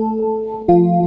Nam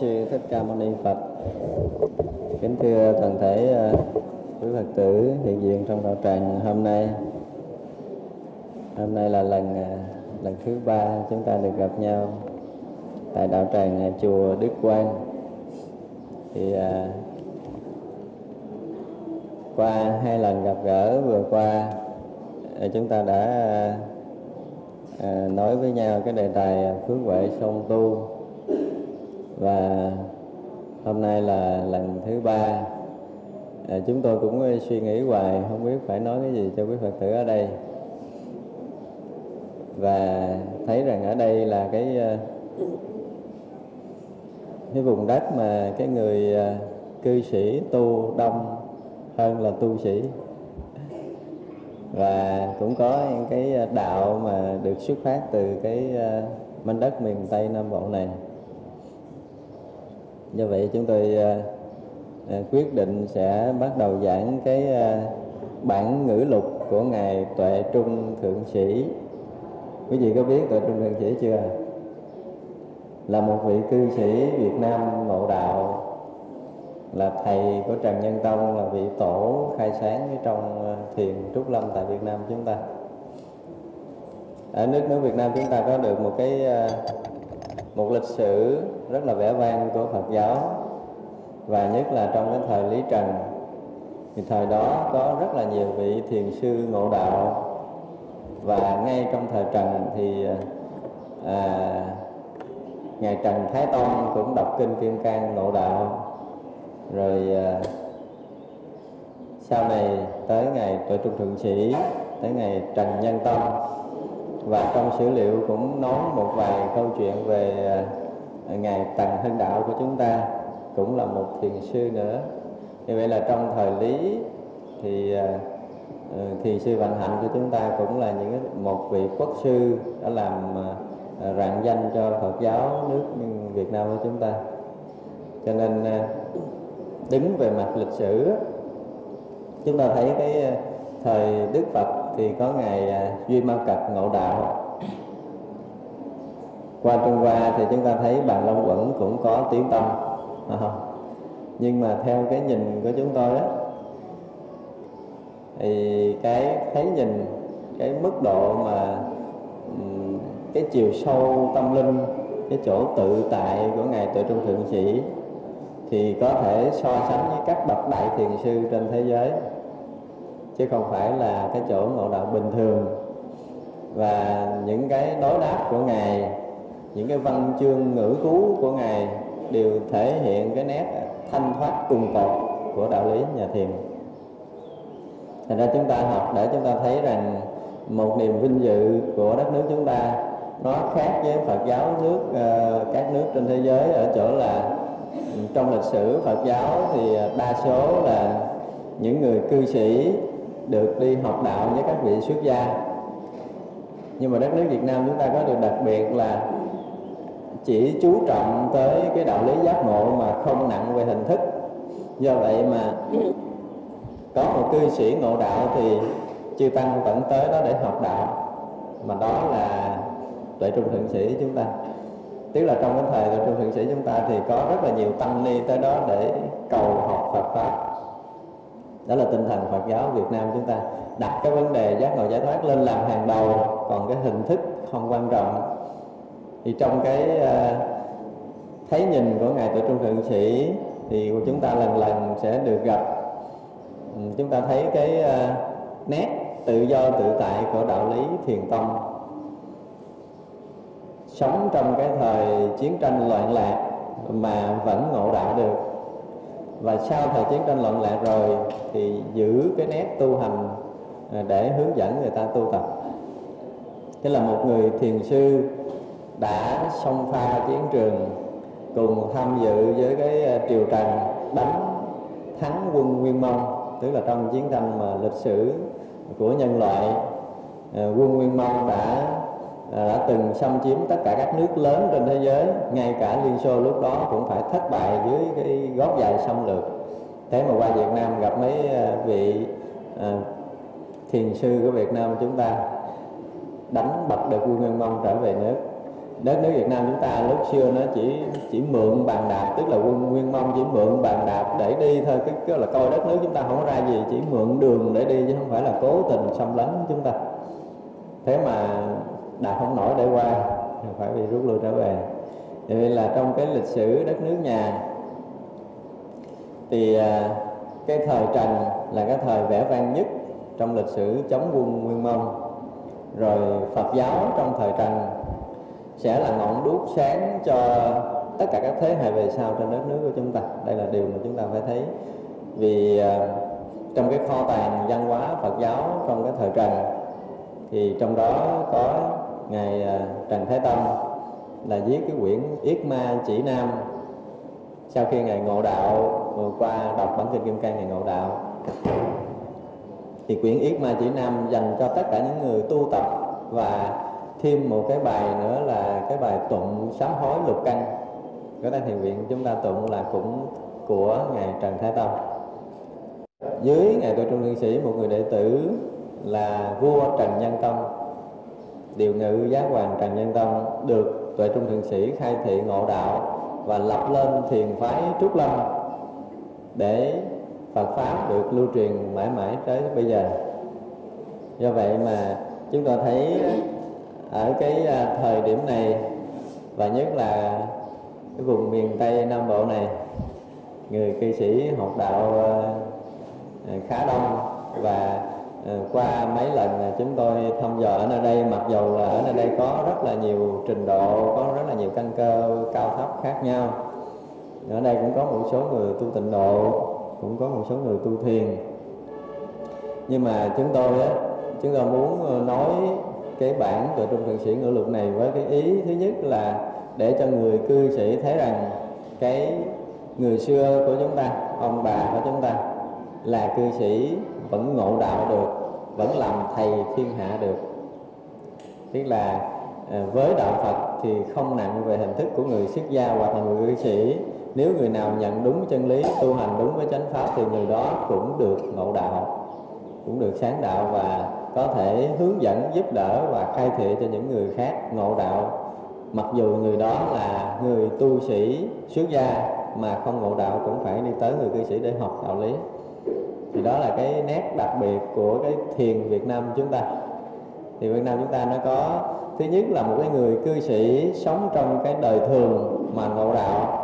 sư Thích Ca Mâu Ni Phật. Kính thưa toàn thể à, quý Phật tử hiện diện trong đạo tràng hôm nay. Hôm nay là lần à, lần thứ ba chúng ta được gặp nhau tại đạo tràng à, chùa Đức Quang. Thì à, qua hai lần gặp gỡ vừa qua chúng ta đã à, nói với nhau cái đề tài phước huệ song tu và hôm nay là lần thứ ba. À, chúng tôi cũng suy nghĩ hoài không biết phải nói cái gì cho quý phật tử ở đây. Và thấy rằng ở đây là cái à, cái vùng đất mà cái người à, cư sĩ tu đông hơn là tu sĩ. Và cũng có những cái đạo mà được xuất phát từ cái à, mảnh đất miền Tây Nam Bộ này do vậy chúng tôi ờ, ờ, quyết định sẽ bắt đầu giảng cái ờ, bản ngữ lục của ngài Tuệ Trung Thượng Sĩ. Quý vị có biết Tuệ Trung Thượng Sĩ chưa? Là một vị cư sĩ Việt Nam ngộ đạo, là thầy của Trần Nhân Tông, là vị tổ khai sáng ở trong thiền Trúc Lâm tại Việt Nam chúng ta. Ở nước nước Việt Nam chúng ta có được một cái một lịch sử rất là vẻ vang của Phật giáo và nhất là trong cái thời Lý Trần. Thì thời đó có rất là nhiều vị thiền sư ngộ đạo và ngay trong thời Trần thì à, ngài Trần Thái Tông cũng đọc kinh Kim Cang ngộ đạo. Rồi à, sau này tới ngày Tuệ Trung Thượng Sĩ tới ngày Trần Nhân Tông và trong sử liệu cũng nói một vài câu chuyện về à, ngài Tần Hưng Đạo của chúng ta, cũng là một thiền sư nữa. Như vậy là trong thời Lý thì à, ờ, thiền sư Vạn Hạnh của chúng ta cũng là những một vị quốc sư đã làm à, rạng danh cho Phật giáo nước Việt Nam của chúng ta. Cho nên đứng về mặt lịch sử chúng ta thấy cái thời Đức Phật thì có ngày à, Duy Ma Cật ngộ đạo. Qua Trung Hoa thì chúng ta thấy bàn Long Quẩn cũng có tiếng tâm à, nhưng mà theo cái nhìn của chúng tôi á thì cái thấy nhìn cái mức độ mà cái chiều sâu tâm linh cái chỗ tự tại của ngài tuệ trung thượng sĩ thì có thể so sánh với các bậc đại thiền sư trên thế giới chứ không phải là cái chỗ ngộ đạo bình thường. Và những cái đối đáp của ngài, những cái văn chương ngữ cú của ngài đều thể hiện cái nét thanh thoát cùng tột của đạo lý nhà thiền. Thành ra chúng ta học để chúng ta thấy rằng một niềm vinh dự của đất nước chúng ta, nó khác với Phật giáo nước ờ, các nước trên thế giới ở chỗ là trong lịch sử Phật giáo thì đa số là những người cư sĩ được đi học đạo với các vị xuất gia. Nhưng mà đất nước Việt Nam chúng ta có điều đặc biệt là chỉ chú trọng tới cái đạo lý giác ngộ mà không nặng về hình thức. Do vậy mà có một cư sĩ ngộ đạo thì chư tăng vẫn tới đó để học đạo. Mà đó là tuệ trung thượng sĩ chúng ta. Tức là trong cái thời tuệ trung thượng sĩ chúng ta thì có rất là nhiều tăng ni tới đó để cầu học Phật pháp đó là tinh thần Phật giáo Việt Nam chúng ta đặt cái vấn đề giác ngộ giải thoát lên làm hàng đầu. Còn cái hình thức không quan trọng. Thì trong cái ờ, thấy nhìn của ngài Tự trung thượng sĩ thì chúng ta lần lần sẽ được gặp. Ừ, chúng ta thấy cái ờ, nét tự do tự tại của đạo lý thiền tông. Sống trong cái thời chiến tranh loạn lạc mà vẫn ngộ đạo được và sau thời chiến tranh loạn lạc rồi thì giữ cái nét tu hành à, để hướng dẫn người ta tu tập. Tức là một người thiền sư đã xông pha chiến trường cùng tham dự với cái à, triều trần đánh thắng quân Nguyên Mông, tức là trong chiến tranh mà lịch sử của nhân loại à, quân Nguyên Mông đã Ờ, đã từng xâm chiếm tất cả các nước lớn trên thế giới ngay cả Liên Xô lúc đó cũng phải thất bại dưới cái gót dài xâm lược. Thế mà qua Việt Nam gặp mấy ờ, vị à, thiền sư của Việt Nam chúng ta đánh bật được quân Nguyên Mông trở về nước. Đất nước Việt Nam chúng ta lúc xưa nó chỉ chỉ mượn bàn đạp tức là quân Nguyên Mông chỉ mượn bàn đạp để đi thôi cái, cái là coi đất nước chúng ta không có ra gì chỉ mượn đường để đi chứ không phải là cố tình xâm lấn chúng ta. Thế mà đạp không nổi để qua phải bị rút lui trở về. Vậy nên là trong cái lịch sử đất nước nhà, thì à, cái thời Trần là cái thời vẻ vang nhất trong lịch sử chống quân Nguyên Mông. Rồi Phật giáo trong thời Trần sẽ là ngọn đuốc sáng cho tất cả các thế hệ về sau trên đất nước của chúng ta. Đây là điều mà chúng ta phải thấy. Vì à, trong cái kho tàng văn hóa Phật giáo trong cái thời Trần, thì trong đó có ngài à, Trần Thái Tông là viết cái quyển Yết Ma Chỉ Nam. Sau khi ngài ngộ đạo, vừa qua đọc bản kinh Kim Cang ngài ngộ đạo, thì quyển Yết Ma Chỉ Nam dành cho tất cả những người tu tập và thêm một cái bài nữa là cái bài tụng sám hối lục căn Có Đại Thiền Viện chúng ta tụng là cũng của ngài Trần Thái Tông. Dưới ngài tôi Trung lương Sĩ, một người đệ tử là vua Trần Nhân Tông điều ngự giác hoàng Trần Nhân Tông được Tuệ Trung Thượng Sĩ khai thị ngộ đạo và lập lên thiền phái Trúc Lâm để Phật Pháp được lưu truyền mãi mãi tới bây giờ. Do vậy mà chúng ta thấy ở cái à, thời điểm này và nhất là cái vùng miền Tây Nam Bộ này, người cư sĩ học đạo à, khá đông và Ừ, qua mấy lần chúng tôi thăm dò ở nơi đây, mặc dù là ở nơi đây có rất là nhiều trình độ, có rất là nhiều căn cơ cao thấp khác nhau. Ở đây cũng có một số người tu tịnh độ, cũng có một số người tu thiền. Nhưng mà chúng tôi á, chúng tôi muốn nói cái bản tự trung thượng sĩ ngữ luật này với cái ý thứ nhất là để cho người cư sĩ thấy rằng cái người xưa của chúng ta, ông bà của chúng ta là cư sĩ vẫn ngộ đạo được, vẫn làm thầy thiên hạ được. Tức là ờ, với đạo Phật thì không nặng về hình thức của người xuất gia hoặc là người cư sĩ. Nếu người nào nhận đúng chân lý, tu hành đúng với chánh pháp thì người đó cũng được ngộ đạo, cũng được sáng đạo và có thể hướng dẫn, giúp đỡ và khai thị cho những người khác ngộ đạo. Mặc dù người đó là người tu sĩ xuất gia mà không ngộ đạo cũng phải đi tới người cư sĩ để học đạo lý thì đó là cái nét đặc biệt của cái thiền Việt Nam chúng ta. Thì Việt Nam chúng ta nó có, thứ nhất là một cái người cư sĩ sống trong cái đời thường mà ngộ đạo.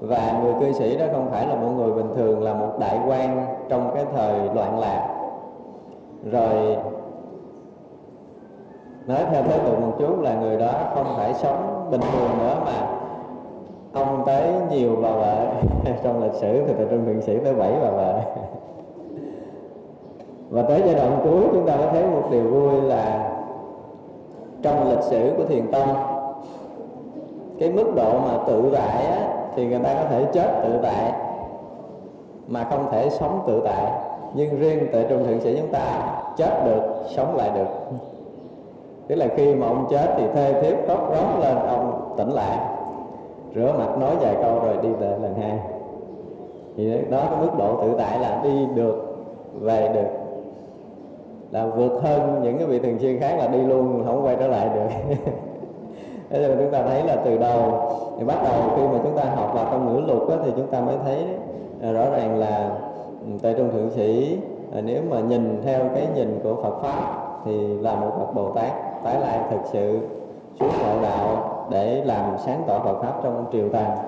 Và người cư sĩ đó không phải là một người bình thường, là một đại quan trong cái thời loạn lạc. Rồi, nói theo thế tục một chút là người đó không phải sống bình thường nữa mà ông tới nhiều bà vợ. Trong lịch sử thì trong thượng sĩ tới bảy bà vợ và tới giai đoạn cuối chúng ta có thấy một điều vui là trong lịch sử của thiền tông cái mức độ mà tự tại á, thì người ta có thể chết tự tại mà không thể sống tự tại. Nhưng riêng tại trung thượng sĩ chúng ta chết được sống lại được. Tức là khi mà ông chết thì thê thiếp khóc rống lên ông tỉnh lại rửa mặt nói vài câu rồi đi về lần hai. Thì đó cái mức độ tự tại là đi được về được là vượt hơn những cái vị thường xuyên khác là đi luôn không quay trở lại được. Thế nên chúng ta thấy là từ đầu thì bắt đầu khi mà chúng ta học vào trong ngữ lục đó, thì chúng ta mới thấy à, rõ ràng là ừ, tại trung thượng sĩ à, nếu mà nhìn theo cái nhìn của Phật pháp thì là một bậc Bồ Tát tái lại thực sự xuống ngộ đạo để làm sáng tỏ Phật pháp trong triều tàng.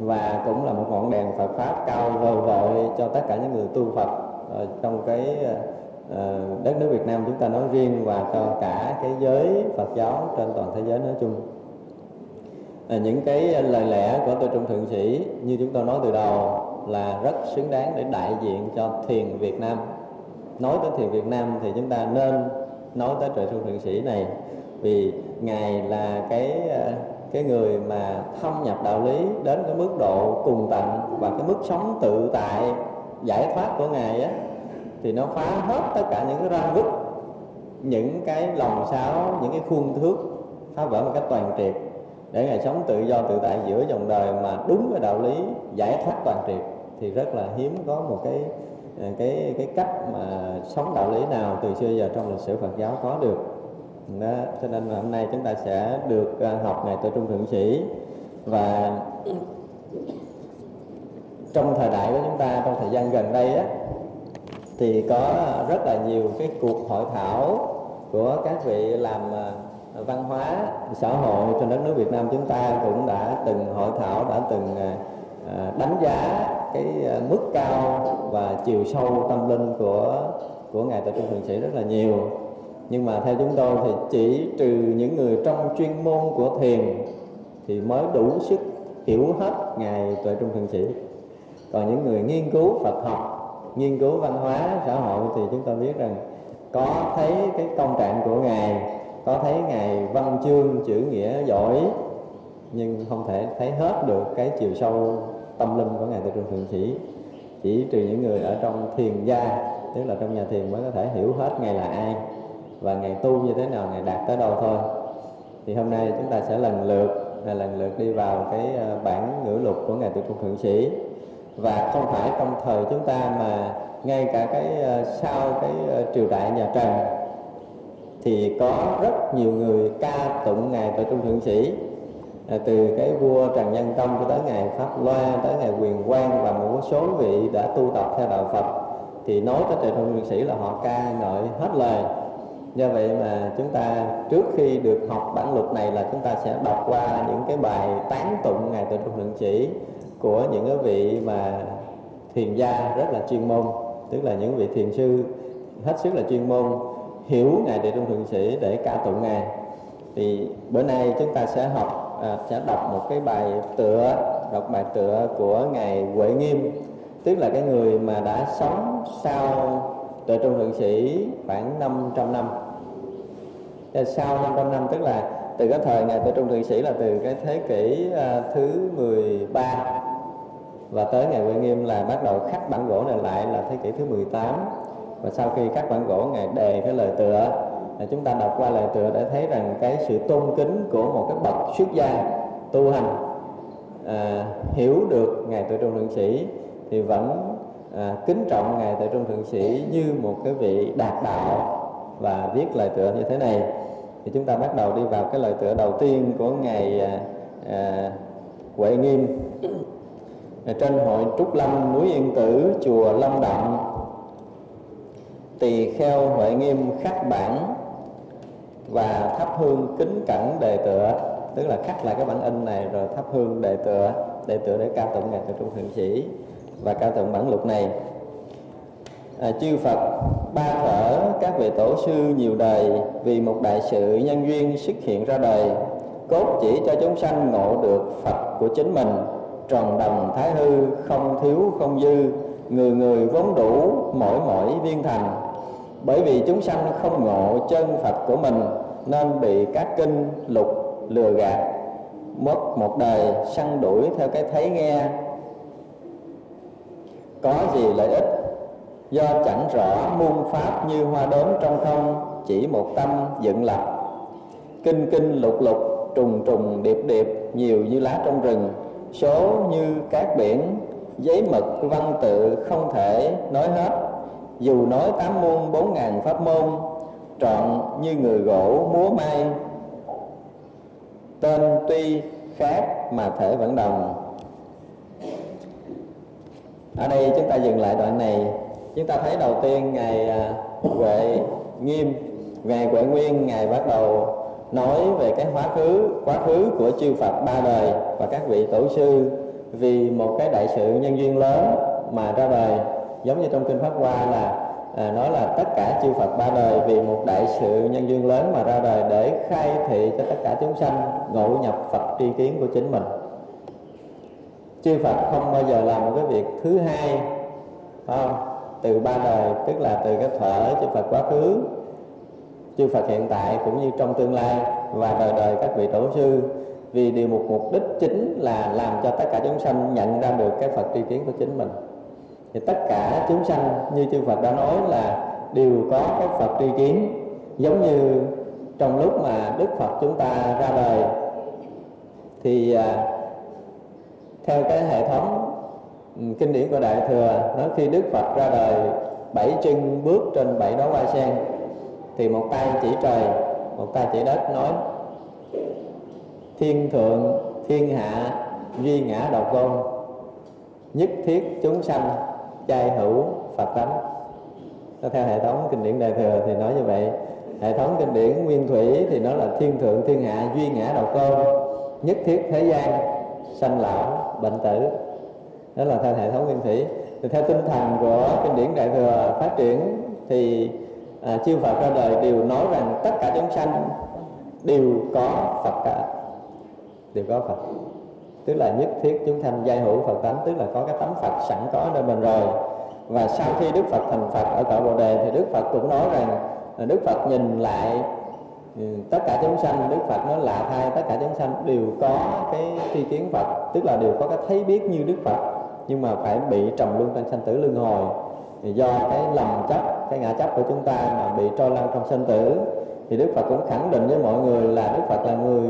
Và cũng là một ngọn đèn Phật pháp cao vời vợi cho tất cả những người tu Phật ờ, trong cái à, Ờ, đất nước Việt Nam chúng ta nói riêng và cho cả cái giới Phật giáo trên toàn thế giới nói chung. À, những cái lời lẽ của tôi trung thượng sĩ như chúng tôi nói từ đầu là rất xứng đáng để đại diện cho thiền Việt Nam. Nói tới thiền Việt Nam thì chúng ta nên nói tới trời trung thượng sĩ này vì ngài là cái ờ, cái người mà thâm nhập đạo lý đến cái mức độ cùng tận và cái mức sống tự tại giải thoát của ngài á thì nó phá hết tất cả những cái răng vứt những cái lòng sáo, những cái khuôn thước phá vỡ một cách toàn triệt, để ngài sống tự do tự tại giữa dòng đời mà đúng cái đạo lý giải thoát toàn triệt thì rất là hiếm có một cái à, cái cái cách mà sống đạo lý nào từ xưa giờ trong lịch sử Phật giáo có được. Đó, cho nên là hôm nay chúng ta sẽ được à, học ngài tuệ trung thượng sĩ và trong thời đại của chúng ta, trong thời gian gần đây á thì có rất là nhiều cái cuộc hội thảo của các vị làm à, văn hóa, xã hội trên đất nước Việt Nam chúng ta cũng đã từng hội thảo, đã từng à, à, đánh giá cái mức cao và chiều sâu tâm linh của của ngài Tại Trung Thượng Sĩ rất là nhiều. Nhưng mà theo chúng tôi thì chỉ trừ những người trong chuyên môn của thiền thì mới đủ sức hiểu hết ngài Tuệ Trung Thượng Sĩ. Còn những người nghiên cứu Phật học nghiên cứu văn hóa, xã hội thì chúng ta biết rằng có thấy cái công trạng của ngài, có thấy ngài văn chương, chữ nghĩa giỏi, nhưng không thể thấy hết được cái chiều sâu tâm linh của ngài từ trường thượng sĩ. Chỉ trừ những người ở trong thiền gia, tức là trong nhà thiền mới có thể hiểu hết ngài là ai và ngài tu như thế nào, ngài đạt tới đâu thôi. Thì hôm nay chúng ta sẽ lần lượt, là lần lượt đi vào cái ờ, bản ngữ lục của ngài tự trung thượng sĩ và không phải trong thời chúng ta mà ngay cả cái ờ, sau cái ờ, triều đại nhà Trần thì có rất nhiều người ca tụng ngài tại trung thượng sĩ. À, từ cái vua Trần Nhân Tông cho tới ngài Pháp Loa tới ngài Quyền Quang và một số vị đã tu tập theo đạo Phật thì nói tới trời trung thượng sĩ là họ ca ngợi hết lời. Do vậy mà chúng ta trước khi được học bản luật này là chúng ta sẽ đọc qua những cái bài tán tụng ngài tự trung thượng sĩ của những cái vị mà thiền gia rất là chuyên môn tức là những vị thiền sư hết sức là chuyên môn hiểu ngài đệ trung thượng sĩ để ca tụng ngài. Thì bữa nay chúng ta sẽ học à, sẽ đọc một cái bài tựa đọc bài tựa của ngài Huệ Nghiêm tức là cái người mà đã sống sau tuệ trung thượng sĩ khoảng 500 năm. Ờ, sau 500 năm tức là từ cái thời ngài tuệ trung thượng sĩ là từ cái thế kỷ uh, thứ 13 và tới ngày Huệ Nghiêm là bắt đầu khắc bản gỗ này lại là thế kỷ thứ 18 và sau khi khắc bản gỗ ngài đề cái lời tựa. Là chúng ta đọc qua lời tựa để thấy rằng cái sự tôn kính của một cái bậc xuất gia tu hành à, hiểu được ngài tự trung thượng sĩ thì vẫn à, kính trọng ngài tự trung thượng sĩ như một cái vị đạt đạo và viết lời tựa như thế này. Thì chúng ta bắt đầu đi vào cái lời tựa đầu tiên của ngài à, à, Huệ Nghiêm trên hội Trúc Lâm núi Yên Tử chùa Long Động tỳ kheo Huệ Nghiêm khắc bản và thắp hương kính cẩn đề tựa. Tức là khắc lại cái bản in này rồi thắp hương đề tựa đề tựa để ca tụng ngài từ trung thượng sĩ và ca tụng bản lục này. À, chư Phật ba thở các vị tổ sư nhiều đời vì một đại sự nhân duyên xuất hiện ra đời cốt chỉ cho chúng sanh ngộ được Phật của chính mình tròn đồng thái hư, không thiếu không dư, người người vốn đủ mỗi mỗi viên thành. Bởi vì chúng sanh không ngộ chân Phật của mình, nên bị các kinh, lục, lừa gạt. Mất một đời, săn đuổi theo cái thấy nghe. Có gì lợi ích? Do chẳng rõ muôn pháp như hoa đốm trong không, chỉ một tâm dựng lập. Kinh kinh lục lục, trùng trùng điệp điệp, nhiều như lá trong rừng số như cát biển, giấy mực, văn tự không thể nói hết. Dù nói tám môn bốn ngàn pháp môn, trọn như người gỗ múa may. Tên tuy khác mà thể vẫn đồng. Ở đây chúng ta dừng lại đoạn này. Chúng ta thấy đầu tiên ngài à, huệ nghiêm ngài huệ nguyên ngài bắt đầu nói về cái quá khứ quá khứ của chư Phật ba đời và các vị tổ sư vì một cái đại sự nhân duyên lớn mà ra đời giống như trong kinh Pháp Hoa là à, nói là tất cả chư Phật ba đời vì một đại sự nhân duyên lớn mà ra đời để khai thị cho tất cả chúng sanh ngộ nhập Phật tri kiến của chính mình chư Phật không bao giờ làm một cái việc thứ hai không? từ ba đời tức là từ cái thở chư Phật quá khứ chư Phật hiện tại cũng như trong tương lai và đời đời các vị tổ sư. Vì điều một mục đích chính là làm cho tất cả chúng sanh nhận ra được cái Phật tri kiến của chính mình. Thì tất cả chúng sanh như chư Phật đã nói là đều có cái Phật tri kiến giống như trong lúc mà Đức Phật chúng ta ra đời. Thì à, theo cái hệ thống ừ, kinh điển của Đại thừa nói khi Đức Phật ra đời bảy chân bước trên bảy đóa hoa sen thì một tay chỉ trời, một tay chỉ đất nói, thiên thượng, thiên hạ, duy ngã độc tôn, nhất thiết chúng sanh trai hữu phật tánh. Theo hệ thống kinh điển đại thừa thì nói như vậy. Hệ thống kinh điển nguyên thủy thì nó là thiên thượng, thiên hạ, duy ngã độc tôn, nhất thiết thế gian, sanh lão, bệnh tử. Đó là theo hệ thống nguyên thủy. Thì theo tinh thần của kinh điển đại thừa phát triển thì à, chư Phật ra đời đều nói rằng tất cả chúng sanh đều có Phật cả. Đều có Phật. Tức là nhất thiết chúng sanh giai hữu Phật tánh tức là có cái tấm Phật sẵn có nơi mình rồi. Và sau khi Đức Phật thành Phật ở cõi Bồ Đề thì Đức Phật cũng nói rằng Đức Phật nhìn lại ừ, tất cả chúng sanh Đức Phật nói lạ thay tất cả chúng sanh đều có cái tri kiến Phật tức là đều có cái thấy biết như Đức Phật nhưng mà phải bị trầm luân trong sanh tử luân hồi thì do cái lầm chấp, cái ngã chấp của chúng ta mà bị trôi lăn trong sinh tử, thì đức phật cũng khẳng định với mọi người là đức phật là người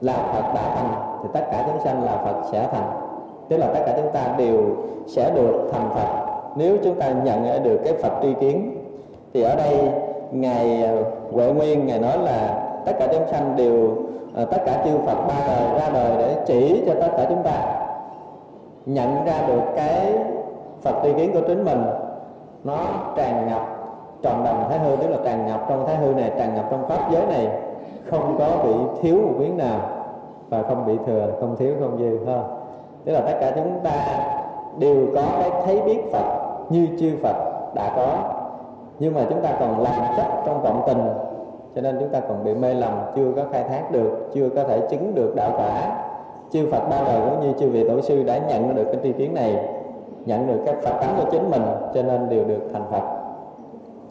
là phật đã thành, thì tất cả chúng sanh là phật sẽ thành. Tức là tất cả chúng ta đều sẽ được thành phật. Nếu chúng ta nhận được cái phật tri kiến, thì ở đây ngài ờ, huệ nguyên, ngài nói là tất cả chúng sanh đều ờ, tất cả chư phật ba đời ra đời để chỉ cho tất cả chúng ta nhận ra được cái phật tri kiến của chính mình nó tràn ngập tròn đồng thái hư, tức là tràn ngập trong thái hư này, tràn ngập trong pháp giới này. Không có bị thiếu một miếng nào và không bị thừa, không thiếu, không dư, ha. Tức là tất cả chúng ta đều có cái thấy biết phật như chư phật đã có. Nhưng mà chúng ta còn làm chấp trong vọng tình, cho nên chúng ta còn bị mê lầm, chưa có khai thác được, chưa có thể chứng được đạo quả. Chư Phật ba đời cũng như chư vị tổ sư đã nhận được cái tri kiến này nhận được các Phật tánh của chính mình, cho nên đều được thành Phật.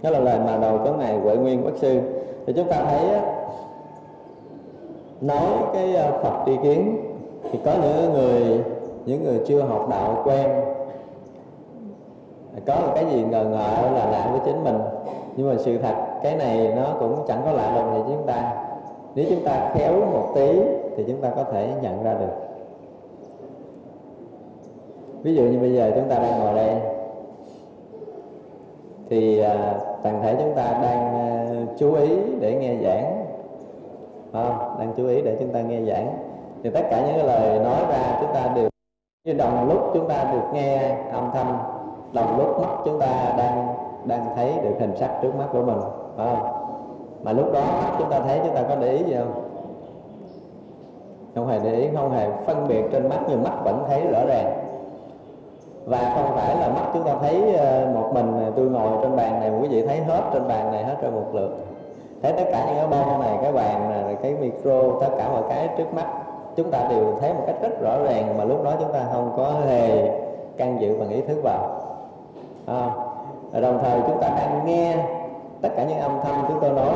Đó là lời mà đầu của ngài Huệ Nguyên Bác sư. Thì chúng ta thấy nói cái ờ, Phật tri kiến, thì có những người những người chưa học đạo quen, có một cái gì ngờ ngợ là lạ với chính mình. Nhưng mà sự thật, cái này nó cũng chẳng có lạ lùng gì chúng ta. Nếu chúng ta khéo một tí, thì chúng ta có thể nhận ra được ví dụ như bây giờ chúng ta đang ngồi đây thì à, toàn thể chúng ta đang à, chú ý để nghe giảng. Không? đang chú ý để chúng ta nghe giảng. Thì tất cả những cái lời nói ra chúng ta đều như đồng lúc chúng ta được nghe âm thanh đồng lúc mắt chúng ta đang đang thấy được hình sắc trước mắt của mình. Phải không? Mà lúc đó mắt chúng ta thấy chúng ta có để ý gì không? Không hề để ý không hề phân biệt trên mắt nhưng mắt vẫn thấy rõ ràng và không phải là mắt chúng ta thấy ờ, một mình tôi ngồi trên bàn này quý vị thấy hết trên bàn này hết rồi một lượt. Thấy tất cả những cái bông này cái bàn này cái micro tất cả mọi cái trước mắt chúng ta đều thấy một cách rất rõ ràng mà lúc đó chúng ta không có hề can dự bằng ý thức vào. À, đồng thời chúng ta đang nghe tất cả những âm thanh chúng tôi nói.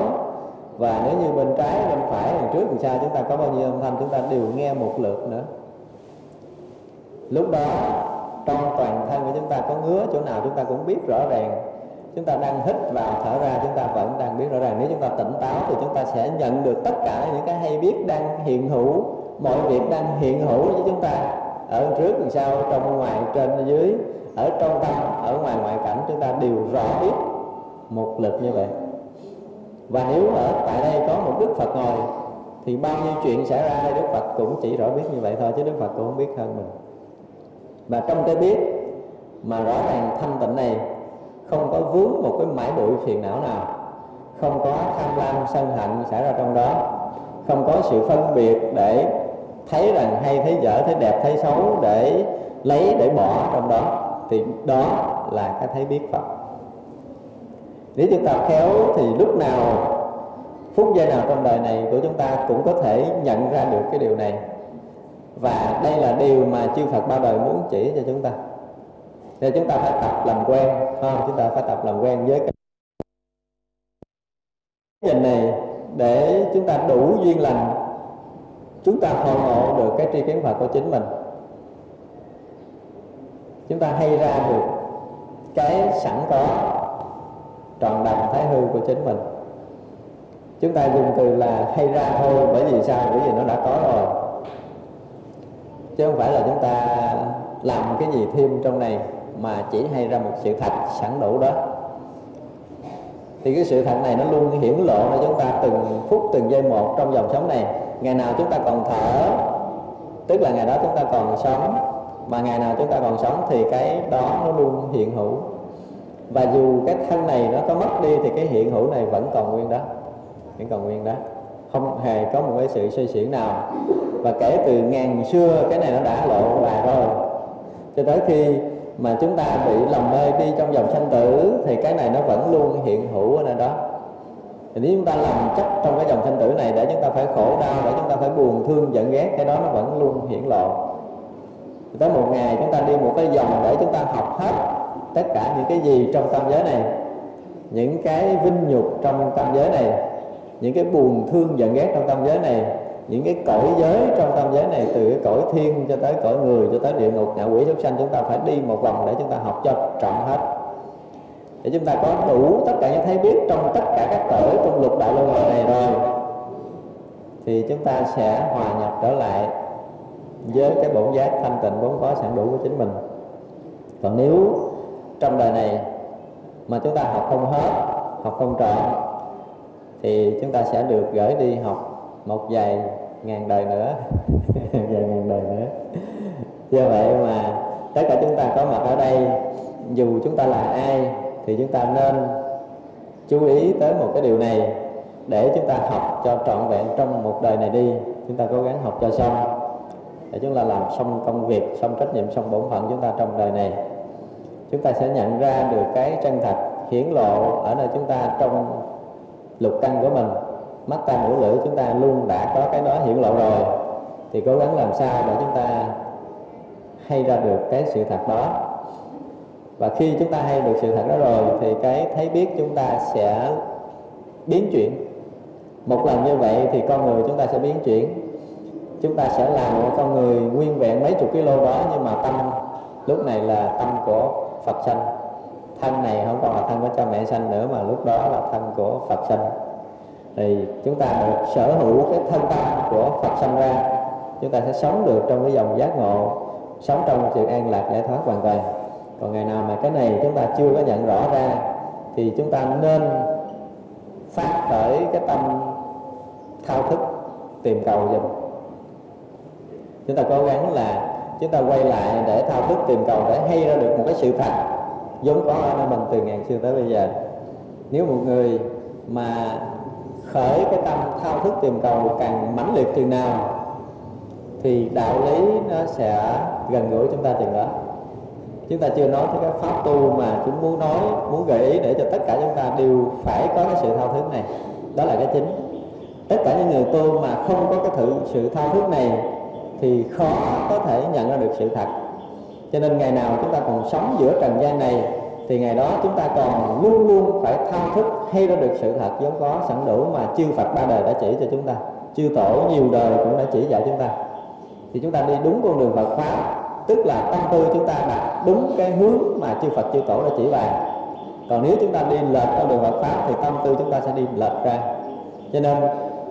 Và nếu như bên trái bên phải đằng trước đằng sau chúng ta có bao nhiêu âm thanh chúng ta đều nghe một lượt nữa. Lúc đó trong toàn thân của chúng ta có ngứa chỗ nào chúng ta cũng biết rõ ràng. Chúng ta đang hít vào, thở ra, chúng ta vẫn đang biết rõ ràng. Nếu chúng ta tỉnh táo thì chúng ta sẽ nhận được tất cả những cái hay biết đang hiện hữu, mọi việc đang hiện hữu với chúng ta. Ở trước đằng sau trong ngoài, trên, dưới, ở trong tâm, ở ngoài ngoại cảnh, chúng ta đều rõ biết một lực như vậy. Và nếu ở tại đây có một đức phật ngồi, thì bao nhiêu chuyện xảy ra đây đức phật cũng chỉ rõ biết như vậy thôi, chứ đức phật cũng không biết hơn mình và trong cái biết mà rõ ràng thanh tịnh này, không có vướng một cái mãi bụi phiền não nào. Không có tham lam sân hận xảy ra trong đó. Không có sự phân biệt để thấy rằng hay thấy dở, thấy đẹp, thấy xấu để lấy, để bỏ trong đó. Thì đó là cái thấy biết phật. Nếu chúng ta khéo thì lúc nào, phút giây nào trong đời này của chúng ta cũng có thể nhận ra được cái điều này và đây là điều mà chư Phật ba đời muốn chỉ cho chúng ta. Nên chúng ta phải tập làm quen không? chúng ta phải tập làm quen với cái nhìn này để chúng ta đủ duyên lành. Chúng ta hội ngộ được cái tri kiến Phật của chính mình. Chúng ta hay ra được cái sẵn có tròn đầm thái hư của chính mình. Chúng ta dùng từ là hay ra thôi, bởi vì sao? Bởi vì nó đã có rồi chứ không phải là chúng ta làm cái gì thêm trong này mà chỉ hay ra một sự thật sẵn đủ đó. Thì cái sự thật này nó luôn hiển lộ cho chúng ta từng phút, từng giây một trong dòng sống này. Ngày nào chúng ta còn thở, tức là ngày đó chúng ta còn sống, mà ngày nào chúng ta còn sống thì cái đó nó luôn hiện hữu. Và dù cái thân này nó có mất đi thì cái hiện hữu này vẫn còn nguyên đó, vẫn còn nguyên đó. Không hề có một cái sự suy xiển nào và kể từ ngàn xưa, cái này nó đã lộ là rồi. Cho tới khi mà chúng ta bị lầm mê đi trong dòng sanh tử, thì cái này nó vẫn luôn hiện hữu ở nơi đó. Thì nếu chúng ta làm chắc trong cái dòng sanh tử này, để chúng ta phải khổ đau, để chúng ta phải buồn thương, giận ghét, cái đó nó vẫn luôn hiển lộ. Tới một ngày chúng ta đi một cái dòng để chúng ta học hết tất cả những cái gì trong tam giới này. Những cái vinh nhục trong tam giới này, những cái buồn thương, giận ghét trong tam giới này những cái cõi giới trong tam giới này, từ cái cõi thiên cho tới cõi người, cho tới địa ngục, ngạ quỷ súc sanh, chúng ta phải đi một vòng để chúng ta học cho trọn hết. Để chúng ta có đủ tất cả những thấy biết trong tất cả các cõi trong lục đạo luân hồi này rồi, thì chúng ta sẽ hòa nhập trở lại với cái bổn giác thanh tịnh vốn có sẵn đủ của chính mình. Còn nếu trong đời này mà chúng ta học không hết, học không trọn, thì chúng ta sẽ được gửi đi học một vài ngàn đời nữa. Vài ngàn đời nữa. Do vậy mà tất cả chúng ta có mặt ở đây, dù chúng ta là ai, thì chúng ta nên chú ý tới một cái điều này để chúng ta học cho trọn vẹn trong một đời này đi. Chúng ta cố gắng học cho xong. Để chúng ta làm xong công việc, xong trách nhiệm, xong bổn phận chúng ta trong đời này. Chúng ta sẽ nhận ra được cái chân thật hiển lộ ở nơi chúng ta trong lục căn của mình mắt tai mũi lưỡi chúng ta luôn đã có cái đó hiển lộ rồi. Thì cố gắng làm sao để chúng ta hay ra được cái sự thật đó. Và khi chúng ta hay được sự thật đó rồi, thì cái thấy biết chúng ta sẽ biến chuyển. Một lần như vậy thì con người chúng ta sẽ biến chuyển. Chúng ta sẽ làm một con người nguyên vẹn mấy chục kg đó, nhưng mà tâm lúc này là tâm của Phật sanh. Thân này không còn là thân của cha mẹ sanh nữa, mà lúc đó là thân của Phật sanh thì chúng ta được sở hữu cái thân tâm của Phật sanh ra, chúng ta sẽ sống được trong cái dòng giác ngộ, sống trong sự an lạc giải thoát hoàn toàn. Còn ngày nào mà cái này chúng ta chưa có nhận rõ ra, thì chúng ta nên phát khởi cái tâm thao thức, tìm cầu dùm. Chúng ta cố gắng là chúng ta quay lại để thao thức, tìm cầu để hay ra được một cái sự thật vốn có ở nơi mình từ ngàn xưa tới bây giờ. Nếu một người mà khởi cái tâm thao thức tìm cầu càng mãnh liệt chừng nào, thì đạo lý nó sẽ gần gũi chúng ta chừng đó. Chúng ta chưa nói tới cái pháp tu mà chúng muốn nói, muốn gợi ý để cho tất cả chúng ta đều phải có cái sự thao thức này. Đó là cái chính. Tất cả những người tu mà không có cái thử, sự thao thức này thì khó có thể nhận ra được sự thật. Cho nên ngày nào chúng ta còn sống giữa trần gian này thì ngày đó chúng ta còn luôn luôn phải thao thức hay ra được sự thật vốn có sẵn đủ mà chư Phật ba đời đã chỉ cho chúng ta. Chư tổ nhiều đời cũng đã chỉ dạy chúng ta. Thì chúng ta đi đúng con đường Phật pháp, tức là tâm tư chúng ta đặt đúng cái hướng mà chư Phật, chư tổ đã chỉ bàn còn nếu chúng ta đi lệch con đường Phật pháp thì tâm tư chúng ta sẽ đi lệch ra. Cho nên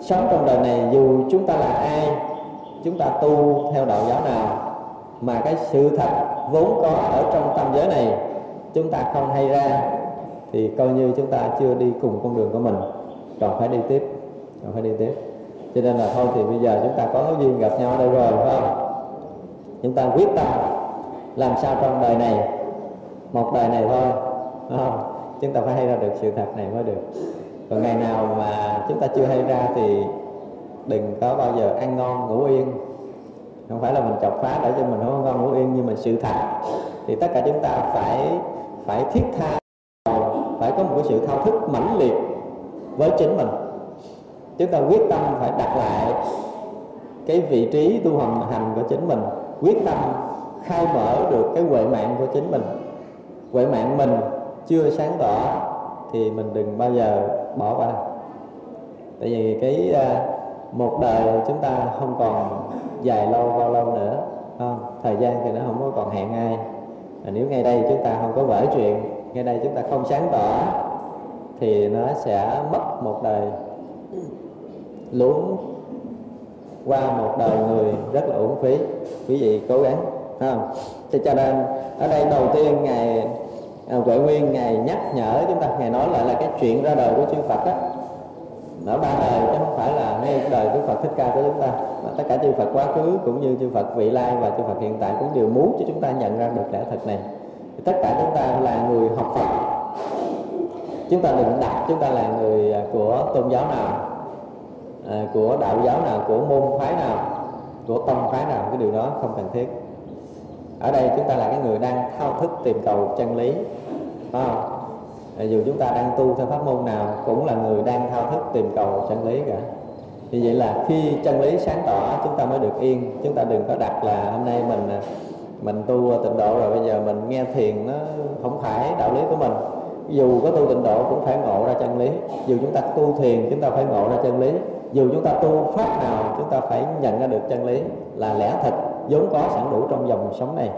sống trong đời này dù chúng ta là ai, chúng ta tu theo đạo giáo nào, mà cái sự thật vốn có ở trong tâm giới này chúng ta không hay ra, thì coi như chúng ta chưa đi cùng con đường của mình. Còn phải đi tiếp, còn phải đi tiếp. Cho nên là thôi thì bây giờ chúng ta có duyên gặp nhau ở đây rồi, phải không? Chúng ta quyết tâm làm sao trong đời này, một đời này thôi không? Chúng ta phải hay ra được sự thật này mới được. Còn ngày nào mà chúng ta chưa hay ra thì đừng có bao giờ ăn ngon, ngủ yên. Không phải là mình chọc phá để cho mình không ngon, ngủ yên, nhưng mà sự thật thì tất cả chúng ta phải phải thiết tha, phải có một cái sự thao thức mãnh liệt với chính mình. Chúng ta quyết tâm phải đặt lại cái vị trí tu hành hành của chính mình, quyết tâm khai mở được cái huệ mạng của chính mình. Huệ mạng mình chưa sáng tỏ thì mình đừng bao giờ bỏ qua. Tại vì cái à, một đời chúng ta không còn dài lâu, bao lâu nữa, không? thời gian thì nó không có còn hẹn ai và nếu ngay đây chúng ta không có vỡ chuyện ngay đây chúng ta không sáng tỏ thì nó sẽ mất một đời luống qua một đời người rất là uổng phí. Quý vị cố gắng không? Thì cho nên ở đây đầu tiên ngài à, Huệ Nguyên ngài nhắc nhở chúng ta ngài nói lại là cái chuyện ra đời của chư Phật đó ở ba đời chứ không phải là ngay đời của Phật thích ca của chúng ta. Mà tất cả chư Phật quá khứ cũng như chư Phật vị lai và chư Phật hiện tại cũng đều muốn cho chúng ta nhận ra được lẽ thật này. Thì tất cả chúng ta là người học Phật. Chúng ta đừng đặt chúng ta là người à, của tôn giáo nào à, của đạo giáo nào của môn phái nào của tông phái nào cái điều đó không cần thiết. Ở đây chúng ta là cái người đang thao thức tìm cầu chân lý phải không? Dù chúng ta đang tu theo pháp môn nào cũng là người đang thao thức tìm cầu chân lý cả. Như vậy là khi chân lý sáng tỏ, chúng ta mới được yên. Chúng ta đừng có đặt là hôm nay mình mình tu tịnh độ rồi bây giờ mình nghe thiền nó không phải đạo lý của mình. Dù có tu tịnh độ cũng phải ngộ ra chân lý. Dù chúng ta tu thiền, chúng ta phải ngộ ra chân lý. Dù chúng ta tu pháp nào, chúng ta phải nhận ra được chân lý là lẽ thật, vốn có sẵn đủ trong dòng sống này.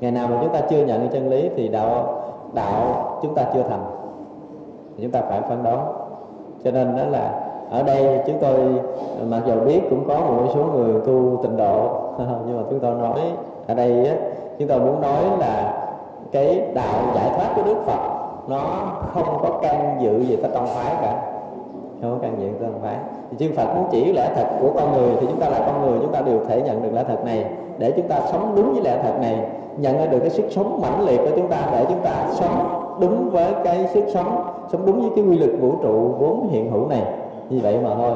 Ngày nào mà chúng ta chưa nhận được chân lý thì đạo đạo chúng ta chưa thành. Thì chúng ta phải phấn đấu cho nên đó là ở đây chúng tôi mặc dù biết cũng có một số người tu tịnh độ nhưng mà chúng tôi nói ở đây á, chúng tôi muốn nói là cái đạo giải thoát của Đức Phật nó không có can dự gì tới tông phái cả. Không có can dự tới tông phái. Thì chư Phật muốn chỉ lẽ thật của con người thì chúng ta là con người chúng ta đều thể nhận được lẽ thật này để chúng ta sống đúng với lẽ thật này nhận ra được cái sức sống mãnh liệt của chúng ta để chúng ta sống đúng với cái sức sống sống đúng với cái quy luật vũ trụ vốn hiện hữu này. Như vậy mà thôi.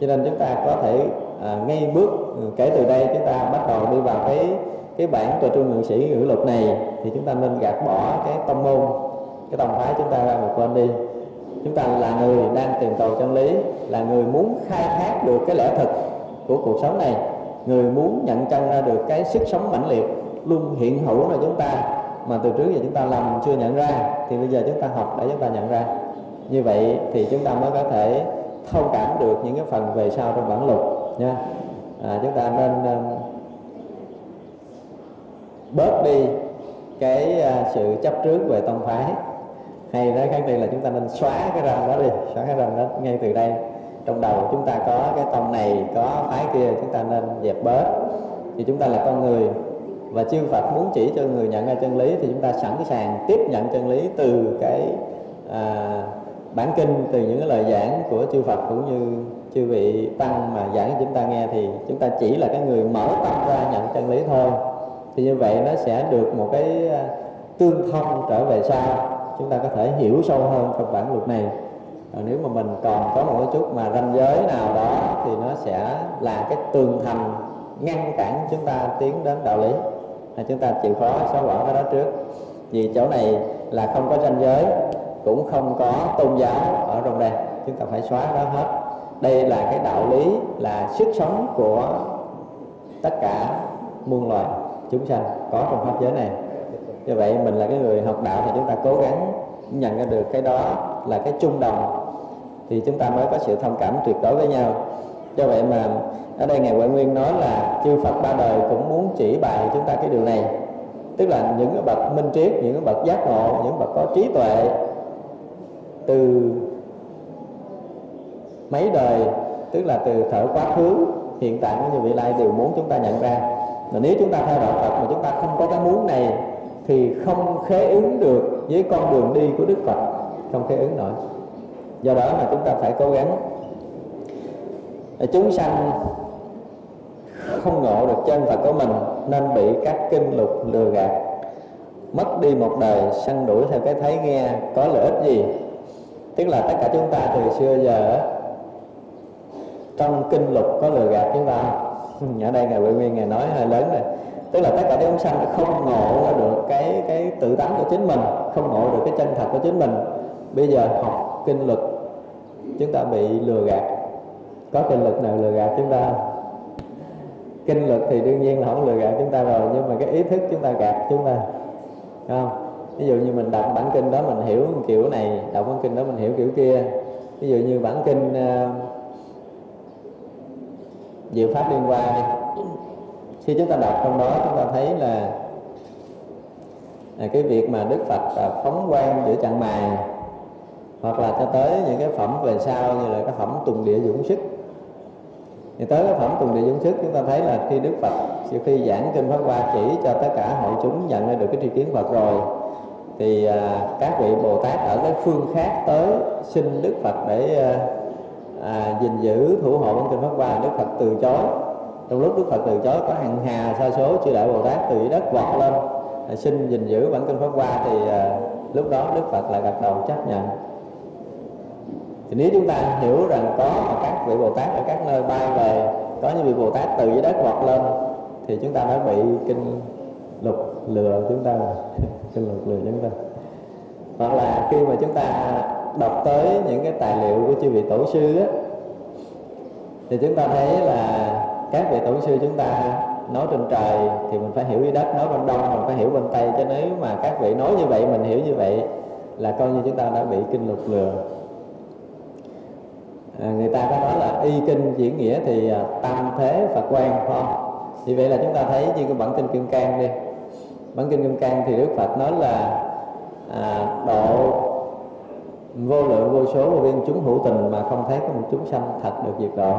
Cho nên chúng ta có thể à, ngay bước ừ, kể từ đây chúng ta bắt đầu đi vào cái cái bản tòa trung ngự sĩ ngữ luật này thì chúng ta nên gạt bỏ cái tông môn cái tông phái chúng ta ra một bên đi. Chúng ta là người đang tìm cầu chân lý là người muốn khai thác được cái lẽ thực của cuộc sống này người muốn nhận chân ra được cái sức sống mãnh liệt luôn hiện hữu của chúng ta mà từ trước giờ chúng ta làm chưa nhận ra thì bây giờ chúng ta học để chúng ta nhận ra. Như vậy thì chúng ta mới có thể thông cảm được những cái phần về sau trong bản lục nha. À, chúng ta nên um, bớt đi cái uh, sự chấp trước về tông phái. Hay nói khác đi là chúng ta nên xóa cái rằng đó đi xóa cái rằng đó ngay từ đây trong đầu chúng ta có cái tông này có phái kia chúng ta nên dẹp bớt. Thì chúng ta là con người. Và chư Phật muốn chỉ cho người nhận ra chân lý thì chúng ta sẵn sàng tiếp nhận chân lý từ cái à, bản kinh từ những cái lời giảng của chư Phật cũng như chư vị tăng mà giảng cho chúng ta nghe thì chúng ta chỉ là cái người mở tâm ra nhận chân lý thôi. Thì như vậy nó sẽ được một cái à, tương thông trở về sau. Chúng ta có thể hiểu sâu hơn trong bản luật này còn nếu mà mình còn có một cái chút mà ranh giới nào đó thì nó sẽ là cái tường thành ngăn cản chúng ta tiến đến đạo lý. Là chúng ta chịu khó xóa bỏ cái đó trước. Vì chỗ này là không có ranh giới, cũng không có tôn giáo ở trong đây chúng ta phải xóa đó hết. Đây là cái đạo lý, là sức sống của tất cả muôn loài chúng sanh có trong pháp giới này. Như vậy mình là cái người học đạo thì chúng ta cố gắng nhận ra được cái đó là cái chung đồng thì chúng ta mới có sự thông cảm tuyệt đối với nhau. Do vậy mà ở đây ngài Huệ Nguyên nói là chư Phật ba đời cũng muốn chỉ bài chúng ta cái điều này. Tức là những cái bậc minh triết, những cái bậc giác ngộ, những bậc có trí tuệ từ mấy đời, tức là từ thở quá khứ, hiện tại cũng như vị lai đều muốn chúng ta nhận ra. Mà nếu chúng ta theo đạo Phật mà chúng ta không có cái muốn này, thì không khế ứng được với con đường đi của Đức Phật. Không khế ứng nổi do đó mà chúng ta phải cố gắng. Chúng sanh không ngộ được chân Phật của mình nên bị các kinh lục lừa gạt. Mất đi một đời săn đuổi theo cái thấy nghe có lợi ích gì? Tức là tất cả chúng ta từ xưa giờ trong kinh lục có lừa gạt chúng ta. Ở đây ngài Huệ Nguyên ngài nói hơi lớn này. Tức là tất cả chúng sanh không ngộ được cái cái tự tánh của chính mình, không ngộ được cái chân thật của chính mình. Bây giờ học kinh luật chúng ta bị lừa gạt. Có kinh lực nào lừa gạt chúng ta? Kinh lực thì đương nhiên là không lừa gạt chúng ta rồi nhưng mà cái ý thức chúng ta gạt chúng ta. Không? Ví dụ như mình đọc bản kinh đó mình hiểu kiểu này đọc bản kinh đó mình hiểu kiểu kia. Ví dụ như bản kinh uh, diệu pháp liên quan khi chúng ta đọc trong đó chúng ta thấy là là cái việc mà đức phật ờ, phóng quang giữa chặng mài hoặc là cho tới những cái phẩm về sau như là cái phẩm tùng địa dũng sức. Thì tới cái phẩm tùng địa dũng sức chúng ta thấy là khi đức phật sau khi giảng kinh pháp hoa chỉ cho tất cả hội chúng nhận ra được cái tri kiến phật rồi thì à, các vị bồ tát ở cái phương khác tới xin đức phật để à, à, gìn giữ thủ hộ bản kinh pháp hoa. Đức phật từ chối. Trong lúc đức phật từ chối có hàng hà sa số chư đại bồ tát từ dưới đất vọt lên à, xin gìn giữ bản kinh pháp hoa thì à, lúc đó đức phật lại gật đầu chấp nhận thì nếu chúng ta hiểu rằng có mà các vị bồ tát ở các nơi bay về, có những vị bồ tát từ dưới đất vọt lên, thì chúng ta đã bị kinh lục lừa chúng ta. Kinh lục lừa chúng ta. Hoặc là khi mà chúng ta đọc tới những cái tài liệu của chư vị tổ sư á, thì chúng ta thấy là các vị tổ sư chúng ta nói trên trời thì mình phải hiểu dưới đất, nói bên đông mình phải hiểu bên tây. Cho nếu mà các vị nói như vậy, mình hiểu như vậy là coi như chúng ta đã bị kinh lục lừa à, người ta có nói là y kinh diễn nghĩa thì à, tam thế phật quan không? Vì vậy là chúng ta thấy như cái bản kinh kim cang đi. Bản kinh kim cang thì đức phật nói là à, độ vô lượng vô số vô biên chúng hữu tình mà không thấy có một chúng sanh thật được diệt độ.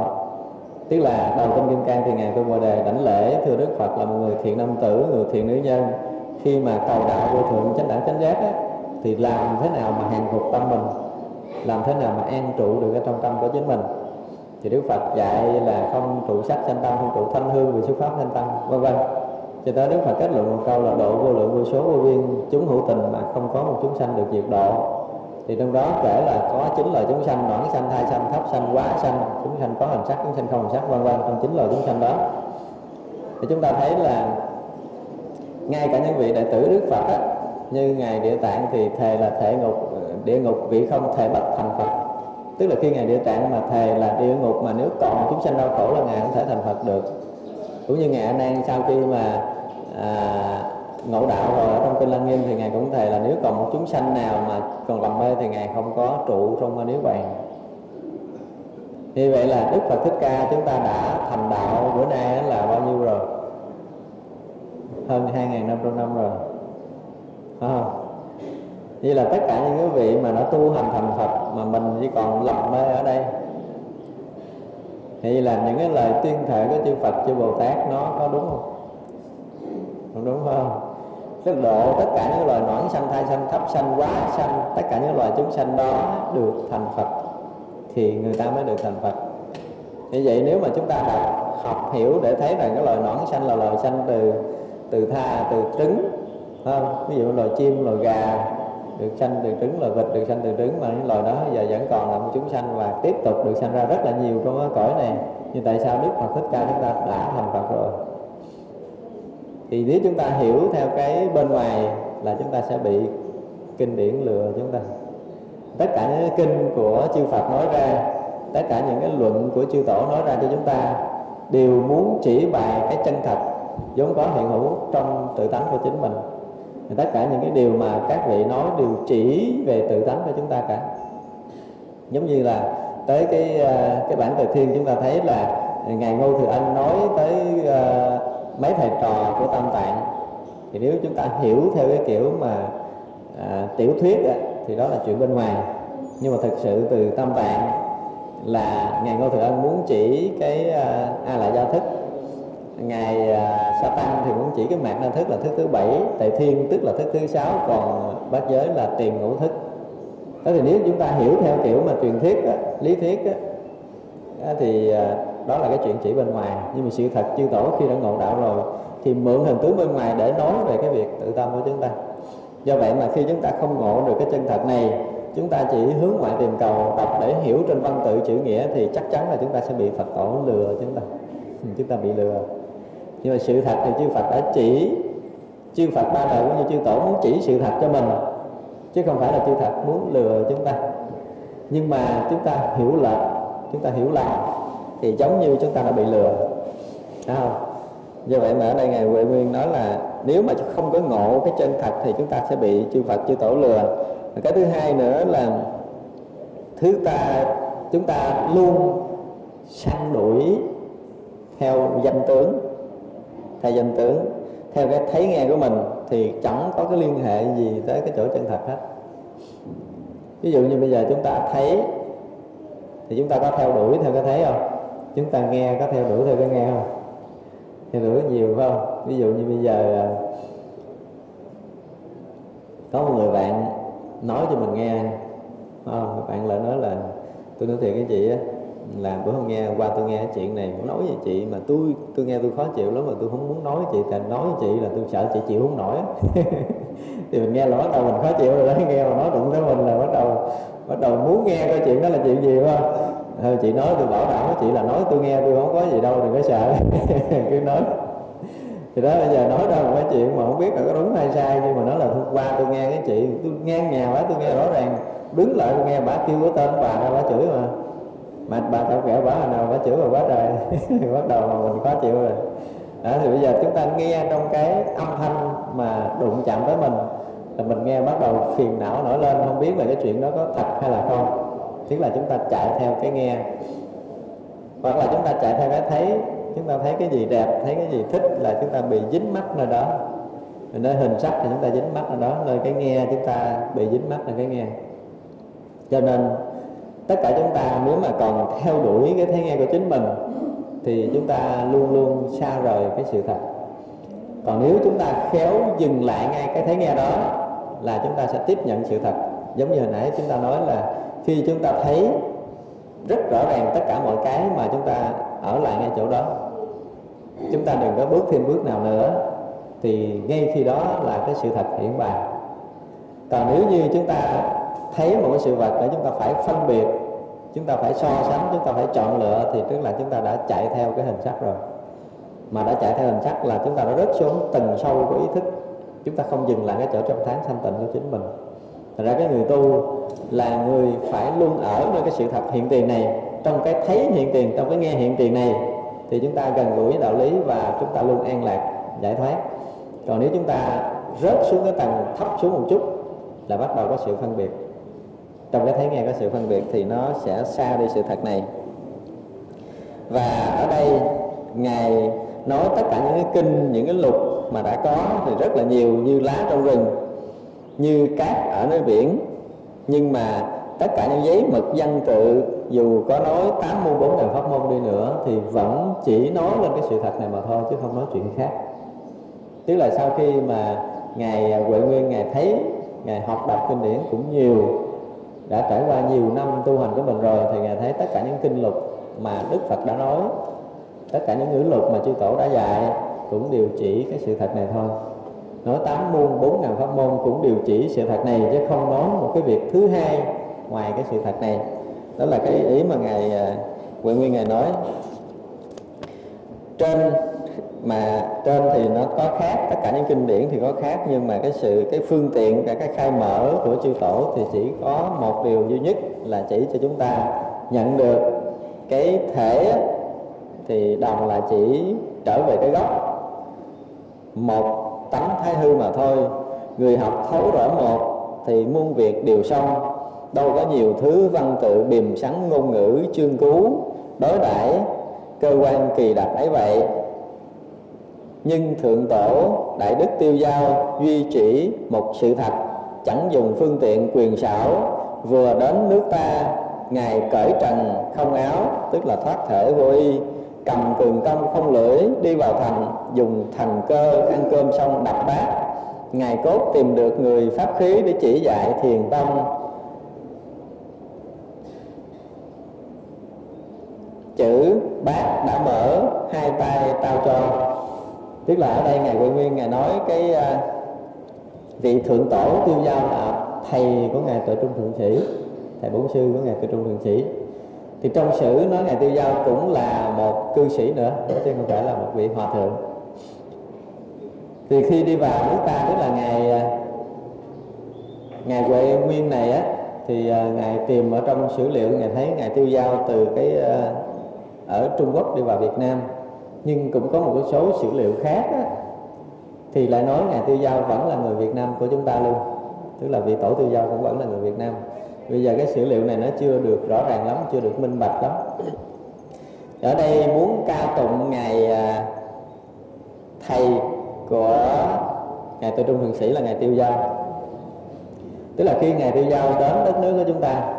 Tức là đầu kinh kim cang thì ngài tu bồ đề đảnh lễ thưa đức phật là một người thiện nam tử người thiện nữ nhân. Khi mà cầu đạo vô thượng chánh đẳng chánh giác á, thì làm thế nào mà hàng phục tâm mình? Làm thế nào mà an trụ được ở trong tâm của chính mình? Thì đức phật dạy là không trụ sắc sanh tâm không trụ thanh hương vì xuất pháp thanh tâm vân vân. Cho tới đức phật kết luận một câu là độ vô lượng vô số vô biên chúng hữu tình mà không có một chúng sanh được diệt độ. Thì trong đó kể là có chín loài chúng sanh đoạn sanh thai sanh thấp sanh quá sanh chúng sanh có hình sắc chúng sanh không hình sắc vân vân trong chín loài chúng sanh đó. Thì chúng ta thấy là ngay cả những vị đệ tử đức phật á, như ngài địa tạng thì thề là thể ngục địa ngục vị không thể bạch thành phật. Tức là khi ngài địa tạng mà thề là địa ngục mà nếu còn chúng sanh đau khổ là ngài không thể thành phật được. Cũng như ngài a nan sau khi mà à, ngộ đạo rồi ở trong kinh lăng nghiêm thì ngài cũng thề là nếu còn một chúng sanh nào mà còn làm mê thì ngài không có trụ trong niết bàn. Như vậy là đức phật thích ca chúng ta đã thành đạo bữa nay là bao nhiêu rồi? Hơn 2.500 năm rồi. Phải không? Như là tất cả những quý vị mà nó tu hành thành Phật mà mình chỉ còn lầm mê ở đây. Thì là những cái lời tuyên thệ của chư Phật, chư Bồ Tát, nó có đúng không? Không đúng không? Tức độ tất cả những loài nõn sanh, thai sanh, thấp sanh, quá sanh, tất cả những loài chúng sanh đó được thành Phật thì người ta mới được thành Phật. Như vậy nếu mà chúng ta đọc học hiểu để thấy rằng cái loài nõn sanh là loài sanh từ từ tha, từ trứng không? Ví dụ loài chim, loài gà được sanh từ trứng, loài vịt được sanh từ trứng, mà những loài đó giờ vẫn còn là một chúng sanh và tiếp tục được sanh ra rất là nhiều trong cái cõi này. Nhưng tại sao đức phật thích ca chúng ta đã thành phật rồi? Thì nếu chúng ta hiểu theo cái bên ngoài là chúng ta sẽ bị kinh điển lừa chúng ta. Tất cả những cái kinh của chư phật nói ra, tất cả những cái luận của chư tổ nói ra cho chúng ta đều muốn chỉ bài cái chân thật, vốn có hiện hữu trong tự tánh của chính mình thì tất cả những cái điều mà các vị nói đều chỉ về tự tánh của chúng ta cả. Giống như là tới cái à, cái bản từ thiên chúng ta thấy là ngài ngô thừa anh nói tới uh, mấy thầy trò của tam tạng. Thì nếu chúng ta hiểu theo cái kiểu mà à, tiểu thuyết đó, thì đó là chuyện bên ngoài. Nhưng mà thực sự từ tam tạng là ngài ngô thừa ân muốn chỉ cái uh, a la gia thức. Ngài à, sa tăng thì cũng chỉ cái mạng na thức là thức thứ bảy tề thiên tức là thức thứ sáu còn bát giới là tiền ngũ thức. Thế thì nếu chúng ta hiểu theo kiểu mà truyền thuyết đó, lý thuyết đó, thì à, đó là cái chuyện chỉ bên ngoài. Nhưng mà sự thật chư tổ khi đã ngộ đạo rồi thì mượn hình tướng bên ngoài để nói về cái việc tự tâm của chúng ta. Do vậy mà khi chúng ta không ngộ được cái chân thật này chúng ta chỉ hướng ngoại tìm cầu đọc để hiểu trên văn tự chữ nghĩa thì chắc chắn là chúng ta sẽ bị phật tổ lừa chúng ta. Chúng ta bị lừa nhưng mà sự thật thì chư Phật đã chỉ, chư Phật ba đời cũng như chư tổ muốn chỉ sự thật cho mình, chứ không phải là chư Phật muốn lừa chúng ta. Nhưng mà chúng ta hiểu lệch chúng ta hiểu lầm thì giống như chúng ta đã bị lừa. Đúng không? Do vậy mà ở đây ngài Huệ Nguyên nói là nếu mà không có ngộ cái chân thật thì chúng ta sẽ bị chư Phật, chư tổ lừa. Và cái thứ hai nữa là thứ ta, chúng ta luôn săn đuổi theo danh tướng hay danh tướng. Theo cái thấy nghe của mình thì chẳng có cái liên hệ gì tới cái chỗ chân thật hết. Ví dụ như bây giờ chúng ta thấy, thì chúng ta có theo đuổi theo cái thấy không? Chúng ta nghe có theo đuổi theo cái nghe không? Theo đuổi nhiều phải không? Ví dụ như bây giờ à, có một người bạn nói cho mình nghe không? Bạn lại nói là, tôi nói thiệt với chị á làm bữa hôm nghe, qua tôi nghe chuyện này cũng nói với chị, mà tôi tôi nghe tôi khó chịu lắm mà tôi không muốn nói với chị, tại nói với chị là tôi sợ chị chịu không nổi thì mình nghe là bắt đầu mình khó chịu rồi đó, nghe mà nói đụng tới mình là bắt đầu bắt đầu muốn nghe cái chuyện đó là chuyện gì không? Thôi chị nói, tôi bảo đảm với chị là nói tôi nghe, tôi không có gì đâu, đừng có sợ. Cứ nói. Thì đó, bây giờ nói ra một cái chuyện mà không biết là có đúng hay sai, nhưng mà nó là hôm qua tôi nghe cái chị, tôi nghe nhà quá, tôi nghe rõ ràng, đứng lại tôi nghe bà kêu cái tên bà ra bà chửi mà mà bà tao kẹo bả hồi nào bả chửi rồi. Quá trời bắt đầu mà mình khó chịu rồi. Đó, thì bây giờ chúng ta nghe trong cái âm thanh mà đụng chạm tới mình, là mình nghe bắt đầu phiền não nổi lên. Không biết là cái chuyện đó có thật hay là không. Tức là chúng ta chạy theo cái nghe. Hoặc là chúng ta chạy theo cái thấy. Chúng ta thấy cái gì đẹp, thấy cái gì thích là chúng ta bị dính mắt nơi đó. Nơi hình sắc thì chúng ta dính mắt ở đó. Nơi cái nghe chúng ta bị dính mắt là cái nghe. Cho nên tất cả chúng ta nếu mà còn theo đuổi cái thấy nghe của chính mình, thì chúng ta luôn luôn xa rời cái sự thật. Còn nếu chúng ta khéo dừng lại ngay cái thấy nghe đó, là chúng ta sẽ tiếp nhận sự thật. Giống như hồi nãy chúng ta nói là khi chúng ta thấy rất rõ ràng tất cả mọi cái mà chúng ta ở lại ngay chỗ đó, chúng ta đừng có bước thêm bước nào nữa, thì ngay khi đó là cái sự thật hiện bày còn nếu như chúng ta thấy một cái sự vật để chúng ta phải phân biệt, chúng ta phải so sánh, chúng ta phải chọn lựa thì tức là chúng ta đã chạy theo cái hình sắc rồi. Mà đã chạy theo hình sắc là chúng ta đã rớt xuống tầng sâu của ý thức. Chúng ta không dừng lại cái chỗ trong tháng thanh tịnh của chính mình. Thật ra cái người tu là người phải luôn ở nơi cái sự thật hiện tiền này. Trong cái thấy hiện tiền, trong cái nghe hiện tiền này, thì chúng ta gần gũi với đạo lý và chúng ta luôn an lạc, giải thoát. Còn nếu chúng ta rớt xuống cái tầng thấp xuống một chút là bắt đầu có sự phân biệt trong cái thấy nghe có sự phân biệt thì nó sẽ xa đi sự thật này. Và ở đây, ngài nói tất cả những cái kinh, những cái lục mà đã có thì rất là nhiều, như lá trong rừng, như cát ở nơi biển. Nhưng mà tất cả những giấy mực văn tự, dù có nói tám môn, bốn ngàn pháp môn đi nữa, thì vẫn chỉ nói lên cái sự thật này mà thôi, chứ không nói chuyện khác. Tức là sau khi mà ngài huệ nguyên, ngài thấy, ngài học đọc kinh điển cũng nhiều đã trải qua nhiều năm tu hành của mình rồi thì ngài thấy tất cả những kinh lục mà đức phật đã nói, tất cả những ngữ lục mà chư tổ đã dạy cũng đều chỉ cái sự thật này thôi. Nói tám môn, bốn ngàn pháp môn cũng đều chỉ sự thật này chứ không nói một cái việc thứ hai ngoài cái sự thật này. Đó là cái ý mà ngài à, huệ nguyên ngài nói. Trên mà trên thì nó có khác, tất cả những kinh điển thì có khác, nhưng mà cái sự, cái phương tiện cả cái khai mở của chư tổ thì chỉ có một điều duy nhất là chỉ cho chúng ta nhận được cái thể thì đồng là chỉ trở về cái gốc. Một tánh thái hư mà thôi. Người học thấu rõ một thì muôn việc đều xong. Đâu có nhiều thứ văn tự bìm sắn ngôn ngữ, chương cứu đối đãi cơ quan kỳ đặc ấy vậy nhưng thượng tổ, đại đức tiêu giao duy chỉ một sự thật, chẳng dùng phương tiện quyền xảo. Vừa đến nước ta, ngài cởi trần không áo, tức là thoát thể vô y, cầm cường công không lưỡi đi vào thành, dùng thần cơ ăn cơm xong đập bát. Ngài cốt tìm được người pháp khí để chỉ dạy thiền tông. Chữ bát đã mở, hai tay tao cho tức là ở đây ngài Huệ Nguyên ngài nói cái uh, vị thượng tổ tiêu giao là thầy của ngài tuệ trung thượng sĩ thầy bổn sư của ngài tuệ trung thượng sĩ. Thì trong sử nói ngài tiêu giao cũng là một cư sĩ nữa chứ không phải là một vị hòa thượng. Thì khi đi vào nước ta tức là ngài à, ngài Huệ Nguyên này á thì à, ngài tìm ở trong sử liệu ngài thấy ngài tiêu giao từ cái ở Trung Quốc đi vào Việt Nam nhưng cũng có một số sử liệu khác á, thì lại nói ngài tiêu giao vẫn là người Việt Nam của chúng ta luôn. Tức là vị tổ tiêu giao cũng vẫn là người Việt Nam. Bây giờ cái sử liệu này nó chưa được rõ ràng lắm chưa được minh bạch lắm. Ở đây muốn ca tụng ngài à, thầy của ngài tự trung thượng sĩ là ngài tiêu giao. Tức là khi ngài tiêu giao đến đất nước của chúng ta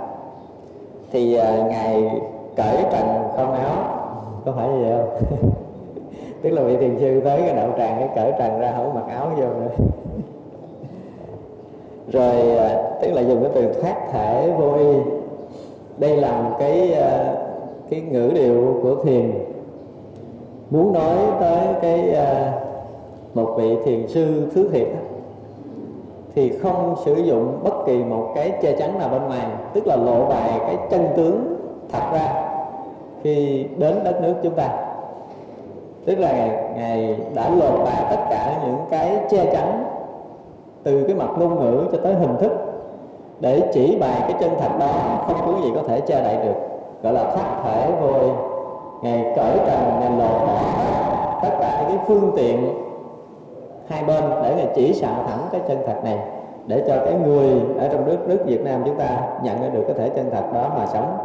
thì à, ngài cởi trần không áo. Có phải như vậy không? tức là vị thiền sư tới cái đạo tràng, cái cởi trần ra không mặc áo vô nữa. Rồi à, tức là dùng cái từ thoát thể vô y đây là một cái à, cái ngữ điệu của thiền. Muốn nói tới cái à, một vị thiền sư thứ thiệt thì không sử dụng bất kỳ một cái che chắn nào bên ngoài. Tức là lộ bài cái chân tướng thật ra khi đến đất nước chúng ta tức là ngài, đã lột bả tất cả những cái che chắn từ cái mặt ngôn ngữ cho tới hình thức để chỉ bài cái chân thật đó không có gì có thể che đậy được. Gọi là thoát thể vôi. Ngài cởi trần ngài lộ bỏ tất cả những cái phương tiện hai bên để ngài chỉ xạo thẳng cái chân thật này để cho cái người ở trong nước nước Việt Nam chúng ta nhận ra được cái thể chân thật đó mà sống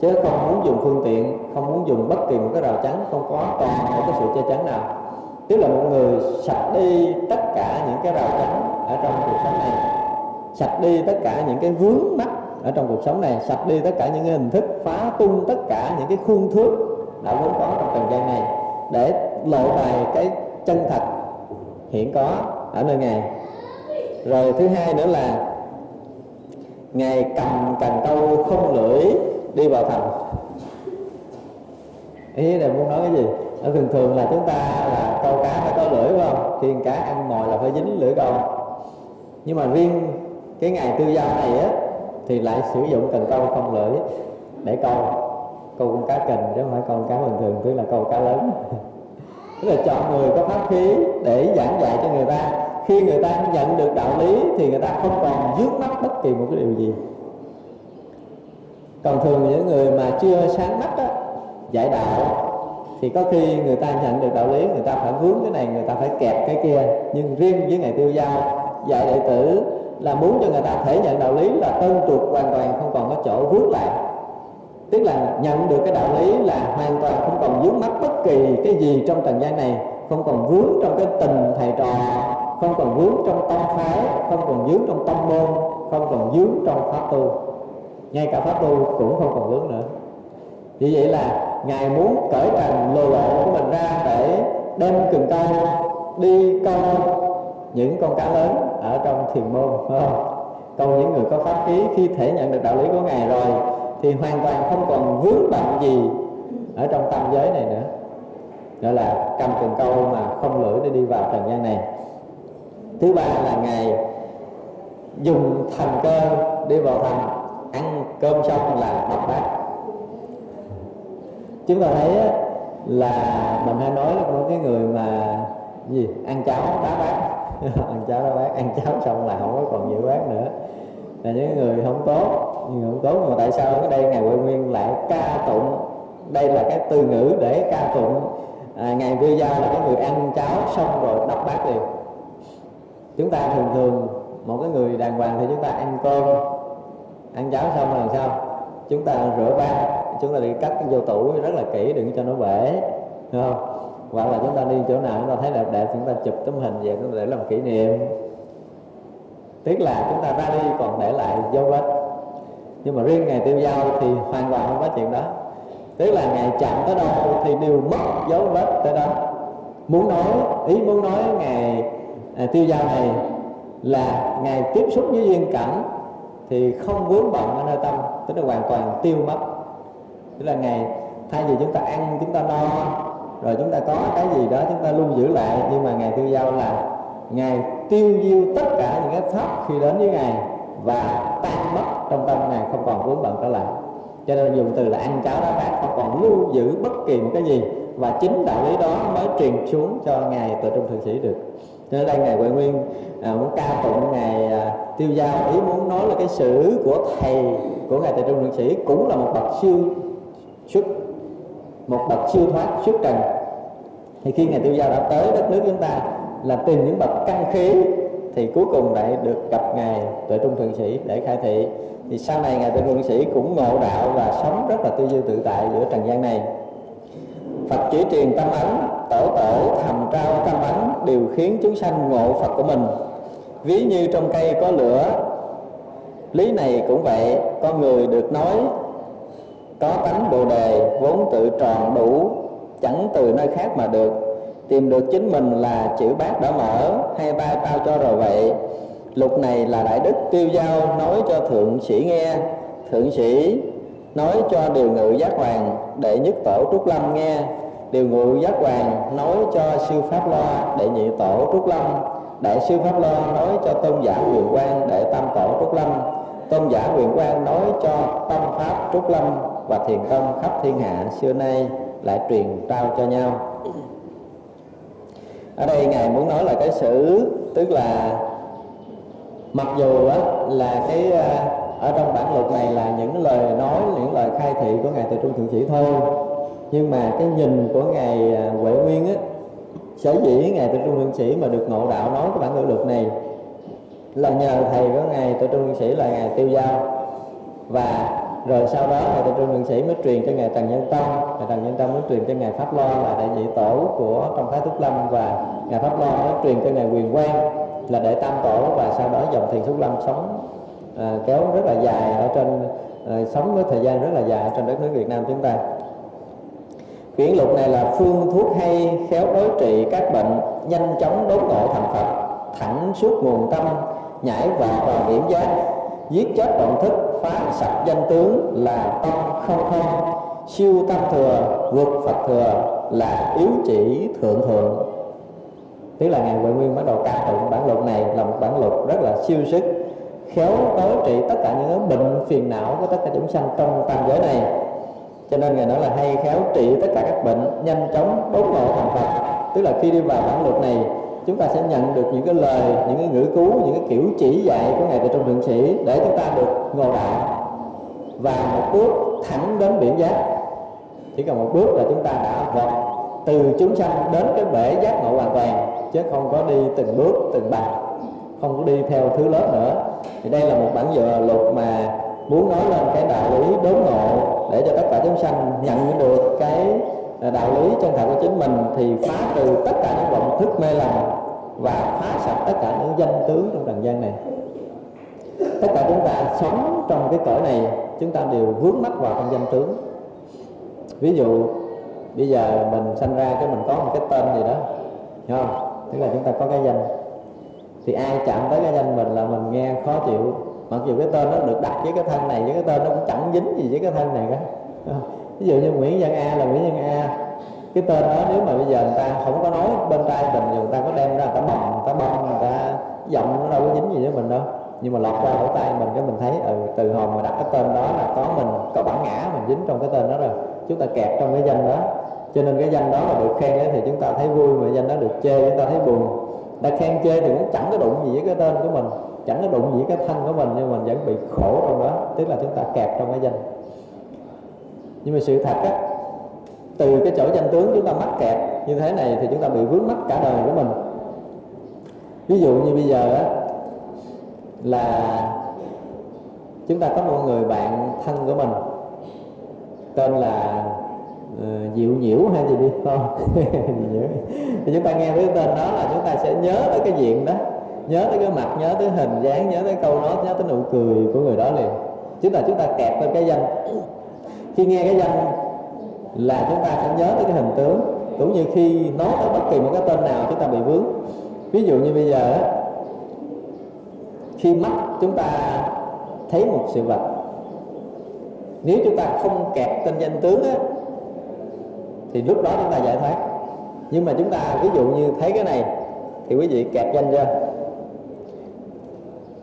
chứ không muốn dùng phương tiện, không muốn dùng bất kỳ một cái rào chắn, không có còn một cái sự che chắn nào. Tức là một người sạch đi tất cả những cái rào chắn ở trong cuộc sống này, sạch đi tất cả những cái vướng mắc ở trong cuộc sống này, sạch đi tất cả những cái hình thức phá tung tất cả những cái khuôn thước đã vốn có trong trần gian này để lộ bài cái chân thật hiện có ở nơi ngài rồi thứ hai nữa là, ngài cầm cần câu không lưỡi đi vào thành ý là muốn nói cái gì? Ở thường thường là chúng ta là câu cá phải có lưỡi, phải không? Khi cá ăn mồi là phải dính lưỡi câu nhưng mà riêng cái ngày tư giao này á, thì lại sử dụng cần câu không lưỡi để câu. Câu con cá kình chứ không phải con cá bình thường, tức là câu cá lớn. Tức là chọn người có pháp khí để giảng dạy cho người ta. Khi người ta nhận được đạo lý thì người ta không còn dướng mắt bất kỳ một cái điều gì còn thường những người mà chưa sáng mắt á, giải đạo thì có khi người ta nhận được đạo lý người ta phải vướng cái này người ta phải kẹp cái kia. Nhưng riêng với ngày tiêu giao dạy đệ tử là muốn cho người ta thể nhận đạo lý là tân trục hoàn toàn không còn có chỗ vướng lại. Tức là nhận được cái đạo lý là hoàn toàn không còn vướng mắc bất kỳ cái gì trong trần gian này không còn vướng trong cái tình thầy trò không còn vướng trong tông phái không còn vướng trong tông môn không còn vướng trong pháp tu ngay cả pháp tu cũng không còn vướng nữa. Vì vậy là ngài muốn cởi trần lồ lộ của mình ra để đem cần câu đi câu những con cá lớn ở trong thiền môn, phải không? Câu những người có pháp khí khi thể nhận được đạo lý của ngài rồi thì hoàn toàn không còn vướng bận gì ở trong tam giới này nữa. Gọi là cầm cần câu mà không lưỡi để đi vào trần gian này. Thứ ba là ngài dùng thành cơ đi vào thành ăn cơm xong là đọc bát chúng ta thấy là mình hay nói là có cái người mà gì ăn cháo đá bát. Ăn cháo đá bát ăn cháo xong là không có còn giữ bát nữa. Là những người không tốt nhưng không tốt mà tại sao ở đây ngài huệ nguyên lại ca tụng? Đây là cái từ ngữ để ca tụng. À, ngài vua giao là cái người ăn cháo xong rồi đập bát liền. Chúng ta thường thường một cái người đàng hoàng thì chúng ta ăn cơm ăn cháo xong là sao? Chúng ta rửa bát. Chúng ta đi cắt vô tủ rất là kỹ đừng cho nó bể. Đúng không? Hoặc là chúng ta đi chỗ nào chúng ta thấy đẹp đẹp chúng ta chụp tấm hình về chúng ta để làm kỷ niệm. Tiếc là chúng ta ra đi còn để lại dấu vết. Nhưng mà riêng ngày tiêu giao thì hoàn toàn không có chuyện đó. Tức là ngày chạm tới đâu thì đều mất dấu vết tới đó. Muốn nói ý muốn nói ngày à, tiêu giao này là ngày tiếp xúc với duyên cảnh thì không vướng bận ở nơi tâm, tức là hoàn toàn tiêu mất. Tức là ngày thay vì chúng ta ăn, chúng ta no, rồi chúng ta có cái gì đó chúng ta luôn giữ lại, nhưng mà ngày tiêu giao là ngài tiêu diêu tất cả những cái pháp khi đến với ngài và tan mất trong tâm ngài, không còn vướng bận trở lại. Cho nên dùng từ là ăn cháo đá bát không còn lưu giữ bất kỳ một cái gì. Và chính đạo lý đó mới truyền xuống cho ngài từ trung thượng sĩ được nên đây ngài huệ nguyên à, muốn ca tụng ngài à, tiêu giao. Ý muốn nói là cái sử của thầy của ngài tại trung thượng sĩ cũng là một bậc siêu xuất một bậc siêu thoát xuất trần. Thì khi ngài tiêu giao đã tới đất nước chúng ta là tìm những bậc căn khí thì cuối cùng lại được gặp ngài tuệ trung thượng sĩ để khai thị. Thì sau này ngài tuệ trung thượng sĩ cũng ngộ đạo và sống rất là tư duy tự tại giữa trần gian này. Phật chỉ truyền tâm ấn, tổ tổ thầm trao tâm ấn, điều khiến chúng sanh ngộ Phật của mình. Ví như trong cây có lửa, lý này cũng vậy, con người được nói có tánh bồ đề, vốn tự tròn đủ, chẳng từ nơi khác mà được. Tìm được chính mình là chữ bát đã mở hai ba tao cho rồi vậy? Lục này là đại đức tiêu giao, nói cho thượng sĩ nghe. Thượng sĩ nói cho điều ngự giác hoàng đệ nhất tổ trúc lâm nghe. Điều ngự giác hoàng nói cho sư pháp loa đệ nhị tổ trúc lâm. Đại sư pháp loa nói cho tôn giả quyền quang đệ tam tổ trúc lâm. Tôn giả quyền quang nói cho tâm pháp trúc lâm và thiền tông khắp thiên hạ xưa nay lại truyền trao cho nhau. Ở đây ngài muốn nói là cái sự tức là mặc dù á, là cái à, ở trong bản luật này là những lời nói, những lời khai thị của ngài từ trung thượng sĩ thôi. Nhưng mà cái nhìn của ngài à, huệ nguyên á, sở dĩ ngài từ trung thượng sĩ mà được ngộ đạo nói cái bản ngữ luật này là nhờ thầy của ngài từ trung thượng sĩ là ngài tiêu giao. Và rồi sau đó ngài từ Trung Thượng Sĩ mới truyền cho ngài Trần Nhân Tông ngài Trần Nhân Tông mới truyền cho ngài Pháp lo là đại nhị tổ của trong Thái Thúc Lâm. Và ngài Pháp lo mới truyền cho ngài Quyền Quang là đệ tam tổ. Và sau đó dòng thiền Thúc Lâm sống à, kéo rất là dài ở trên à, sống với thời gian rất là dài ở trên đất nước Việt Nam chúng ta. Quyển lục này là phương thuốc hay khéo đối trị các bệnh nhanh chóng đốn ngộ thành Phật thẳng suốt nguồn tâm nhảy vào vào điểm giác giết chết động thức phá sạch danh tướng là tâm không không siêu tâm thừa vượt Phật thừa là yếu chỉ thượng thượng. Tức là ngài Huệ Nguyên bắt đầu ca tụng bản luận này là một bản luận rất là siêu sức khéo đối trị tất cả những bệnh phiền não của tất cả chúng sanh trong tam giới này. Cho nên ngài nói là hay khéo trị tất cả các bệnh nhanh chóng đốn ngộ thành phật. Tức là khi đi vào bản luật này, chúng ta sẽ nhận được những cái lời, những cái ngữ cứu những cái kiểu chỉ dạy của ngài từ trong thượng sĩ để chúng ta được ngộ đạo. Và một bước thẳng đến biển giác. Chỉ cần một bước là chúng ta đã vọt từ chúng sanh đến cái bể giác ngộ hoàn toàn, chứ không có đi từng bước, từng bậc không có đi theo thứ lớp nữa. Thì đây là một bản dựa luật mà muốn nói lên cái đạo lý đốn ngộ để cho tất cả chúng sanh nhận được cái à, đạo lý chân thật của chính mình thì phá trừ tất cả những vọng thức mê lầm và phá sạch tất cả những danh tướng trong trần gian này. Tất cả chúng ta sống trong cái cõi này, chúng ta đều vướng mắc vào trong danh tướng. Ví dụ, bây giờ mình sanh ra cái mình có một cái tên gì đó, hiểu không? Tức là chúng ta có cái danh thì ai chạm tới cái danh mình là mình nghe khó chịu. Mặc dù cái tên nó được đặt với cái thân này với cái tên nó cũng chẳng dính gì với cái thân này cả. Ờ, ví dụ như Nguyễn Văn A là Nguyễn Văn A. Cái tên đó nếu mà bây giờ người ta không có nói bên trai mình thì người ta có đem ra người ta bầm người ta bông người ta giọng nó đâu có dính gì với mình đâu. Nhưng mà lọt qua lỗ tay mình cái mình thấy ừ, từ hồi mà đặt cái tên đó là có mình có bản ngã mình dính trong cái tên đó rồi. Chúng ta kẹt trong cái danh đó. Cho nên cái danh đó mà được khen ấy, thì chúng ta thấy vui mà danh đó được chê chúng ta thấy buồn đã khen chê thì cũng chẳng có đụng gì với cái tên của mình, chẳng có đụng gì với cái thân của mình, nhưng mình vẫn bị khổ trong đó. Tức là chúng ta kẹt trong cái danh. Nhưng mà sự thật á, từ cái chỗ danh tướng chúng ta mắc kẹt như thế này thì chúng ta bị vướng mắc cả đời của mình. Ví dụ như bây giờ á, là chúng ta có một người bạn thân của mình, tên là Ờ, uh, nhiễu hay gì đi. Không thì chúng ta nghe cái tên đó là chúng ta sẽ nhớ tới cái diện đó. Nhớ tới cái mặt nhớ tới hình dáng nhớ tới câu nói nhớ tới nụ cười của người đó liền. Chúng ta chúng ta kẹt lên cái danh. Khi nghe cái danh là chúng ta sẽ nhớ tới cái hình tướng. Cũng như khi nói tới bất kỳ một cái tên nào chúng ta bị vướng. Ví dụ như bây giờ khi mắt chúng ta thấy một sự vật nếu chúng ta không kẹt tên danh tướng á, thì lúc đó chúng ta giải thoát. Nhưng mà chúng ta, ví dụ như thấy cái này, thì quý vị kẹp danh chưa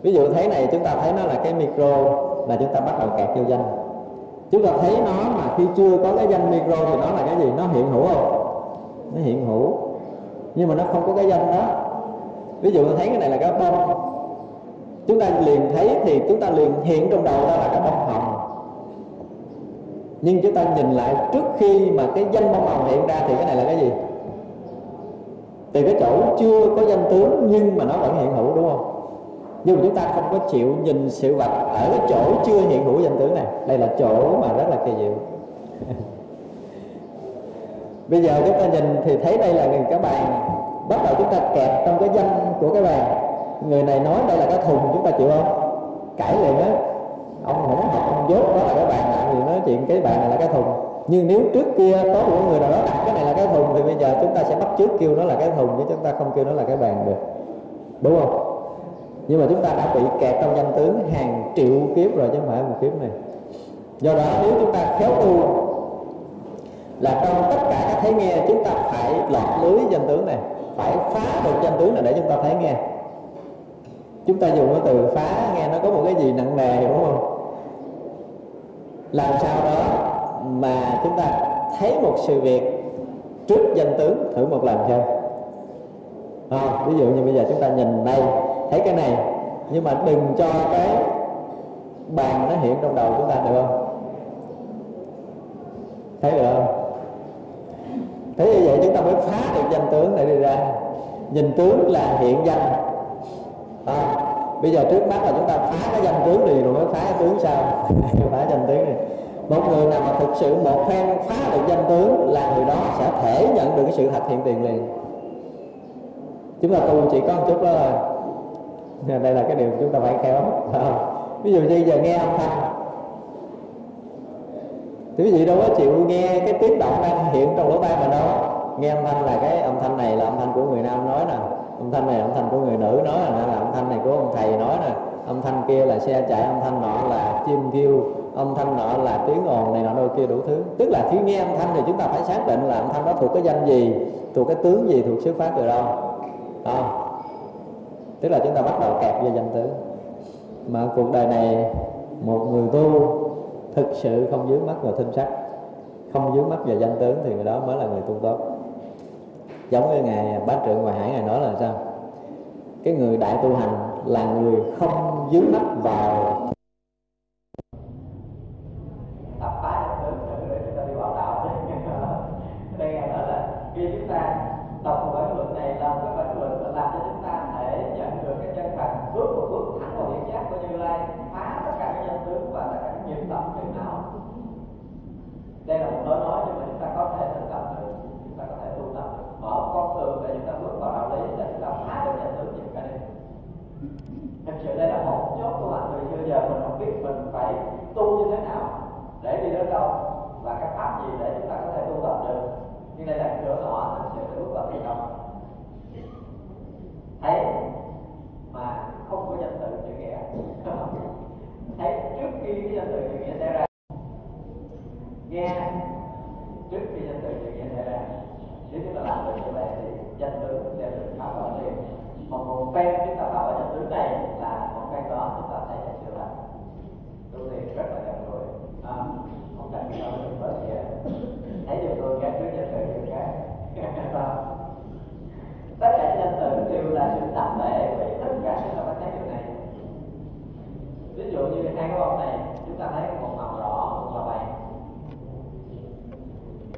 ví dụ thấy này, chúng ta thấy nó là cái micro là chúng ta bắt đầu kẹp vô danh. Chúng ta thấy nó mà khi chưa có cái danh micro thì nó là cái gì? Nó hiện hữu không? Nó hiện hữu. Nhưng mà nó không có cái danh đó. Ví dụ thấy cái này là cái bông. Chúng ta liền thấy thì chúng ta liền hiện trong đầu đó là cái bông hồng nhưng chúng ta nhìn lại trước khi mà cái danh bông hồng hiện ra thì cái này là cái gì? Từ cái chỗ chưa có danh tướng nhưng mà nó vẫn hiện hữu, đúng không? Nhưng mà chúng ta không có chịu nhìn sự vật ở cái chỗ chưa hiện hữu danh tướng này. Đây là chỗ mà rất là kỳ diệu. Bây giờ chúng ta nhìn thì thấy đây là cái bàn. Bắt đầu chúng ta kẹt trong cái danh của cái bàn. Người này nói đây là cái thùng chúng ta chịu không? Cãi liền á ông không học ông dốt đó là cái bàn thì nói chuyện cái bàn này là cái thùng. Nhưng nếu trước kia có một người nào đó đặt cái này là cái thùng thì bây giờ chúng ta sẽ bắt trước kêu nó là cái thùng chứ chúng ta không kêu nó là cái bàn được. Đúng không? Nhưng mà chúng ta đã bị kẹt trong danh tướng hàng triệu kiếp rồi chứ không phải một kiếp này. Do đó nếu chúng ta khéo tu là trong tất cả các thấy nghe chúng ta phải lọt lưới danh tướng này, phải phá được danh tướng này để chúng ta thấy nghe. Chúng ta dùng cái từ phá, nghe nó có một cái gì nặng nề đúng không? Làm sao đó mà chúng ta thấy một sự việc trước danh tướng thử một lần xem. À, ví dụ như bây giờ chúng ta nhìn đây thấy cái này nhưng mà đừng cho cái bàn nó hiện trong đầu chúng ta được không? Thấy được không? Thế như vậy chúng ta mới phá được danh tướng này đi ra. Nhìn tướng là hiện danh. À, bây giờ trước mắt là chúng ta phá cái danh tướng đi, rồi mới phá cái tướng sau. Phá danh tướng này một người nào mà thực sự một phen phá được danh tướng là người đó sẽ thể nhận được cái sự thật hiện tiền liền. Chúng ta tu chỉ có một chút đó thôi. Đây là cái điều chúng ta phải khéo ví dụ như giờ nghe âm thanh. Thì quý vị, đâu có chịu nghe cái tiếng động đang hiện trong lỗ tai mình đâu nghe âm thanh là cái âm thanh này là âm thanh của người nam nói nè. Âm thanh này là âm thanh của người nữ nói nè, là âm thanh này của ông thầy nói nè. Âm thanh kia là xe chạy, âm thanh nọ là chim kêu, âm thanh nọ là tiếng ồn này nọ, đôi kia đủ thứ. Tức là khi nghe âm thanh thì chúng ta phải xác định là âm thanh đó thuộc cái danh gì, thuộc cái tướng gì, thuộc xuất phát từ đâu. À. tức là chúng ta bắt đầu kẹp vô danh tướng. Mà cuộc đời này, một người tu thực sự không dướng mắt vào thân sắc không dướng mắt vào danh tướng thì người đó mới là người tu tốt giống như ngài bá trượng ngoài hải ngài nói là sao? Cái người đại tu hành là người không dướng mắt vào tập phá danh tướng để chúng ta đi vào đạo đây ngài nói là khi chúng ta đọc một bản luận này là một cái bản luận là làm cho chúng ta thể nhận được cái chân thật bước một bước thẳng vào hiện giác của như lai phá tất cả các danh tướng và tất cả các nghiệp tập phiền não đây là một lối nói nhưng mà chúng ta có thể thực tập được chúng ta có thể tu tập được mở một con đường để chúng ta bước vào đạo lý để chúng ta phá được danh tướng những cái này thực sự đây là một chốt tu hành từ xưa giờ mình không biết mình phải tu như thế nào để đi đến đâu và các pháp gì để chúng ta có thể tu tập được. Nhưng đây là cửa ngõ thật sự để bước vào thiền công thấy? Mà không có danh từ chữ nghĩa. Thấy? Trước khi cái danh từ chữ nghĩa xảy ra, nghe. Trước khi danh từ chữ nghĩa xảy ra, nếu chúng ta làm được như vậy thì danh từ sẽ được phá vỡ liền một một phen chúng ta phá vỡ danh từ này là một phen đó, chúng ta thấy sự là tu thiền rất là gần gũi à, không cần sao mình có bớt gì hết thấy được tôi các trước nhân từ được khác tất cả nhân từ đều là sự tạm bệ vì tất cả chúng ta phải thấy điều này. Ví dụ như hai cái bông này chúng ta thấy một màu đỏ một màu vàng.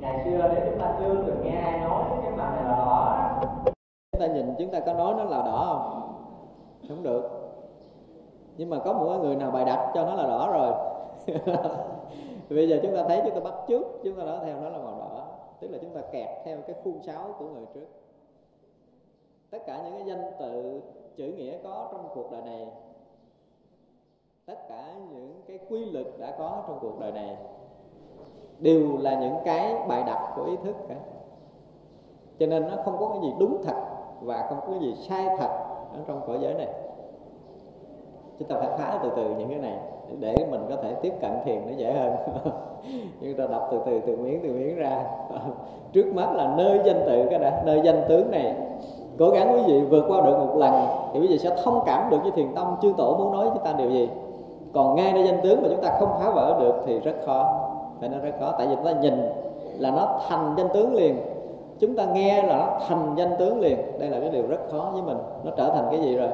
Ngày xưa nếu chúng ta chưa từng nghe ai nói cái màu này là đỏ. Chúng ta nhìn chúng ta có nói nó là đỏ không? Không được. Nhưng mà có một người nào bài đặt cho nó là đỏ rồi. bây giờ chúng ta thấy chúng ta bắt trước chúng ta nói theo nó là màu đỏ. Tức là chúng ta kẹt theo cái khuôn sáo của người trước. Tất cả những cái danh tự chữ nghĩa có trong cuộc đời này, tất cả những cái quy luật đã có trong cuộc đời này, đều là những cái bài đặt của ý thức cả. Cho nên nó không có cái gì đúng thật và không có cái gì sai thật ở trong cõi giới này chúng ta phải phá từ từ những cái này để mình có thể tiếp cận thiền nó dễ hơn. Chúng ta đọc từ từ từ miếng từ miếng ra. Trước mắt là nơi danh tự cái đã, nơi danh tướng này. Cố gắng quý vị vượt qua được một lần thì quý vị sẽ thông cảm được với thiền tông chư tổ muốn nói chúng ta điều gì. Còn ngay nơi danh tướng mà chúng ta không phá vỡ được thì rất khó, phải nói rất khó. Tại vì chúng ta nhìn là nó thành danh tướng liền. Chúng ta nghe là nó thành danh tướng liền. Đây là cái điều rất khó với mình. Nó trở thành cái gì rồi?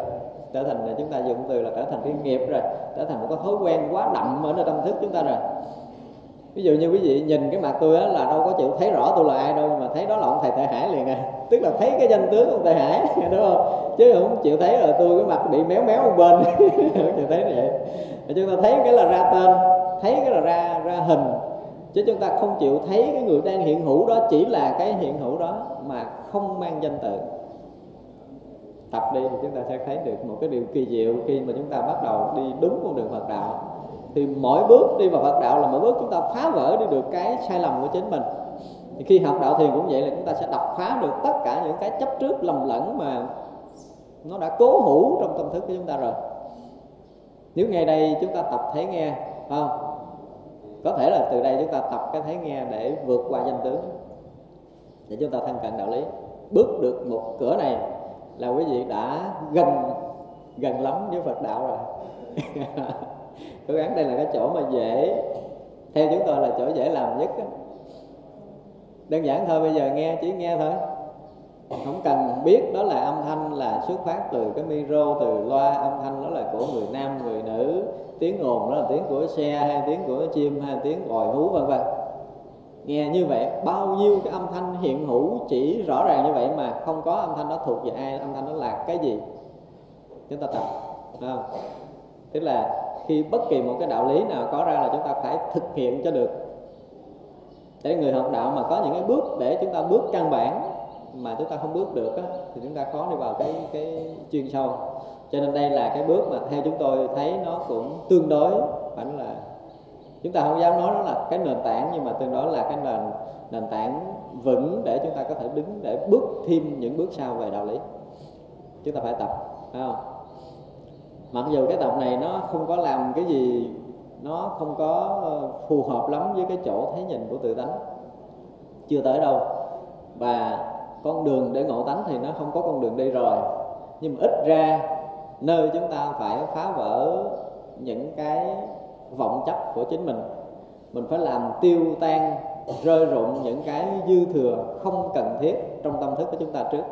Trở thành là chúng ta dùng từ là trở thành cái nghiệp rồi. Trở thành một cái thói quen quá đậm ở nơi tâm thức chúng ta rồi. Ví dụ như quý vị nhìn cái mặt tôi á, là đâu có chịu thấy rõ tôi là ai đâu, mà thấy đó là ông thầy tệ hải liền à. Tức là thấy cái danh tướng ông tệ hải, đúng không? Chứ không chịu thấy là tôi cái mặt bị méo méo một bên. Không chịu thấy như vậy chúng ta thấy cái là ra tên, thấy cái là ra ra hình. Chứ chúng ta không chịu thấy cái người đang hiện hữu đó chỉ là cái hiện hữu đó mà không mang danh tự tập đi thì chúng ta sẽ thấy được một cái điều kỳ diệu khi mà chúng ta bắt đầu đi đúng con đường Phật đạo. Thì mỗi bước đi vào Phật đạo là mỗi bước chúng ta phá vỡ đi được cái sai lầm của chính mình. Thì khi học đạo thiền cũng vậy là chúng ta sẽ đập phá được tất cả những cái chấp trước lầm lẫn mà nó đã cố hữu trong tâm thức của chúng ta rồi. Nếu ngay đây chúng ta tập thấy nghe không có thể là từ đây chúng ta tập cái thấy nghe để vượt qua danh tướng. Để chúng ta thân cận đạo lý. Bước được một cửa này là quý vị đã gần gần lắm với Phật đạo rồi. Cố gắng đây là cái chỗ mà dễ, theo chúng tôi là chỗ dễ làm nhất đó. đơn giản thôi, bây giờ nghe, chỉ nghe thôi. Không cần biết đó là âm thanh là xuất phát từ cái micro, từ loa âm thanh, đó là của người nam, người nữ. Tiếng ồn đó là tiếng của xe, hay tiếng của chim, hay tiếng còi hú, vân vân nghe như vậy bao nhiêu cái âm thanh hiện hữu chỉ rõ ràng như vậy mà không có âm thanh đó thuộc về ai âm thanh đó là cái gì? Chúng ta tập không? tức là khi bất kỳ một cái đạo lý nào có ra là chúng ta phải thực hiện cho được. Để người học đạo mà có những cái bước để chúng ta bước căn bản mà chúng ta không bước được á, thì chúng ta khó đi vào cái cái chuyên sâu. Cho nên đây là cái bước mà theo chúng tôi thấy nó cũng tương đối phải là chúng ta không dám nói nó là cái nền tảng, nhưng mà tương đối là cái nền nền tảng vững để chúng ta có thể đứng để bước thêm những bước sau về đạo lý. Chúng ta phải tập, phải không? Mặc dù cái tập này nó không có làm cái gì, nó không có ờ, phù hợp lắm với cái chỗ thấy nhìn của tự tánh. Chưa tới đâu. Và con đường để ngộ tánh thì nó không có con đường đi rồi. Nhưng mà ít ra nơi chúng ta phải phá vỡ những cái vọng chấp của chính mình. Mình phải làm tiêu tan, rơi rụng những cái dư thừa không cần thiết trong tâm thức của chúng ta trước.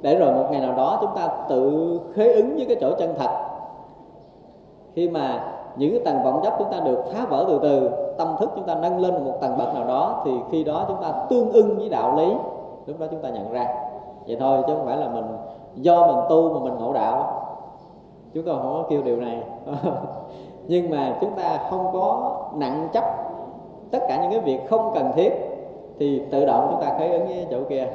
Để rồi một ngày nào đó chúng ta tự khế ứng với cái chỗ chân thật. Khi mà những cái tầng vọng chấp chúng ta được phá vỡ từ từ, tâm thức chúng ta nâng lên một tầng bậc nào đó, thì khi đó chúng ta tương ưng với đạo lý, lúc đó chúng ta nhận ra. Vậy thôi chứ không phải là mình do mình tu mà mình ngộ đạo. Chúng ta không có kêu điều này. nhưng mà chúng ta không có nặng chấp tất cả những cái việc không cần thiết thì tự động chúng ta khởi ứng với chỗ kia.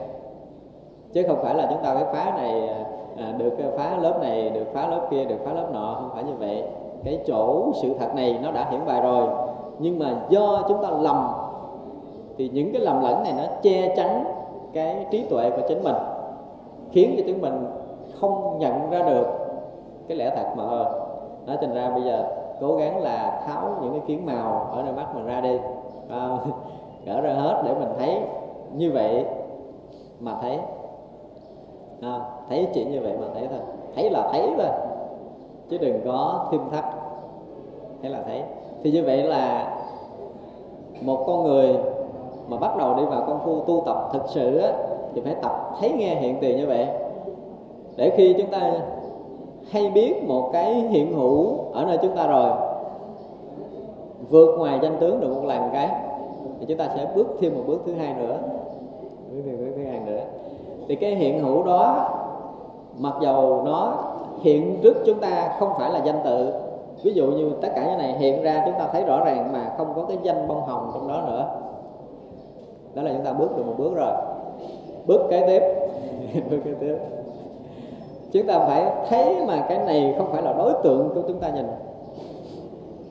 Chứ không phải là chúng ta phải phá này à, được phá lớp này được phá lớp kia được phá lớp nọ không phải như vậy. Cái chỗ sự thật này nó đã hiển bày rồi. Nhưng mà do chúng ta lầm thì những cái lầm lẫn này nó che chắn cái trí tuệ của chính mình khiến cho chúng mình không nhận ra được cái lẽ thật mà ờ, nói thành ra bây giờ cố gắng là tháo những cái kiến màu ở nơi mắt mình ra đi. À, gỡ ra hết để mình thấy như vậy mà thấy. À, thấy chỉ như vậy mà thấy thôi. Thấy là thấy thôi chứ đừng có thêm thắt. Thấy là thấy. Thì như vậy là một con người mà bắt đầu đi vào công phu tu tập thực sự á, thì phải tập thấy nghe hiện tiền như vậy. Để khi chúng ta hay biết một cái hiện hữu ở nơi chúng ta rồi, vượt ngoài danh tướng được một lần cái, thì chúng ta sẽ bước thêm một bước thứ hai nữa. Bước thêm bước thứ hai nữa. Thì cái hiện hữu đó, mặc dầu nó hiện trước chúng ta không phải là danh tự, ví dụ như tất cả những này hiện ra chúng ta thấy rõ ràng mà không có cái danh bông hồng trong đó nữa. Đó là chúng ta bước được một bước rồi. Bước kế tiếp. Bước kế tiếp chúng ta phải thấy mà cái này không phải là đối tượng của chúng ta nhìn.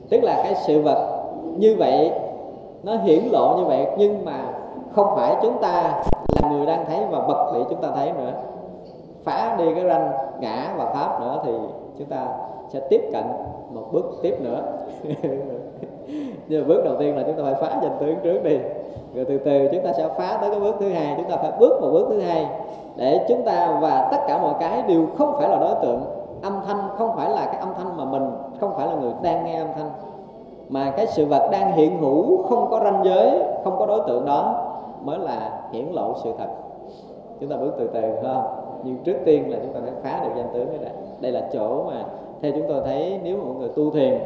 Tức là cái sự vật như vậy, nó hiển lộ như vậy, nhưng mà không phải chúng ta là người đang thấy và vật bị chúng ta thấy nữa. Phá đi cái ranh ngã và pháp nữa thì chúng ta sẽ tiếp cận một bước tiếp nữa. Nhưng mà bước đầu tiên là chúng ta phải phá danh tướng trước đi rồi từ từ chúng ta sẽ phá tới cái bước thứ hai, chúng ta phải bước một bước thứ hai để chúng ta và tất cả mọi cái đều không phải là đối tượng. Âm thanh không phải là cái âm thanh mà mình, không phải là người đang nghe âm thanh, mà cái sự vật đang hiện hữu không có ranh giới, không có đối tượng đó mới là hiển lộ sự thật. Chúng ta bước từ từ không? Nhưng trước tiên là chúng ta phải phá được danh tướng cái đây là chỗ mà theo chúng tôi thấy nếu một người tu thiền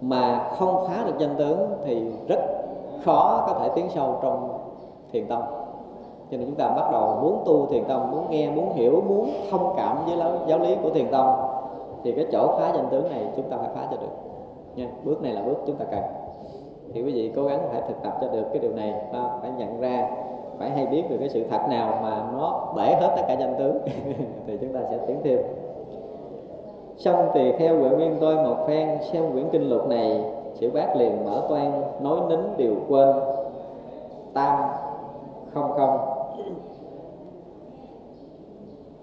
mà không phá được danh tướng thì rất khó có thể tiến sâu trong thiền tông cho nên chúng ta bắt đầu muốn tu thiền tông muốn nghe, muốn hiểu, muốn thông cảm với giáo lý của thiền tông thì cái chỗ phá danh tướng này chúng ta phải phá cho được. Nha, bước này là bước chúng ta cần. Thì quý vị cố gắng phải thực tập cho được cái điều này. Phải nhận ra, phải hay biết được cái sự thật nào mà nó bể hết tất cả danh tướng, thì chúng ta sẽ tiến thêm. Xong thì theo quyển nguyên tôi một phen, xem quyển kinh luật này chữ bác liền mở toan nói nín điều quên. Tam không không.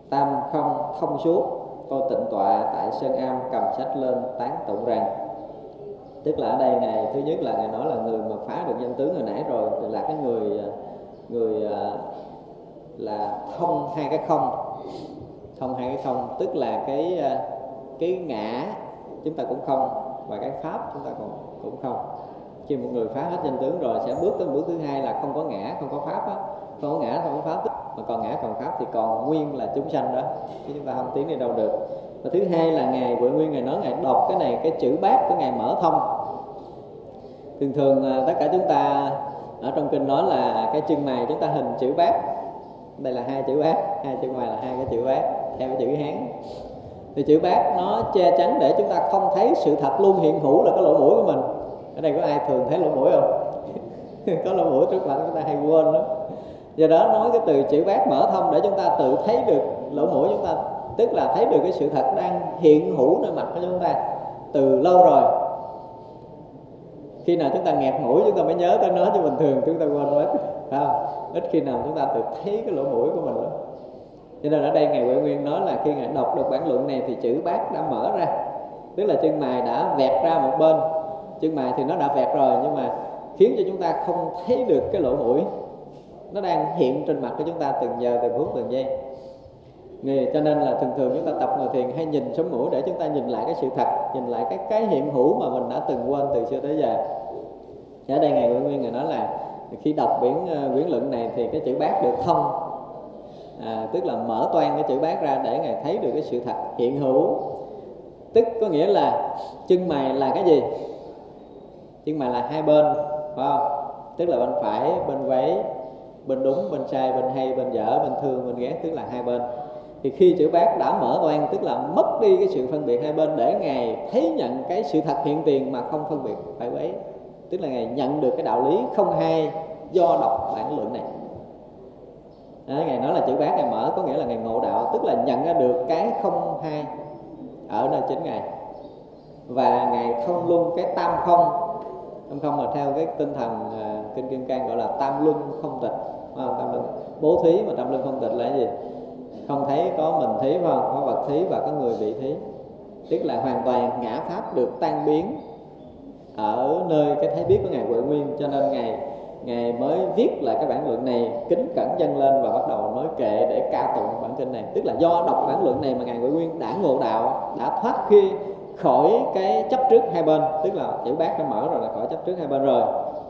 Tam không thông suốt. Tôi tịnh tọa tại sơn am, cầm sách lên, tán tụng rằng, tức là ở đây này thứ nhất là ngài nói là người mà phá được danh tướng hồi nãy rồi là cái người à, người à, là thông hai cái không. Thông hai cái không, tức là cái à, cái ngã, chúng ta cũng không và cái pháp chúng ta còn cũng không. Khi một người phá hết danh tướng rồi sẽ bước tới bước thứ hai là không có ngã, không có pháp á. Không có ngã, không có pháp mà còn ngã còn pháp thì còn nguyên là chúng sanh đó. Chứ chúng ta không tiến đi đâu được. Và thứ hai là ngài Huệ Nguyên ngài nói, ngài đọc cái này, cái chữ bát của ngài mở thông. Thường thường à, tất cả chúng ta ở trong kinh nói là cái chân mày chúng ta hình chữ bát. Đây là hai chữ bát, hai chân mày là hai cái chữ bát, theo cái chữ hán thì chữ bát nó che chắn để chúng ta không thấy sự thật luôn hiện hữu là cái lỗ mũi của mình. Ở đây có ai thường thấy lỗ mũi không? Có lỗ mũi trước mặt chúng ta hay quên đó. Do đó nói cái từ chữ bát mở thông để chúng ta tự thấy được lỗ mũi chúng ta, tức là thấy được cái sự thật đang hiện hữu nơi mặt của chúng ta từ lâu rồi. Khi nào chúng ta nghẹt mũi chúng ta mới nhớ tới nó chứ bình thường chúng ta quên mất không? Ít khi nào chúng ta tự thấy cái lỗ mũi của mình đó cho nên ở đây ngài huệ nguyên nói là khi ngài đọc được bản luận này thì chữ bát đã mở ra. Tức là chân mày đã vẹt ra một bên. Chân mày thì nó đã vẹt rồi nhưng mà khiến cho chúng ta không thấy được cái lỗ mũi. Nó đang hiện trên mặt của chúng ta từng giờ từng phút từng giây. Người, cho nên là thường thường chúng ta tập ngồi thiền hay nhìn sống mũi để chúng ta nhìn lại cái sự thật nhìn lại cái cái hiện hữu mà mình đã từng quên từ xưa tới giờ. Ở đây ngài Nguyễn Nguyên ngài nói là khi đọc biển ờ, uh, quyển luận này thì cái chữ bát được thông à, tức là mở toan cái chữ bát ra để ngài thấy được cái sự thật hiện hữu. Tức có nghĩa là chân mày là cái gì? Chân mày là hai bên phải không? Tức là bên phải bên váy bên đúng bên sai bên hay bên dở bên thương bên ghét tức là hai bên. Thì khi chữ bát đã mở toan tức là mất đi cái sự phân biệt hai bên để ngài thấy nhận cái sự thật hiện tiền mà không phân biệt phải quấy tức là ngài nhận được cái đạo lý không hai do đọc bản luận này đó, ngài nói là chữ bát ngài mở có nghĩa là ngài ngộ đạo tức là nhận ra được cái không hai ở nơi chính ngài. Và ngài không luôn cái tam không. Tam không là theo cái tinh thần uh, kinh kim cang gọi là tam luân không tịch. À, tam luân. Bố thí mà tam luân không tịch là cái gì? Không thấy có mình thí phải không? Có vật thí và có người bị thí. Tức là hoàn toàn ngã pháp được tan biến ở nơi cái thấy biết của ngài huệ nguyên cho nên ngài ngài mới viết lại cái bản luận này, kính cẩn dâng lên và bắt đầu nói kệ để ca tụng bản kinh này. Tức là do đọc bản luận này mà ngài huệ nguyên đã ngộ đạo, đã thoát khi khỏi cái chấp trước hai bên. Tức là chữ bát đã mở rồi là khỏi chấp trước hai bên rồi.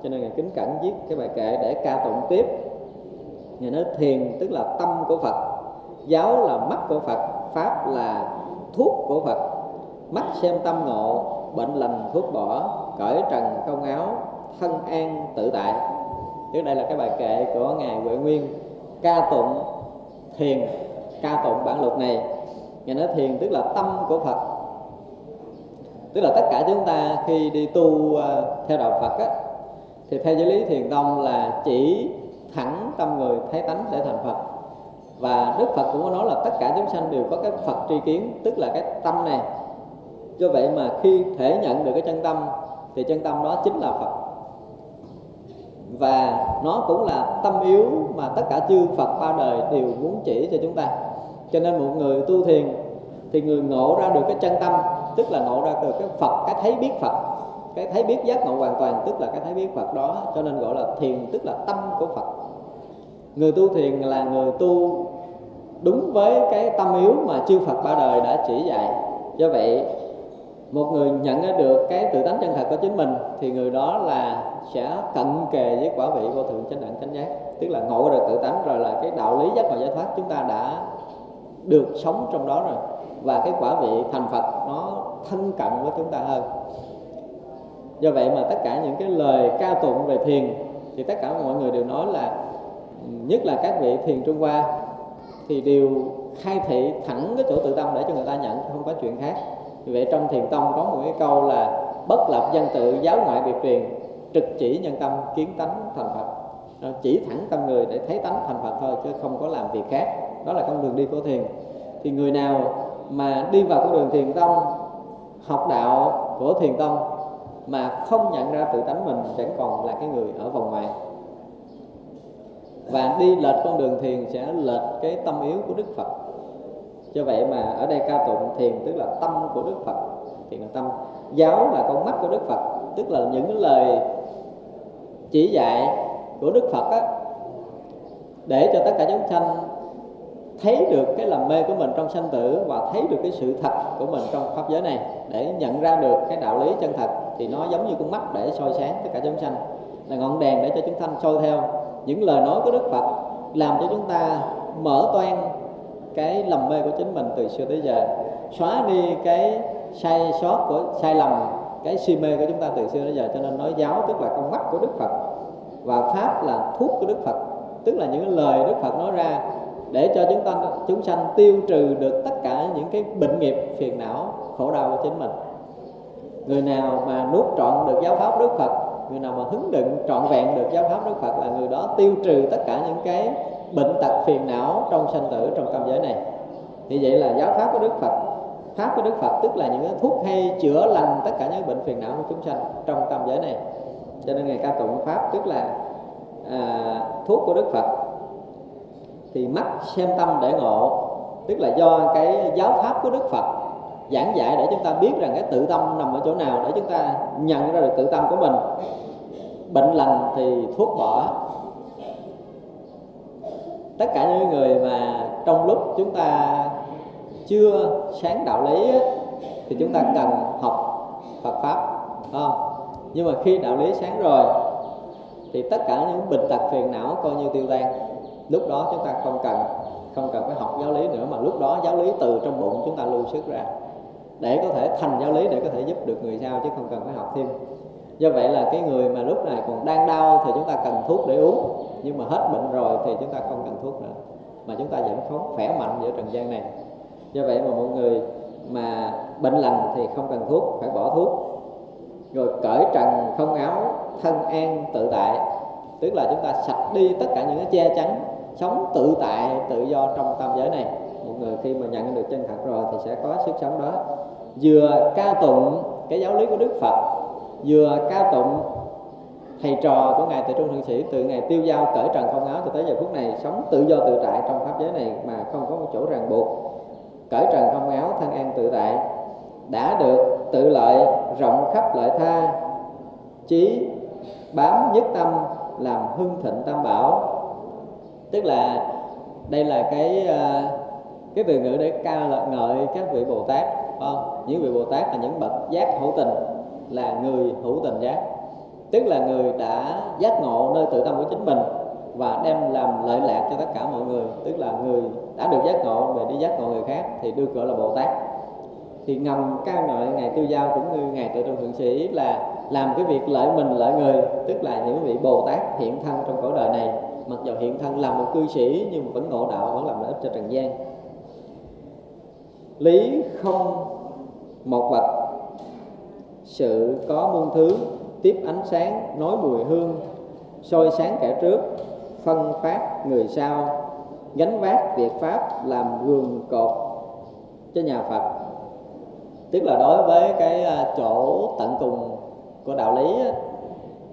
Cho nên ngài kính cẩn viết cái bài kệ để ca tụng tiếp. Ngài nói thiền, tức là tâm của phật, giáo là mắt của phật, pháp là thuốc của phật. Mắt xem tâm ngộ, bệnh lành thuốc bỏ, cởi trần không áo, thân an tự tại trước đây là cái bài kệ của ngài huệ nguyên ca tụng thiền ca tụng bản luật này. Ngài nói thiền tức là tâm của phật. Tức là tất cả chúng ta khi đi tu à, theo đạo phật á, thì theo giới lý thiền tông là chỉ thẳng tâm người thấy tánh để thành phật. Và đức phật cũng có nói là tất cả chúng sanh đều có cái phật tri kiến tức là cái tâm này. Do vậy mà khi thể nhận được cái chân tâm thì chân tâm đó chính là phật và nó cũng là tâm yếu mà tất cả chư phật ba đời đều muốn chỉ cho chúng ta. Cho nên một người tu thiền thì người ngộ ra được cái chân tâm, tức là ngộ ra được cái phật, cái thấy biết phật. Cái thấy biết giác ngộ hoàn toàn, tức là cái thấy biết phật đó, cho nên gọi là thiền, tức là tâm của phật. Người tu thiền là người tu đúng với cái tâm yếu mà chư Phật ba đời đã chỉ dạy. Do vậy một người nhận được cái tự tánh chân thật của chính mình, thì người đó là sẽ cận kề với quả vị vô thượng chánh đẳng chánh giác. Tức là ngộ được tự tánh rồi là cái đạo lý giác ngộ giải thoát chúng ta đã được sống trong đó rồi. Và cái quả vị thành Phật nó thân cận với chúng ta hơn. Do vậy mà tất cả những cái lời ca tụng về thiền, thì tất cả mọi người đều nói là, nhất là các vị thiền trung hoa, thì đều khai thị thẳng cái chỗ tự tâm để cho người ta nhận, không có chuyện khác vì vậy trong thiền tông có một cái câu là bất lập dân tự giáo ngoại biệt truyền, trực chỉ nhân tâm kiến tánh thành phật. Chỉ thẳng tâm người để thấy tánh thành phật thôi, chứ không có làm việc khác. Đó là con đường đi của thiền. Thì người nào mà đi vào con đường thiền tông, học đạo của thiền tông mà không nhận ra tự tánh mình chẳng còn là cái người ở vòng ngoài. Và đi lệch con đường thiền sẽ lệch cái tâm yếu của đức phật do vậy mà ở đây ca tụng thiền tức là tâm của đức phật. Thiền là tâm giáo là con mắt của đức phật. Tức là những lời chỉ dạy của đức phật á, để cho tất cả chúng sanh thấy được cái lầm mê của mình trong sanh tử và thấy được cái sự thật của mình trong pháp giới này để nhận ra được cái đạo lý chân thật thì nó giống như con mắt để soi sáng tất cả chúng sanh. Là ngọn đèn để cho chúng sanh soi theo những lời nói của đức phật làm cho chúng ta mở toan cái lầm mê của chính mình từ xưa tới giờ. Xóa đi cái sai sót của, sai lầm, cái si mê của chúng ta từ xưa tới giờ. Cho nên nói giáo tức là con mắt của đức phật và pháp là thuốc của đức phật, tức là những lời đức phật nói ra để cho chúng ta, chúng sanh tiêu trừ được tất cả những cái bệnh nghiệp, phiền não, khổ đau của chính mình. Người nào mà nuốt trọn được giáo pháp đức phật, người nào mà hứng đựng trọn vẹn được giáo pháp đức phật là người đó tiêu trừ tất cả những cái bệnh tật phiền não trong sanh tử trong tam giới này. Thì vậy là giáo pháp của đức phật pháp của đức phật tức là những thuốc hay chữa lành tất cả những bệnh phiền não của chúng sanh trong tam giới này. Cho nên ngày ca tụng pháp tức là à, thuốc của đức phật. Thì mắt xem tâm để ngộ tức là do cái giáo pháp của đức phật giảng dạy để chúng ta biết rằng cái tự tâm nằm ở chỗ nào để chúng ta nhận ra được tự tâm của mình. Bệnh lành thì thuốc bỏ tất cả những người mà trong lúc chúng ta chưa sáng đạo lý thì chúng ta cần học Phật pháp không? Nhưng mà khi đạo lý sáng rồi, thì tất cả những bệnh tật phiền não coi như tiêu tan. Lúc đó chúng ta không cần không cần phải học giáo lý nữa, mà lúc đó giáo lý từ trong bụng chúng ta lưu xuất ra để có thể thành giáo lý, để có thể giúp được người sau, chứ không cần phải học thêm do vậy là cái người mà lúc này còn đang đau thì chúng ta cần thuốc để uống. Nhưng mà hết bệnh rồi thì chúng ta không cần thuốc nữa. Mà chúng ta vẫn sống khỏe mạnh giữa trần gian này. Do vậy mà mọi người mà bệnh lành thì không cần thuốc, phải bỏ thuốc. Rồi cởi trần không áo, thân an, tự tại. Tức là chúng ta sạch đi tất cả những cái che chắn, sống tự tại, tự do trong tam giới này. Một người khi mà nhận được chân thật rồi thì sẽ có sức sống đó. Vừa ca tụng, cái giáo lý của đức phật vừa ca tụng thầy trò của ngài tự trung thượng sĩ từ ngày tiêu giao cởi trần không áo cho tới giờ phút này sống tự do tự tại trong pháp giới này mà không có một chỗ ràng buộc. Cởi trần không áo, thân an tự tại, đã được tự lợi, rộng khắp lợi tha, chí bám nhất tâm, làm hưng thịnh tam bảo. Tức là đây là cái ờ, cái từ ngữ để ca ngợi các vị bồ tát không? Những vị bồ tát là những bậc giác hữu tình là người hữu tình giác. Tức là người đã giác ngộ nơi tự tâm của chính mình và đem làm lợi lạc cho tất cả mọi người. Tức là người đã được giác ngộ về đi giác ngộ người khác thì được gọi là bồ tát thì ngầm ca ngợi ngài tiêu giao cũng như ngài tự trong thượng sĩ là làm cái việc lợi mình lợi người, tức là những vị bồ tát hiện thân trong cõi đời này. Mặc dù hiện thân là một cư sĩ nhưng vẫn ngộ đạo, vẫn làm lợi ích cho trần gian. Lý không một vật sự có muôn thứ, tiếp ánh sáng, nói mùi hương, soi sáng kẻ trước, phân phát người sau, gánh vác việc pháp làm gương cột cho nhà phật. Tức là đối với cái à, chỗ tận cùng của đạo lý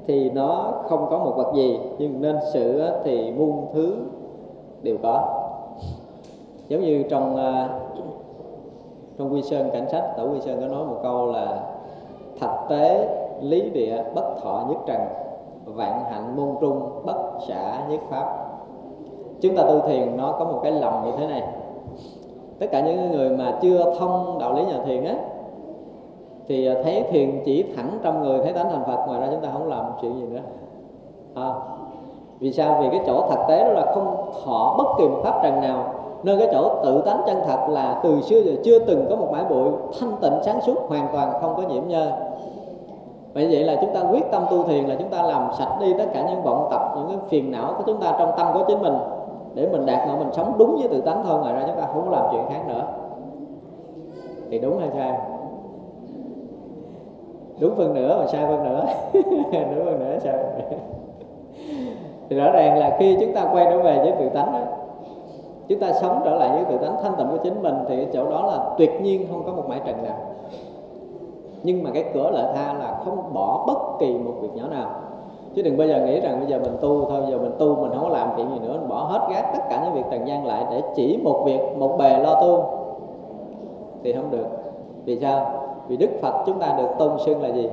thì nó không có một vật gì, nhưng nên sự thì muôn thứ đều có. Giống như trong à, trong quy sơn cảnh sách, tổ quy sơn có nói một câu là thật tế lý địa bất thọ nhất trần vạn hạnh môn trung bất xả nhất pháp. Chúng ta tu thiền nó có một cái lòng như thế này. Tất cả những người mà chưa thông đạo lý nhà thiền á thì thấy thiền chỉ thẳng trong người thấy tánh thành phật ngoài ra chúng ta không làm chuyện gì nữa. À, vì sao? Vì cái chỗ thực tế đó là không thọ bất kỳ một pháp trần nào nơi cái chỗ tự tánh chân thật là từ xưa giờ chưa từng có một mãi bụi thanh tịnh sáng suốt hoàn toàn không có nhiễm nhơ vậy vậy là chúng ta quyết tâm tu thiền là chúng ta làm sạch đi tất cả những vọng tập những cái phiền não của chúng ta trong tâm của chính mình để mình đạt mà mình sống đúng với tự tánh thôi ngoài ra chúng ta không có làm chuyện khác nữa. Thì đúng hay sai? Đúng phần nữa mà sai phần nữa. Đúng phần nữa sai thì rõ ràng là khi chúng ta quay trở về với tự tánh đó, chúng ta sống trở lại với tự tánh thanh tịnh của chính mình thì chỗ đó là tuyệt nhiên không có một mãi trần nào nhưng mà cái cửa lợi tha là không bỏ bất kỳ một việc nhỏ nào. Chứ đừng bao giờ nghĩ rằng bây giờ mình tu thôi, giờ mình tu mình không có làm chuyện gì nữa, mình bỏ hết gác tất cả những việc trần gian lại để chỉ một việc, một bề lo tu. Thì không được. Vì sao? Vì đức phật chúng ta được tôn xưng là gì?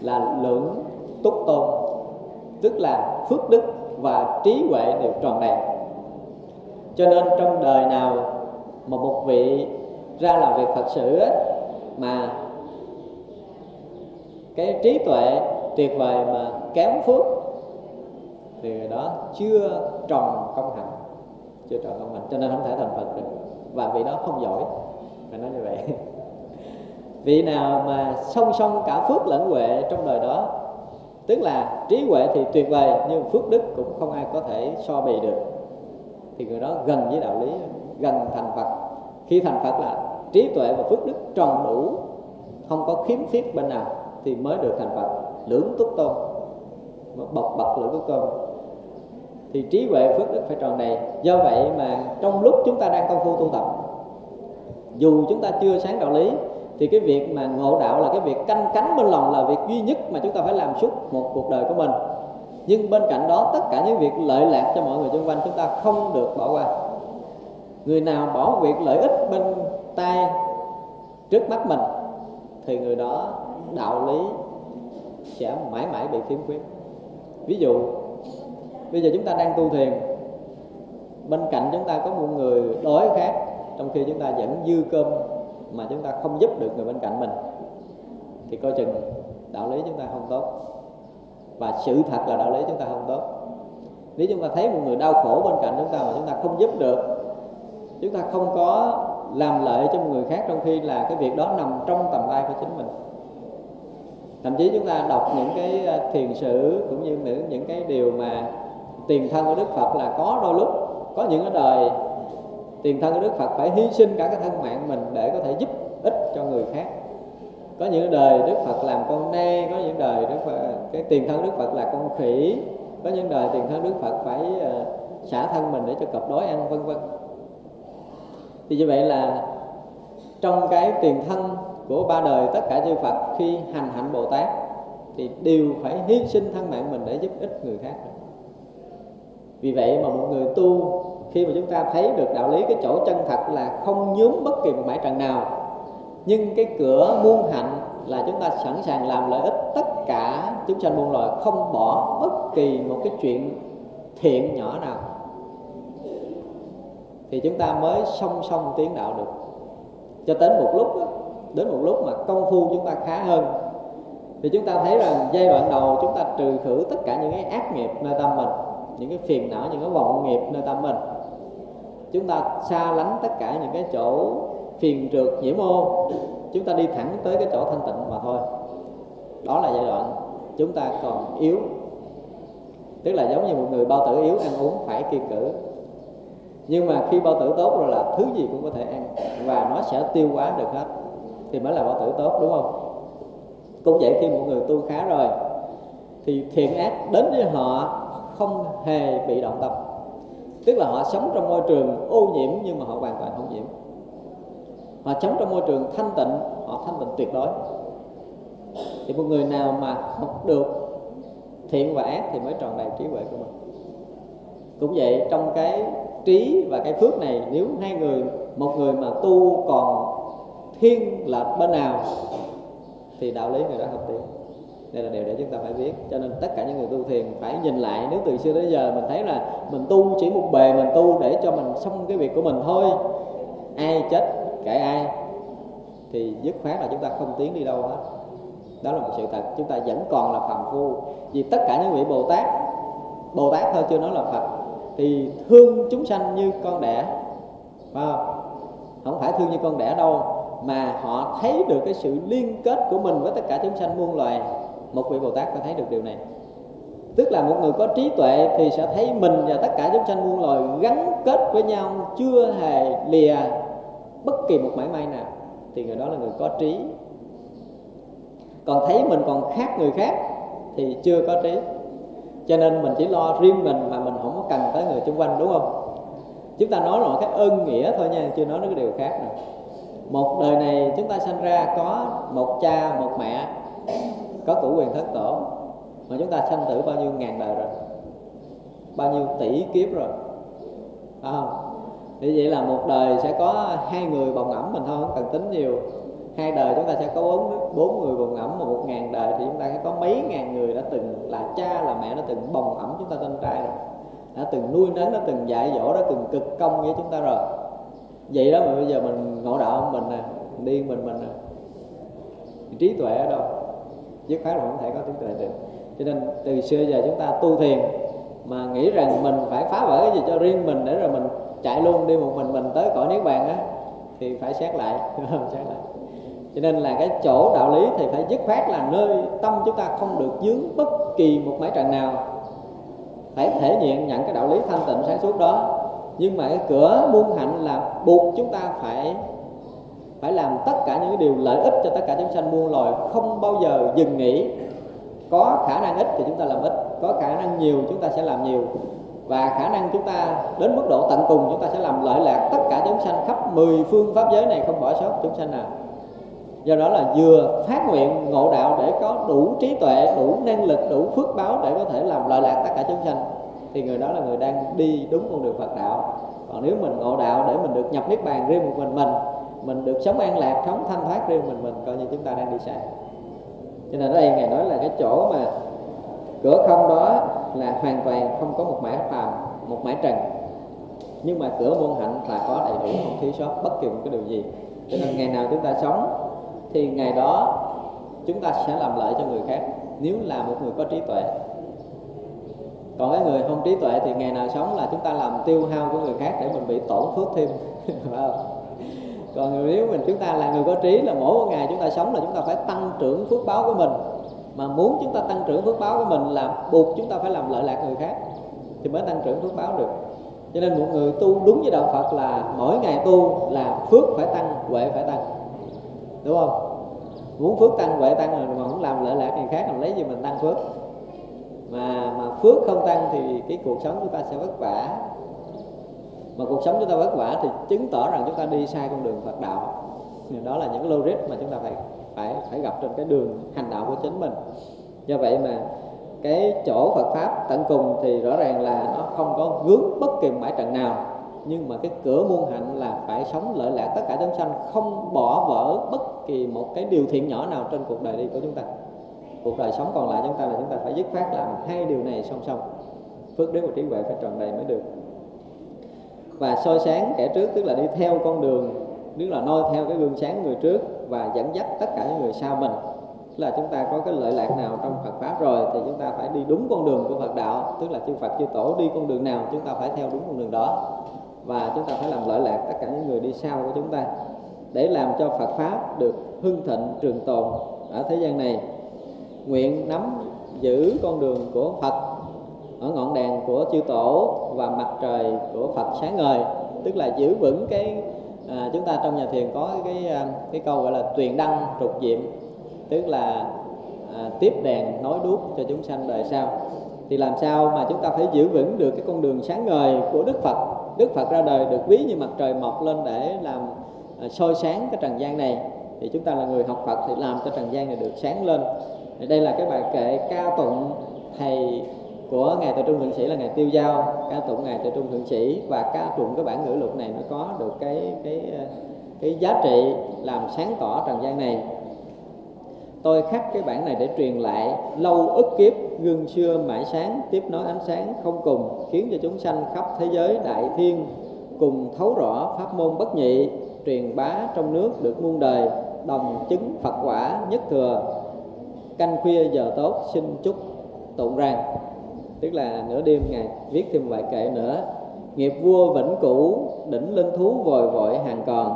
Là lượng túc tôn, tức là phước đức và trí huệ đều tròn đầy. Cho nên trong đời nào mà một vị ra làm việc thật sự ấy mà cái trí tuệ tuyệt vời mà kém phước thì đó chưa tròn công hạnh, chưa tròn công hạnh. Cho nên không thể thành phật được. Và vị đó không giỏi. Phải nói như vậy. Vị nào mà song song cả phước lẫn huệ trong đời đó, tức là trí huệ thì tuyệt vời, nhưng phước đức cũng không ai có thể so bì được, thì người đó gần với đạo lý, gần thành phật. Khi thành phật là trí tuệ và phước đức tròn đủ, không có khiếm khuyết bên nào thì mới được thành phật. Lưỡng túc tôn bậc bậc lưỡng túc tôn. Thì trí huệ, phước đức phải tròn đầy. Do vậy mà trong lúc chúng ta đang công phu tu tập, dù chúng ta chưa sáng đạo lý, thì cái việc mà ngộ đạo là cái việc canh cánh bên lòng là việc duy nhất mà chúng ta phải làm suốt một cuộc đời của mình. Nhưng bên cạnh đó, tất cả những việc lợi lạc cho mọi người xung quanh chúng ta không được bỏ qua. Người nào bỏ việc lợi ích bên tay trước mắt mình thì người đó đạo lý sẽ mãi mãi bị khiếm khuyết ví dụ bây giờ chúng ta đang tu thiền bên cạnh chúng ta có một người đói khác trong khi chúng ta vẫn dư cơm mà chúng ta không giúp được người bên cạnh mình thì coi chừng đạo lý chúng ta không tốt và sự thật là đạo lý chúng ta không tốt nếu chúng ta thấy một người đau khổ bên cạnh chúng ta mà chúng ta không giúp được chúng ta không có làm lợi cho một người khác trong khi là cái việc đó nằm trong tầm tay của chính mình. Thậm chí chúng ta đọc những cái ờ, thiền sử cũng như những những cái điều mà tiền thân của đức phật là có đôi lúc, có những cái đời tiền thân của đức phật phải hy sinh cả cái thân mạng mình để có thể giúp ích cho người khác. Có những đời đức phật làm con nai có những đời đức phật, cái tiền thân đức phật là con khỉ, có những đời tiền thân đức phật phải ờ, xả thân mình để cho cọp đói ăn, vân vân thì như vậy là trong cái tiền thân của ba đời tất cả chư Phật khi hành hạnh Bồ Tát thì đều phải hy sinh thân mạng mình để giúp ích người khác. Vì vậy mà một người tu, khi mà chúng ta thấy được đạo lý cái chỗ chân thật là không nhúm bất kỳ một mãi trần nào, nhưng cái cửa muôn hạnh là chúng ta sẵn sàng làm lợi ích tất cả chúng sanh muôn loài, không bỏ bất kỳ một cái chuyện thiện nhỏ nào thì chúng ta mới song song tiến đạo được. Cho đến một lúc đến một lúc mà công phu chúng ta khá hơn, thì chúng ta thấy rằng giai đoạn đầu chúng ta trừ khử tất cả những cái ác nghiệp nơi tâm mình, những cái phiền não, những cái vọng nghiệp nơi tâm mình. Chúng ta xa lánh tất cả những cái chỗ phiền trượt nhiễm ô chúng ta đi thẳng tới cái chỗ thanh tịnh mà thôi. Đó là giai đoạn chúng ta còn yếu. Tức là giống như một người bao tử yếu ăn uống phải kiên cử nhưng mà khi bao tử tốt rồi là thứ gì cũng có thể ăn. Và nó sẽ tiêu hóa được hết. Thì mới là bao tử tốt, đúng không? Cũng vậy khi một người tu khá rồi, thì thiện ác đến với họ không hề bị động tâm. Tức là họ sống trong môi trường ô nhiễm nhưng mà họ hoàn toàn không nhiễm. Họ sống trong môi trường thanh tịnh, họ thanh tịnh tuyệt đối. Thì một người nào mà học được thiện và ác thì mới tròn đầy trí huệ của mình. Cũng vậy trong cái trí và cái phước này, nếu hai người, một người mà tu còn thiên là bên nào, thì đạo lý người đó hợp tiến đây là điều để chúng ta phải biết. Cho nên tất cả những người tu thiền phải nhìn lại, nếu từ xưa đến giờ mình thấy là mình tu chỉ một bề, mình tu để cho mình xong cái việc của mình thôi. Ai chết kệ ai, thì dứt khoát là chúng ta không tiến đi đâu hết. Đó là một sự thật. Chúng ta vẫn còn là phàm phu. Vì tất cả những vị bồ tát bồ tát thôi, chưa nói là phật thì thương chúng sanh như con đẻ, phải không? Không phải thương như con đẻ đâu, mà họ thấy được cái sự liên kết của mình với tất cả chúng sanh muôn loài. Một vị bồ tát có thấy được điều này. Tức là một người có trí tuệ thì sẽ thấy mình và tất cả chúng sanh muôn loài gắn kết với nhau, chưa hề lìa bất kỳ một mảy may nào. Thì người đó là người có trí. Còn thấy mình còn khác người khác thì chưa có trí. Cho nên mình chỉ lo riêng mình mà cần tới người xung quanh, đúng không? Chúng ta nói là cái ơn nghĩa thôi nha, chưa nói đến cái điều khác nè một đời này chúng ta sinh ra có một cha, một mẹ, có cửu quyền thất tổ, mà chúng ta sanh tử bao nhiêu ngàn đời rồi? Bao nhiêu tỷ kiếp rồi? Phải không? Như vậy là một đời sẽ có hai người bồng ẩm mình thôi, không cần tính nhiều. Hai đời chúng ta sẽ có bốn bốn người bồng ẩm, mà một ngàn đời thì chúng ta sẽ có mấy ngàn người đã từng là cha, là mẹ đã từng bồng ẩm chúng ta tên trai rồi đã từng nuôi nấng, đã từng dạy dỗ, đã từng cực công với chúng ta rồi. Vậy đó mà bây giờ mình ngộ đạo mình nè điên mình mình nè. Trí tuệ ở đâu? Dứt khoát là không thể có trí tuệ được. Cho nên từ xưa giờ chúng ta tu thiền mà nghĩ rằng mình phải phá vỡ cái gì cho riêng mình để rồi mình chạy luôn đi một mình mình tới cõi niết bàn á, thì phải xét lại xét lại. Cho nên là cái chỗ đạo lý thì phải dứt khoát là nơi tâm chúng ta không được dướng bất kỳ một mái trần nào phải thể hiện nhận cái đạo lý thanh tịnh sáng suốt đó. Nhưng mà cái cửa muôn hạnh là buộc chúng ta phải phải làm tất cả những cái điều lợi ích cho tất cả chúng sanh muôn loài, không bao giờ dừng nghỉ. Có khả năng ít thì chúng ta làm ít, có khả năng nhiều chúng ta sẽ làm nhiều. Và khả năng chúng ta đến mức độ tận cùng chúng ta sẽ làm lợi lạc tất cả chúng sanh khắp mười phương pháp giới này không bỏ sót chúng sanh nào do đó là vừa phát nguyện ngộ đạo để có đủ trí tuệ, đủ năng lực, đủ phước báo để có thể làm lợi lạc tất cả chúng sanh, thì người đó là người đang đi đúng con đường Phật đạo. Còn nếu mình ngộ đạo để mình được nhập niết bàn riêng một mình mình mình được sống an lạc, sống thanh thoát riêng mình mình, coi như chúng ta đang đi sai cho nên ở đây ngài nói là cái chỗ mà cửa không đó là hoàn toàn không có một mãi phàm, một mãi trần. Nhưng mà cửa môn hạnh là có đầy đủ không thiếu sót bất kỳ một cái điều gì. Cho nên ngày nào chúng ta sống thì ngày đó chúng ta sẽ làm lợi cho người khác, nếu là một người có trí tuệ. Còn cái người không trí tuệ thì ngày nào sống là chúng ta làm tiêu hao của người khác để mình bị tổn phước thêm. Còn nếu mình chúng ta là người có trí là mỗi một ngày chúng ta sống là chúng ta phải tăng trưởng phước báo của mình. Mà muốn chúng ta tăng trưởng phước báo của mình là buộc chúng ta phải làm lợi lạc người khác thì mới tăng trưởng phước báo được. Cho nên một người tu đúng với đạo Phật là mỗi ngày tu là phước phải tăng, huệ phải tăng. Đúng không? Muốn phước tăng huệ tăng rồi, mà không làm lợi lạc người khác, làm lấy gì mình tăng phước. Mà mà phước không tăng thì cái cuộc sống chúng ta sẽ vất vả. Mà cuộc sống chúng ta vất vả thì chứng tỏ rằng chúng ta đi sai con đường Phật đạo. Đó là những logic mà chúng ta phải phải phải gặp trên cái đường hành đạo của chính mình. Do vậy mà cái chỗ Phật pháp tận cùng thì rõ ràng là nó không có vướng bất kỳ mãi trận nào nhưng mà cái cửa muôn hạnh là phải sống lợi lạc tất cả chúng sanh, không bỏ vỡ bất kỳ một cái điều thiện nhỏ nào trên cuộc đời đi của chúng ta. Cuộc đời sống còn lại chúng ta là chúng ta phải dứt khoát làm hai điều này song song. Phước đức và trí huệ phải tròn đầy mới được. Và soi sáng kẻ trước, tức là đi theo con đường, tức là noi theo cái gương sáng người trước và dẫn dắt tất cả những người sau mình. Là chúng ta có cái lợi lạc nào trong Phật pháp rồi thì chúng ta phải đi đúng con đường của Phật đạo, tức là chư Phật chư tổ đi con đường nào chúng ta phải theo đúng con đường đó và chúng ta phải làm lợi lạc tất cả những người đi sau của chúng ta để làm cho Phật pháp được hưng thịnh trường tồn ở thế gian này. Nguyện nắm giữ con đường của Phật ở ngọn đèn của chư tổ và mặt trời của Phật sáng ngời. Tức là giữ vững cái à, chúng ta trong nhà thiền có cái cái à, câu gọi là tuyền đăng trục diệm. Tức là à, tiếp đèn nói đuốc cho chúng sanh đời sau. Thì làm sao mà chúng ta phải giữ vững được cái con đường sáng ngời của Đức Phật? Đức Phật ra đời được ví như mặt trời mọc lên để làm à, soi sáng cái trần gian này. Thì chúng ta là người học Phật thì làm cho trần gian này được sáng lên. Thì đây là cái bài kệ ca tụng thầy của ngài tự trung thượng sĩ là ngài tiêu giao. Ca tụng ngài tự trung thượng sĩ và ca tụng cái bản ngữ lục này nó có được cái cái à, cái giá trị làm sáng tỏ trần gian này tôi khắc cái bản này để truyền lại, lâu ức kiếp, gương xưa mãi sáng, tiếp nối ánh sáng không cùng, khiến cho chúng sanh khắp thế giới đại thiên cùng thấu rõ pháp môn bất nhị, truyền bá trong nước được muôn đời, đồng chứng phật quả nhất thừa. Canh khuya giờ tốt, xin chúc tụng rằng tức là nửa đêm ngày viết thêm vài kệ nữa. Nghiệp vua vĩnh cửu, đỉnh linh thú vội vội hàng còn,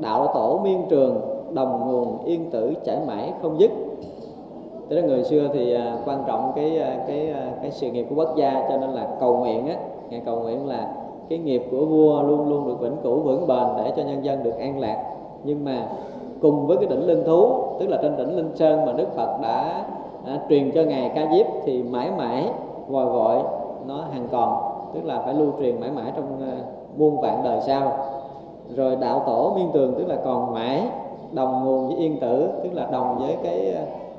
đạo tổ miên trường đồng nguồn yên tử chảy mãi không dứt. Thế đó người xưa thì à, quan trọng cái à, cái à, cái sự nghiệp của quốc gia cho nên là cầu nguyện á ngài cầu nguyện là cái nghiệp của vua luôn luôn được vĩnh cửu vững bền để cho nhân dân được an lạc. Nhưng mà cùng với cái đỉnh linh thú tức là trên đỉnh linh sơn mà đức phật đã, đã truyền cho ngài ca diếp thì mãi mãi vòi vội nó hàng còn tức là phải lưu truyền mãi mãi trong muôn vạn đời sau. Rồi đạo tổ miên tường tức là còn mãi đồng nguồn với yên tử tức là đồng với cái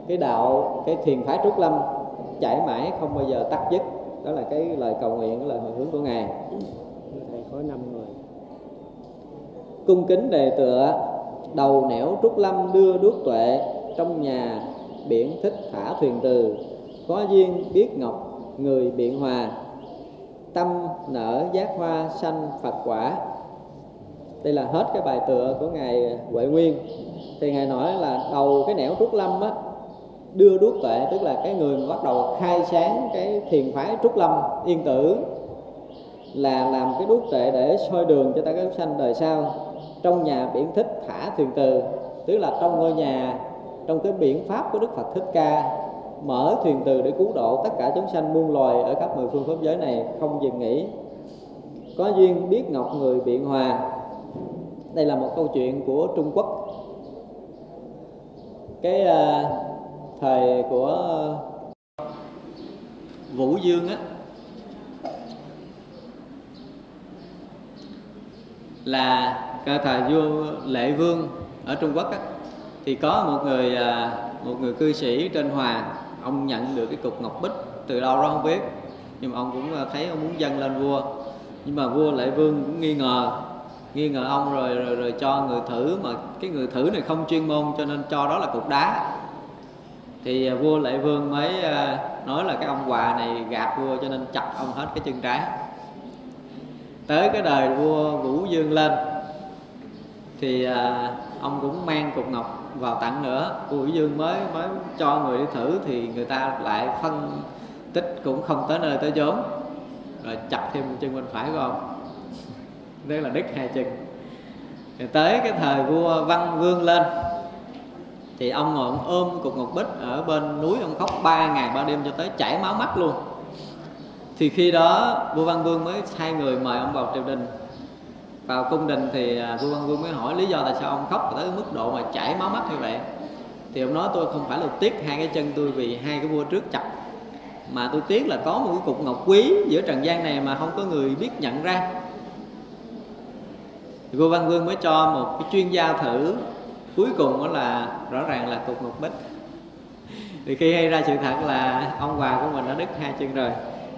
cái đạo cái thiền phái trúc lâm chảy mãi không bao giờ tắt dứt. Đó là cái lời cầu nguyện lời hồi hướng của ngài. Thầy có năm người. Cung kính đề tựa đầu nẻo trúc lâm đưa đuốc tuệ trong nhà biển thích thả thuyền từ. Có duyên biết ngọc người biện hòa. Tâm nở giác hoa sanh phật quả đây là hết cái bài tựa của ngài huệ nguyên. Thì ngài nói là đầu cái nẻo trúc lâm á, đưa đuốc tuệ, tức là cái người mà bắt đầu khai sáng cái thiền phái trúc lâm, yên tử, là làm cái đuốc tuệ để soi đường cho ta cái sanh đời sau. Trong nhà biển thích thả thuyền từ, tức là trong ngôi nhà, trong cái biển pháp của đức phật thích ca, mở thuyền từ để cứu độ tất cả chúng sanh muôn loài ở khắp mười phương pháp giới này không dừng nghỉ. Có duyên biết ngọc người biện hòa đây là một câu chuyện của trung quốc. Cái uh, thời của à, vũ dương á là cái thời vua lệ vương ở trung quốc á, thì có một người à, một người cư sĩ trên hòa ông nhận được cái cục ngọc bích từ đâu đó không biết nhưng mà ông cũng à, thấy ông muốn dâng lên vua. Nhưng mà vua lệ vương cũng nghi ngờ nghi ngờ ông rồi rồi, rồi cho người thử mà cái người thử này không chuyên môn cho nên cho đó là cục đá. Thì à, vua lệ vương mới à, nói là cái ông quà này gạt vua cho nên chặt ông hết cái chân trái. Tới cái đời vua vũ dương lên thì à, ông cũng mang cục ngọc vào tặng nữa. Vua vũ dương mới mới cho người đi thử thì người ta lại phân tích cũng không tới nơi tới chốn rồi chặt thêm chân bên phải của ông đây là đứt hai chân thì tới cái thời vua văn vương lên, thì ông ngồi ông ôm cục ngọc bích ở bên núi ông khóc ba ngày ba đêm cho tới chảy máu mắt luôn. Thì khi đó vua văn vương mới sai người mời ông vào triều đình. Vào cung đình thì à, vua văn vương mới hỏi lý do tại sao ông khóc tới mức độ mà chảy máu mắt như vậy. Thì ông nói, tôi không phải là tiếc hai cái chân tôi vì hai cái vua trước chặt, mà tôi tiếc là có một cái cục ngọc quý giữa trần gian này mà không có người biết nhận ra thì vua văn vương mới cho một cái chuyên gia thử. Cuối cùng đó là rõ ràng là cục ngục bích. Thì khi hay ra sự thật là ông bà của mình đã đứt hai chân rồi.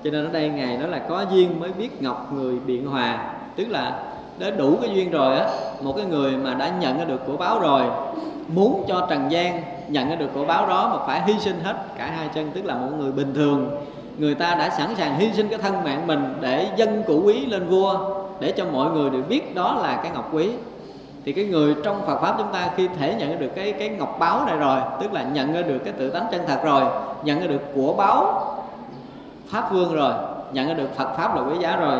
Cho nên ở đây ngài nói là có duyên mới biết ngọc người biện hòa. Tức là đã đủ cái duyên rồi á, một cái người mà đã nhận được của báo rồi, muốn cho trần gian nhận được của báo đó mà phải hy sinh hết cả hai chân, tức là một người bình thường. Người ta đã sẵn sàng hy sinh cái thân mạng mình để dân cụ quý lên vua để cho mọi người đều biết đó là cái ngọc quý. Thì cái người trong Phật pháp chúng ta khi thể nhận được cái cái ngọc báo này rồi, tức là nhận được cái tự tánh chân thật rồi, nhận được của báo pháp vương rồi, nhận được Phật pháp là quý giá rồi,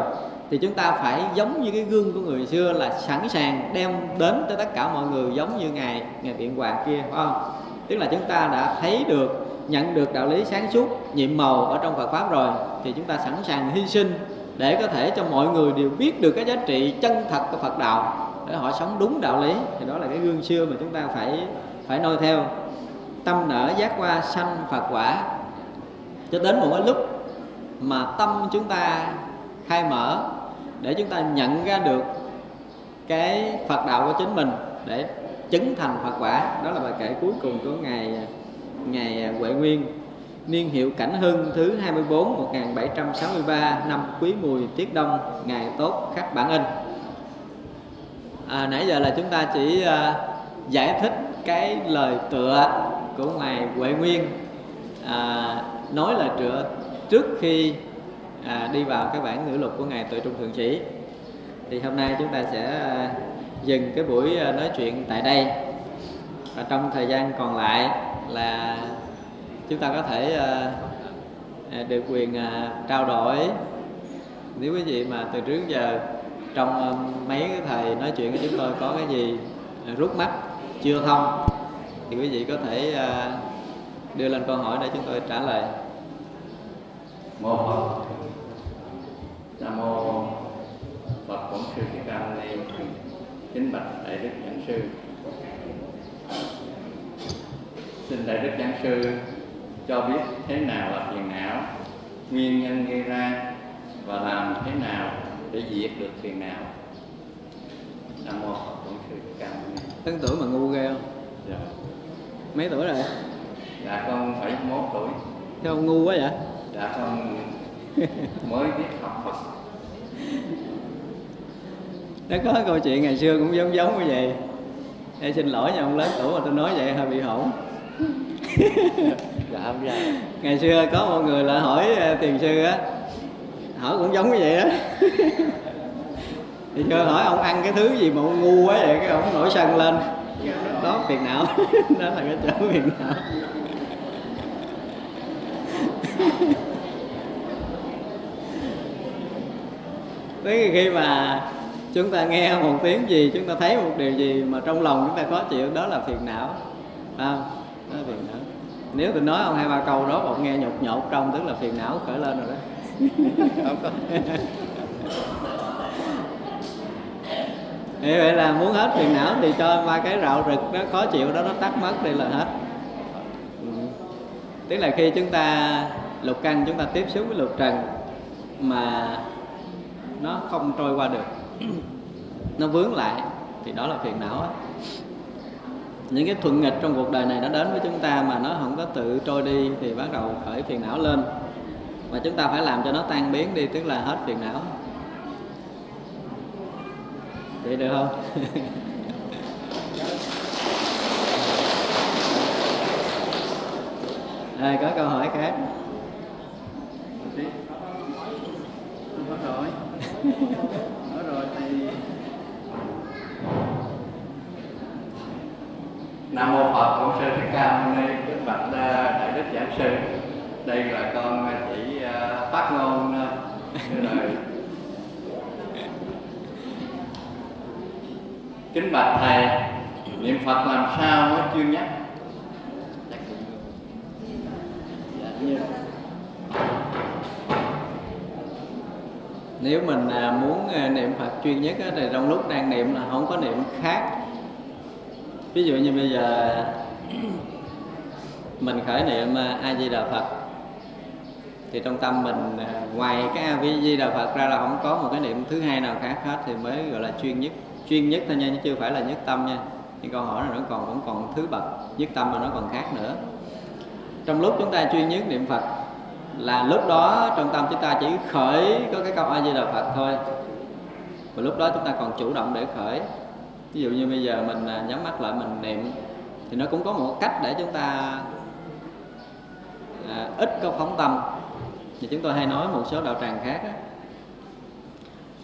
thì chúng ta phải giống như cái gương của người xưa là sẵn sàng đem đến tới tất cả mọi người giống như ngài ngài biện hoàng kia, phải không? Tức là chúng ta đã thấy được, nhận được đạo lý sáng suốt, nhiệm màu ở trong Phật pháp rồi, thì chúng ta sẵn sàng hy sinh để có thể cho mọi người đều biết được cái giá trị chân thật của Phật đạo, để họ sống đúng đạo lý. Thì đó là cái gương xưa mà chúng ta phải phải noi theo. Tâm nở giác qua sanh Phật quả. Cho đến một cái lúc mà tâm chúng ta khai mở, để chúng ta nhận ra được cái Phật đạo của chính mình, để chứng thành Phật quả. Đó là bài kể cuối cùng của ngày ngày Huệ Nguyên niên hiệu Cảnh Hưng thứ 24 1763 năm Quý Mùi Tiết Đông ngày tốt khắc bản in. À, nãy giờ là chúng ta chỉ uh, giải thích cái lời tựa của ngài Huệ Nguyên. À, nói là tựa trước khi à, đi vào cái bản ngữ lục của ngài tự trung thượng sĩ thì hôm nay chúng ta sẽ à, dừng cái buổi à, nói chuyện tại đây. Và trong thời gian còn lại là chúng ta có thể ờ, à, được quyền à, trao đổi. Nếu quý vị mà từ trước giờ trong ờ, mấy cái thầy nói chuyện với chúng tôi có cái gì à, rút mắt, chưa thông, thì quý vị có thể đưa lên câu hỏi để chúng tôi trả lời. Mô phật. Nam mô phật bổn sư thích ca mâu ni kính bạch đại đức giảng sư. Xin đại đức giảng sư cho biết thế nào là phiền não nguyên nhân gây ra và làm thế nào để diệt được phiền não. Nam mô bổn sư ca mâu ni. Tuổi mà ngu ghê không? dạ. Mấy tuổi rồi? dạ con bảy mốt tuổi. Sao ngu quá vậy? dạ con mới biết học phật. Nó có câu chuyện ngày xưa cũng giống giống như vậy. Ê, xin lỗi nha ông lớn tuổi mà tôi nói vậy hơi bị hỗn dạ không dạ. Ngày xưa có một người lại hỏi ờ, tiền sư á Hỏi cũng giống như vậy đó. Thì chưa hỏi ông ăn cái thứ gì mà ông ngu quá vậy Cái ông nổi sân lên. Đó phiền não. Đó là cái chỗ phiền não. Tới khi mà chúng ta nghe một tiếng gì chúng ta thấy một điều gì mà trong lòng chúng ta khó chịu đó là phiền não. Phải không? Đó là phiền não nếu tôi nói ông hai ba câu đó ông nghe nhột nhột trong tức là phiền não khởi lên rồi đó thì vậy là muốn hết phiền não thì cho ba cái rạo rực đó khó chịu đó nó tắt mất đi là hết Ừ. tức là khi chúng ta lục căn chúng ta tiếp xúc với lục trần mà nó không trôi qua được nó vướng lại thì đó là phiền não á những cái thuận nghịch trong cuộc đời này nó đến với chúng ta mà nó không có tự trôi đi thì bắt đầu khởi phiền não lên. Và chúng ta phải làm cho nó tan biến đi tức là hết phiền não. Vậy được không? Rồi, có câu hỏi khác. Không có rồi Nói rồi thì Nam mô Phật Bổn Sư Thích Ca Mâu Ni, Kính bạch à, đại đức giảng sư. Đây là con chỉ à, phát ngôn à, lời. Rồi Kính bạch thầy, Niệm Phật làm sao mới chuyên nhắc? Dạ, Nếu mình muốn niệm Phật chuyên nhất thì trong lúc đang niệm là không có niệm khác ví dụ như bây giờ, mình khởi niệm à, A Di Đà Phật, thì trong tâm mình à, ngoài cái A Di Đà Phật ra là không có một cái niệm thứ hai nào khác hết, thì mới gọi là chuyên nhất. Chuyên nhất thôi nha, chứ chưa phải là nhất tâm nha. Nhưng câu hỏi là nó còn vẫn còn thứ bậc, nhất tâm mà nó còn khác nữa. Trong lúc chúng ta chuyên nhất niệm Phật, là lúc đó trong tâm chúng ta chỉ khởi có cái câu A Di Đà Phật thôi. Và lúc đó chúng ta còn chủ động để khởi ví dụ như bây giờ mình à, nhắm mắt lại mình niệm thì nó cũng có một cách để chúng ta à, ít có phóng tâm. Thì chúng tôi hay nói một số đạo tràng khác đó.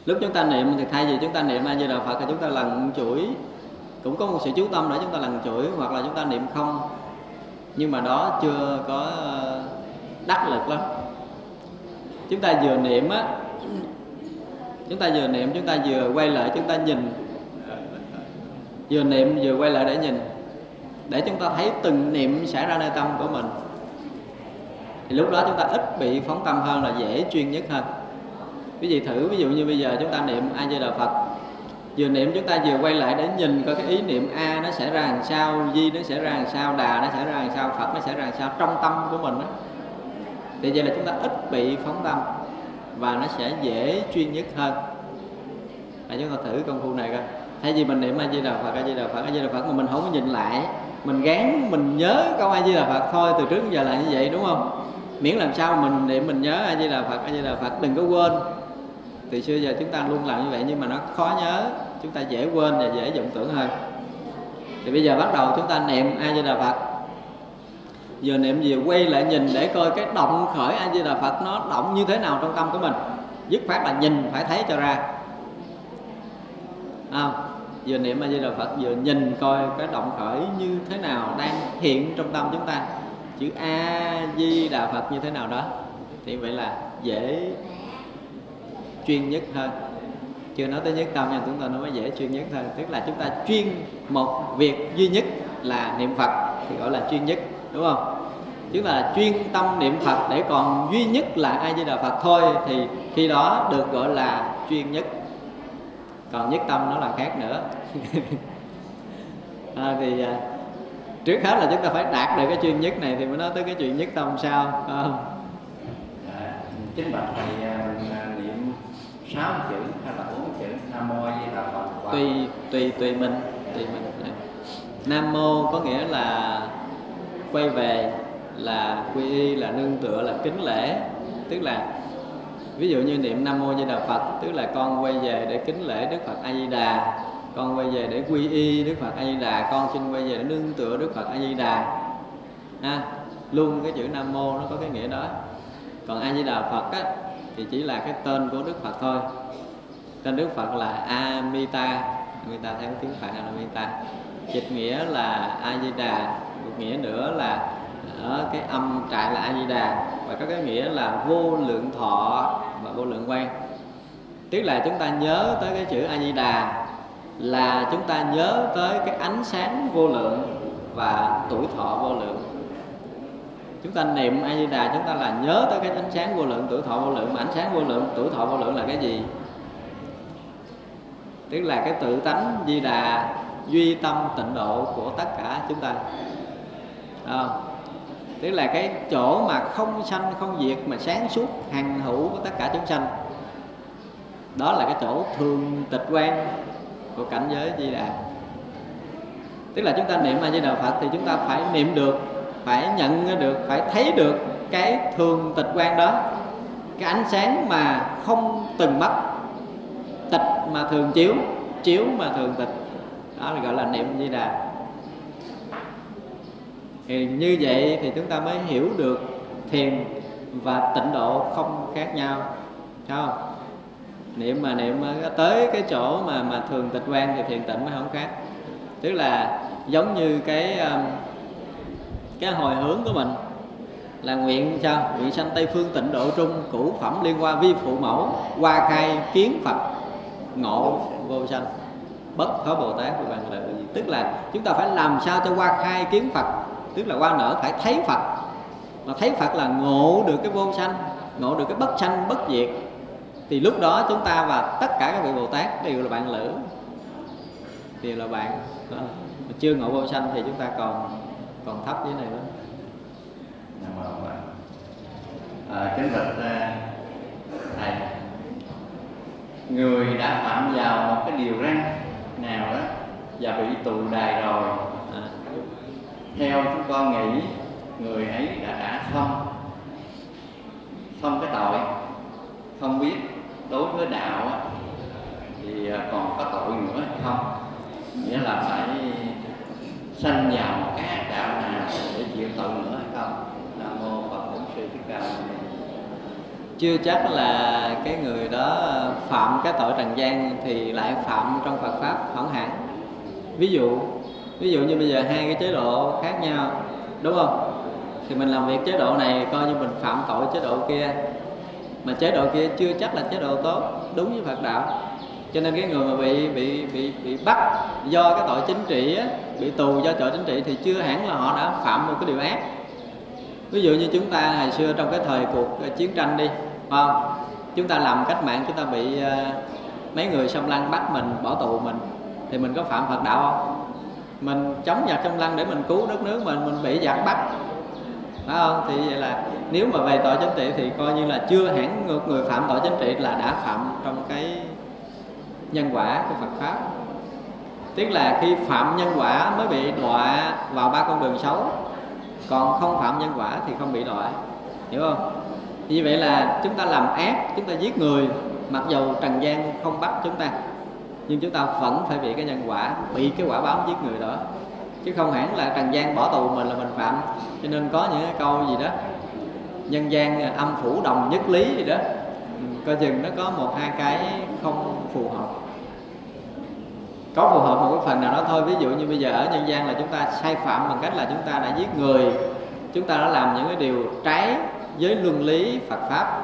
lúc chúng ta niệm thì thay vì chúng ta niệm A Di Đà Phật thì chúng ta lần chuỗi. Cũng có một sự chú tâm để chúng ta lần chuỗi hoặc là chúng ta niệm không. Nhưng mà đó chưa có à, đắc lực lắm. Chúng ta vừa niệm á chúng ta vừa niệm chúng ta vừa quay lại chúng ta nhìn vừa niệm vừa quay lại để nhìn, để chúng ta thấy từng niệm xảy ra nơi tâm của mình. Thì lúc đó chúng ta ít bị phóng tâm hơn là dễ chuyên nhất hơn. Quý vị thử, ví dụ như bây giờ chúng ta niệm a di đà phật. Vừa niệm chúng ta vừa quay lại để nhìn coi cái ý niệm a nó sẽ ra làm sao, di nó sẽ ra làm sao, đà nó sẽ ra làm sao, phật nó sẽ ra làm sao trong tâm của mình đó thì vậy là chúng ta ít bị phóng tâm và nó sẽ dễ chuyên nhất hơn. Để chúng ta thử công phu này coi thay vì mình niệm a di đà phật a di đà phật a di đà phật mà mình không có nhìn lại mình gán mình nhớ câu a di đà phật thôi từ trước đến giờ là như vậy đúng không? Miễn làm sao mình niệm mình nhớ a di đà phật a di đà phật đừng có quên. Từ xưa giờ chúng ta luôn làm như vậy nhưng mà nó khó nhớ chúng ta dễ quên và dễ vọng tưởng hơn. Thì bây giờ bắt đầu chúng ta niệm a di đà phật. Vừa niệm vừa quay lại nhìn để coi cái động khởi a di đà phật nó động như thế nào trong tâm của mình. Dứt khoát là nhìn phải thấy cho ra. À, vừa niệm a di đà phật vừa nhìn coi cái động khởi như thế nào đang hiện trong tâm chúng ta. Chữ a di đà phật như thế nào đó, thì vậy là dễ chuyên nhất hơn. Chưa nói tới nhất tâm nhưng chúng ta nói mới dễ chuyên nhất hơn tức là chúng ta chuyên một việc duy nhất là niệm phật, thì gọi là chuyên nhất, đúng không? Tức là chuyên tâm niệm phật để còn duy nhất là a di đà phật thôi, thì khi đó được gọi là chuyên nhất còn nhất tâm nó là khác nữa. À, thì à, trước hết là chúng ta phải đạt được cái chuyên nhất này thì mới nói tới cái chuyện nhất tâm sao không? Dạ, Kính bạch thầy à, mình à, niệm sáu chữ hay là bốn chữ? Nam mô Di Đà Phật. Tùy tùy tùy mình tùy mình. Nam mô có nghĩa là quay về là quy y là nương tựa là kính lễ. Tức là ví dụ như niệm nam mô di đà phật, tức là con quay về để kính lễ đức phật a di đà. Con quay về để quy y đức phật a di đà. Con xin quay về để nương tựa đức phật a di đà. Ha, luôn cái chữ nam mô nó có cái nghĩa đó. Còn a di đà phật á, thì chỉ là cái tên của đức phật thôi. Tên đức phật là amita. Amita theo tiếng phạn là amita dịch nghĩa là a di đà, một nghĩa nữa là ở cái âm trại là a di đà. Và có cái nghĩa là vô lượng thọ và vô lượng quan tức là chúng ta nhớ tới cái chữ a di đà là chúng ta nhớ tới cái ánh sáng vô lượng và tuổi thọ vô lượng. Chúng ta niệm a di đà chúng ta là nhớ tới cái ánh sáng vô lượng tuổi thọ vô lượng. Mà ánh sáng vô lượng tuổi thọ vô lượng là cái gì? Tức là cái tự tánh di đà duy tâm tịnh độ của tất cả chúng ta. À, tức là cái chỗ mà không sanh, không diệt mà sáng suốt, hằng hữu của tất cả chúng sanh. Đó là cái chỗ thường tịch quan của cảnh giới di đà. Tức là chúng ta niệm a di đà phật thì chúng ta phải niệm được, phải nhận được, phải thấy được cái thường tịch quan đó. Cái ánh sáng mà không từng mất, tịch mà thường chiếu chiếu mà thường tịch. Đó là gọi là niệm di đà thì như vậy thì chúng ta mới hiểu được thiền và tịnh độ không khác nhau, Thấy không? Niệm mà niệm tới cái chỗ mà mà thường tịch quan thì thiền tịnh mới không khác. Tức là giống như cái um, cái hồi hướng của mình là nguyện sao nguyện sanh tây phương tịnh độ trung cửu phẩm liên hoa vi phụ mẫu hoa khai kiến phật ngộ vô sanh, bất khó bồ tát của bằng lợi tức là chúng ta phải làm sao cho hoa khai kiến phật tức là qua nở phải thấy phật. Mà thấy phật là ngộ được cái vô sanh ngộ được cái bất sanh bất diệt. Thì lúc đó chúng ta và tất cả các vị bồ tát đều là bạn lữ. Đều là bạn đó. mà chưa ngộ vô sanh thì chúng ta còn còn thấp dưới này đó. À, kính bạch à, thầy, người đã phạm vào một cái điều răn nào đó và bị tù đài rồi, theo chúng con nghĩ người ấy đã đã xong xong cái tội, không biết đối với đạo á, thì à, còn có tội nữa hay không? Nghĩa là phải sanh vào một cái ác đạo nào để chịu tội nữa hay không? Nam mô Phật Bổn Sư Thích Ca chưa chắc là cái người đó phạm cái tội trần gian thì lại phạm trong Phật pháp không hẳn ví dụ ví dụ như bây giờ hai cái chế độ khác nhau đúng không? Thì mình làm việc chế độ này coi như mình phạm tội chế độ kia. Mà chế độ kia chưa chắc là chế độ tốt đúng với Phật đạo. Cho nên cái người mà bị bị bị bị bắt do cái tội chính trị á, bị tù do tội chính trị thì chưa hẳn là họ đã phạm một cái điều ác. Ví dụ như chúng ta hồi xưa trong cái thời cuộc ờ, chiến tranh đi không? Chúng ta làm cách mạng chúng ta bị uh, mấy người xâm lăng bắt mình bỏ tù mình thì mình có phạm Phật đạo không? Mình chống giặc xâm lăng để mình cứu đất nước mình mình bị giặc bắt. Phải không? Thì vậy là nếu mà về tội chính trị thì coi như là chưa hẳn người, người phạm tội chính trị là đã phạm trong cái nhân quả của Phật pháp. Tức là khi phạm nhân quả mới bị đọa vào ba con đường xấu còn không phạm nhân quả thì không bị đọa. Hiểu không? Như vậy là chúng ta làm ác chúng ta giết người mặc dầu trần gian không bắt chúng ta nhưng chúng ta vẫn phải bị cái nhân quả, bị cái quả báo giết người đó. Chứ không hẳn là trần gian bỏ tù mình là mình phạm. Cho nên có những cái câu gì đó, nhân gian à, âm phủ đồng nhất lý gì đó. Ừ, coi chừng nó có một, hai cái không phù hợp. Có phù hợp một cái phần nào đó thôi. Ví dụ như bây giờ ở nhân gian là chúng ta sai phạm bằng cách là chúng ta đã giết người. Chúng ta đã làm những cái điều trái với luân lý Phật pháp.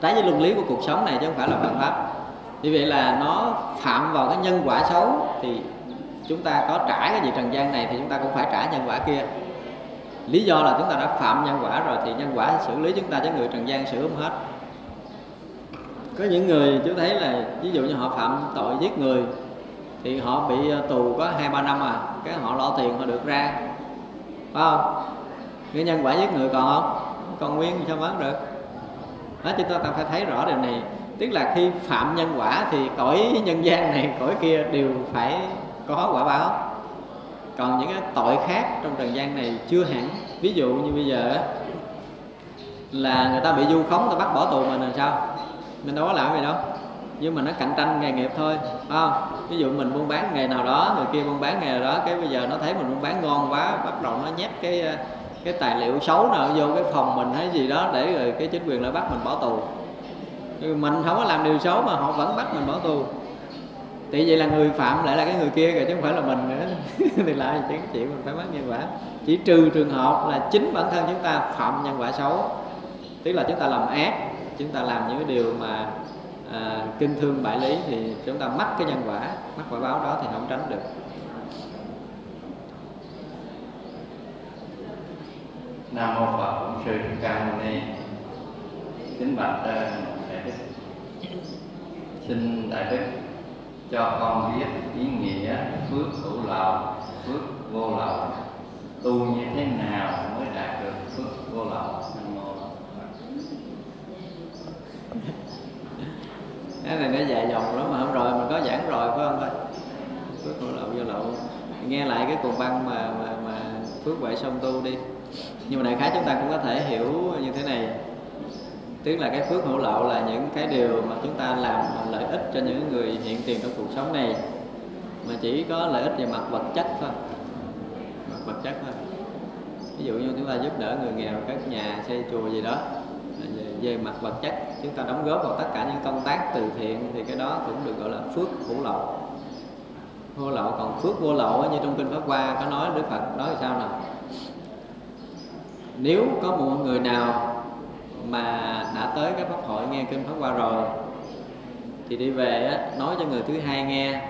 Trái với luân lý của cuộc sống này chứ không phải là Phật pháp như vậy là nó phạm vào cái nhân quả xấu thì chúng ta có trả cái gì trần gian này thì chúng ta cũng phải trả nhân quả kia. Lý do là chúng ta đã phạm nhân quả rồi thì nhân quả xử lý chúng ta chứ người trần gian xử không hết. Có những người chú thấy là ví dụ như họ phạm tội giết người thì họ bị ờ, tù có hai, ba năm à cái họ lo tiền họ được ra. Phải không? Cái nhân quả giết người còn không? Còn nguyên sao bán được? Đó chúng ta phải thấy rõ điều này tức là khi phạm nhân quả thì cõi nhân gian này, cõi kia đều phải có quả báo. Còn những cái tội khác trong trần gian này chưa hẳn. Ví dụ như bây giờ là người ta bị du khống ta bắt bỏ tù mình làm sao? Mình đâu có làm gì đâu. Nhưng mà nó cạnh tranh nghề nghiệp thôi, phải không? Ví dụ mình buôn bán nghề nào đó, người kia buôn bán nghề nào đó, cái bây giờ nó thấy mình buôn bán ngon quá, bắt đầu nó nhét cái ờ, cái tài liệu xấu nào vô cái phòng mình hay gì đó để rồi cái chính quyền lại bắt mình bỏ tù. Nhưng mình không có làm điều xấu mà họ vẫn bắt mình bỏ tù. Thì vậy là người phạm lại là cái người kia rồi chứ không phải là mình nữa. Thì lại chứ chuyện mình phải mắc nhân quả. Chỉ trừ trường hợp là chính bản thân chúng ta phạm nhân quả xấu. Tức là chúng ta làm ác chúng ta làm những cái điều mà à, kinh thương bại lý thì chúng ta mắc cái nhân quả mắc quả báo đó thì không tránh được. Nam mô Phật Bổn Sư Ca Mâu Ni. Kính bạch. Xin đại đức cho con biết ý nghĩa phước hữu lậu, phước vô lậu. Tu như thế nào mới đạt được phước vô lậu? Cái này nó dài dòng lắm mà, hôm rồi mình có giảng rồi, phải không ta phước vô lậu vô lậu. Nghe lại cái cuồng băng mà mà mà phước huệ song tu đi. Nhưng mà đại khái chúng ta cũng có thể hiểu như thế này tức là cái phước hữu lậu là những cái điều mà chúng ta làm lợi ích cho những người hiện tiền trong cuộc sống này. Mà chỉ có lợi ích về mặt vật chất thôi. Mặt vật chất thôi. Ví dụ như chúng ta giúp đỡ người nghèo các nhà xây chùa gì đó về, về mặt vật chất chúng ta đóng góp vào tất cả những công tác từ thiện thì cái đó cũng được gọi là phước hữu lậu vô lậu còn phước vô lậu như trong kinh pháp hoa có nói đức phật nói sao nào? Nếu có một người nào mà đã tới cái pháp hội nghe kinh pháp hoa rồi. Thì đi về á, nói cho người thứ hai nghe.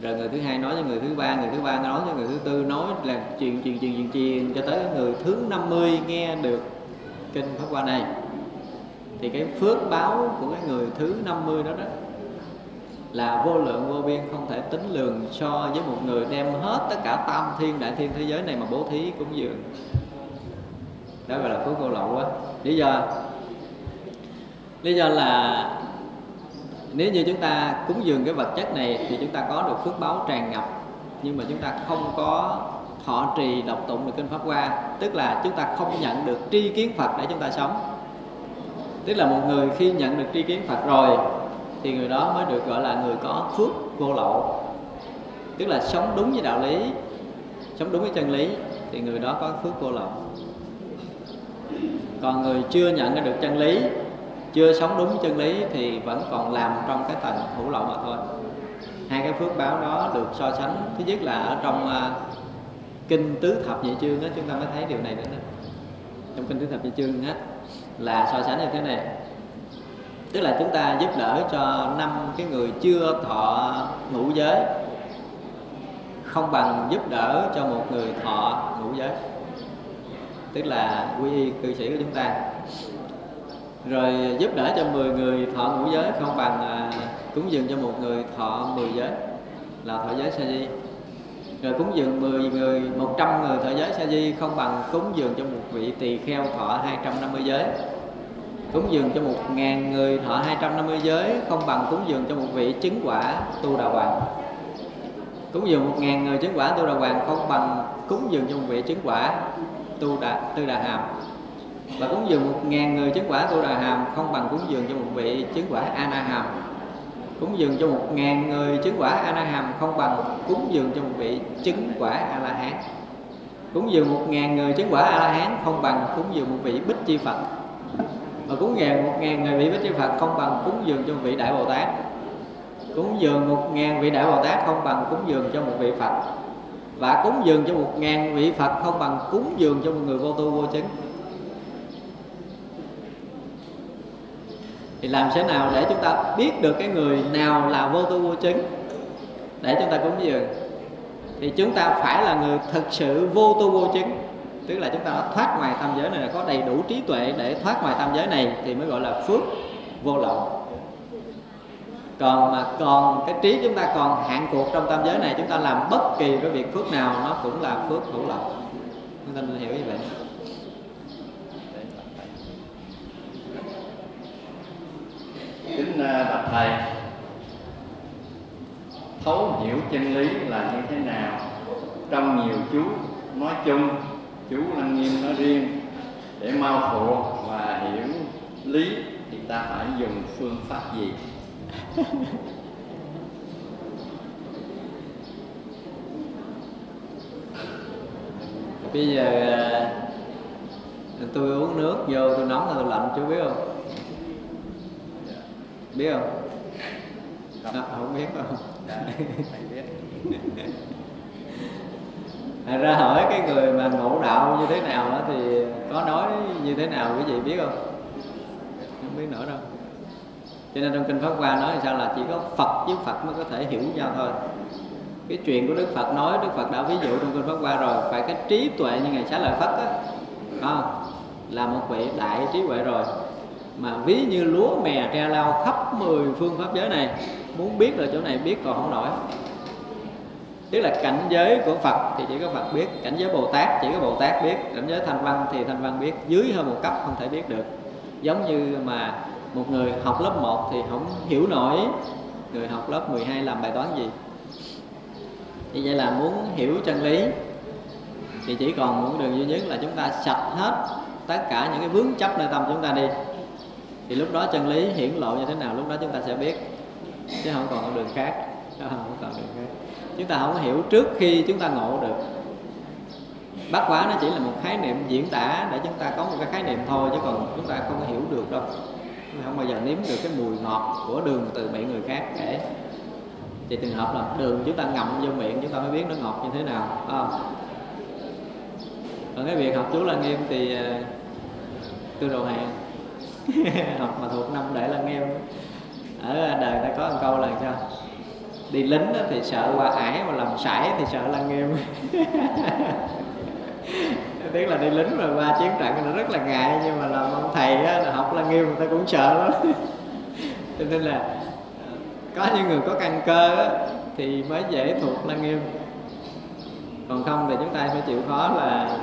Rồi người thứ hai nói cho người thứ ba người thứ ba nói cho người thứ tư nói là truyền truyền truyền truyền truyền cho tới người thứ 50 nghe được kinh pháp hoa này. Thì cái phước báo của cái người thứ 50 đó đó là vô lượng vô biên không thể tính lường so với một người đem hết tất cả tam thiên đại thiên thế giới này mà bố thí cúng dường đó gọi là phước vô lậu á. Lý do lý do là nếu như chúng ta cúng dường cái vật chất này thì chúng ta có được phước báo tràn ngập, nhưng mà chúng ta không có thọ trì đọc tụng được kinh pháp hoa, tức là chúng ta không nhận được tri kiến phật để chúng ta sống. Tức là một người khi nhận được tri kiến phật rồi thì người đó mới được gọi là người có phước vô lậu. Tức là sống đúng với đạo lý, sống đúng với chân lý thì người đó có phước vô lậu còn người chưa nhận ra được chân lý chưa sống đúng chân lý thì vẫn còn làm trong cái tầng hữu lậu mà thôi. Hai cái phước báo đó được so sánh thứ nhất là ở trong uh, kinh tứ thập nhị chương đó chúng ta mới thấy điều này nữa đó. trong kinh tứ thập nhị chương á là so sánh như thế này. Tức là chúng ta giúp đỡ cho năm cái người chưa thọ ngũ giới không bằng giúp đỡ cho một người thọ ngũ giới tức là quy y cư sĩ của chúng ta. Rồi giúp đỡ cho 10 người thọ ngũ giới không bằng à, cúng dường cho một người thọ 10 giới là thọ giới sa di. Rồi cúng dường 10 người 100 người thọ giới sa di không bằng cúng dường cho một vị tỳ kheo thọ 250 giới. Cúng dường cho một ngàn người thọ 250 giới không bằng cúng dường cho một vị chứng quả tu đà hoàng. Cúng dường một ngàn người chứng quả tu đà hoàng không bằng cúng dường cho một vị chứng quả tu đà, tư đà hàm. Và cúng dường một ngàn người chứng quả tu đà hàm, không bằng cúng dường cho một vị chứng quả a na hàm. Cúng dường cho một ngàn người chứng quả a na hàm, không bằng cúng dường cho một vị chứng quả a la hán. Cúng dường một ngàn người chứng quả a la hán, không bằng cúng dường một vị bích chi phật. Và cúng dường một ngàn người vị bích chi phật, không bằng cúng dường cho một vị đại bồ tát. Cúng dường một ngàn vị đại bồ tát, không bằng cúng dường cho một vị phật và cúng dường cho một ngàn vị phật không bằng cúng dường cho một người vô tu vô chứng. Thì làm thế nào để chúng ta biết được cái người nào là vô tu vô chứng? Để chúng ta cúng dường. Thì chúng ta phải là người thực sự vô tu vô chứng. Tức là chúng ta đã thoát ngoài tam giới này, có đầy đủ trí tuệ để thoát ngoài tam giới này, thì mới gọi là phước vô lậu còn mà còn cái trí chúng ta còn hạn cuộc trong tam giới này, chúng ta làm bất kỳ cái việc phước nào, nó cũng là phước hữu lộc. Chúng ta nên hiểu như vậy. Kính à, bạch thầy, thấu hiểu chân lý là như thế nào? Trong nhiều chú nói chung, chú lăng nghiêm nói riêng, để mau thuộc và hiểu lý thì ta phải dùng phương pháp gì? bây giờ à, tôi uống nước vô tôi nóng hay tôi lạnh chú biết không? Biết không? Không, à, không biết không? Dạ thầy biết. Thật ra hỏi cái người mà ngộ đạo như thế nào đó thì có nói như thế nào quý vị biết không? Không biết nữa đâu. Cho nên trong kinh Pháp Hoa nói sao là chỉ có Phật với Phật mới có thể hiểu nhau thôi. Cái chuyện của Đức Phật nói, Đức Phật đã ví dụ trong kinh Pháp Hoa rồi, phải cái trí tuệ như ngày xá lợi Phất á, không? là một vị đại trí huệ rồi mà ví như lúa mè tre lao khắp mười phương pháp giới này muốn biết là chỗ này biết còn không nổi tức là cảnh giới của Phật thì chỉ có Phật biết cảnh giới Bồ Tát chỉ có Bồ Tát biết cảnh giới Thanh Văn thì Thanh Văn biết dưới hơn một cấp không thể biết được giống như mà một người học lớp 1 thì không hiểu nổi. Người học lớp 12 làm bài toán gì? Như vậy là muốn hiểu chân lý. Thì chỉ còn một đường duy nhất là chúng ta sạch hết tất cả những cái vướng chấp nơi tâm chúng ta đi. Thì lúc đó chân lý hiển lộ như thế nào, lúc đó chúng ta sẽ biết. Chứ không còn con đường khác. Không còn đường khác. Chúng ta không hiểu trước khi chúng ta ngộ được. Bát quá nó chỉ là một khái niệm diễn tả để chúng ta có một cái khái niệm thôi, chứ còn chúng ta không hiểu được đâu không bao giờ nếm được cái mùi ngọt của đường từ miệng người khác để thì trường hợp là đường chúng ta ngậm vô miệng chúng ta mới biết nó ngọt như thế nào không? Còn cái việc học chú là nghiêm thì ờ, tôi đầu hàng. Học mà thuộc năm để là nghiêm. Ở đời ta có một câu là sao? Đi lính thì sợ qua ải, mà làm sải thì sợ là nghiêm. tức là đi lính rồi qua chiến trận nó rất là ngại nhưng mà làm ông thầy á, là học lăng nghiêm người ta cũng sợ lắm. Cho nên là ờ, có những người có căn cơ á, thì mới dễ thuộc lăng nghiêm. Còn không thì chúng ta phải chịu khó là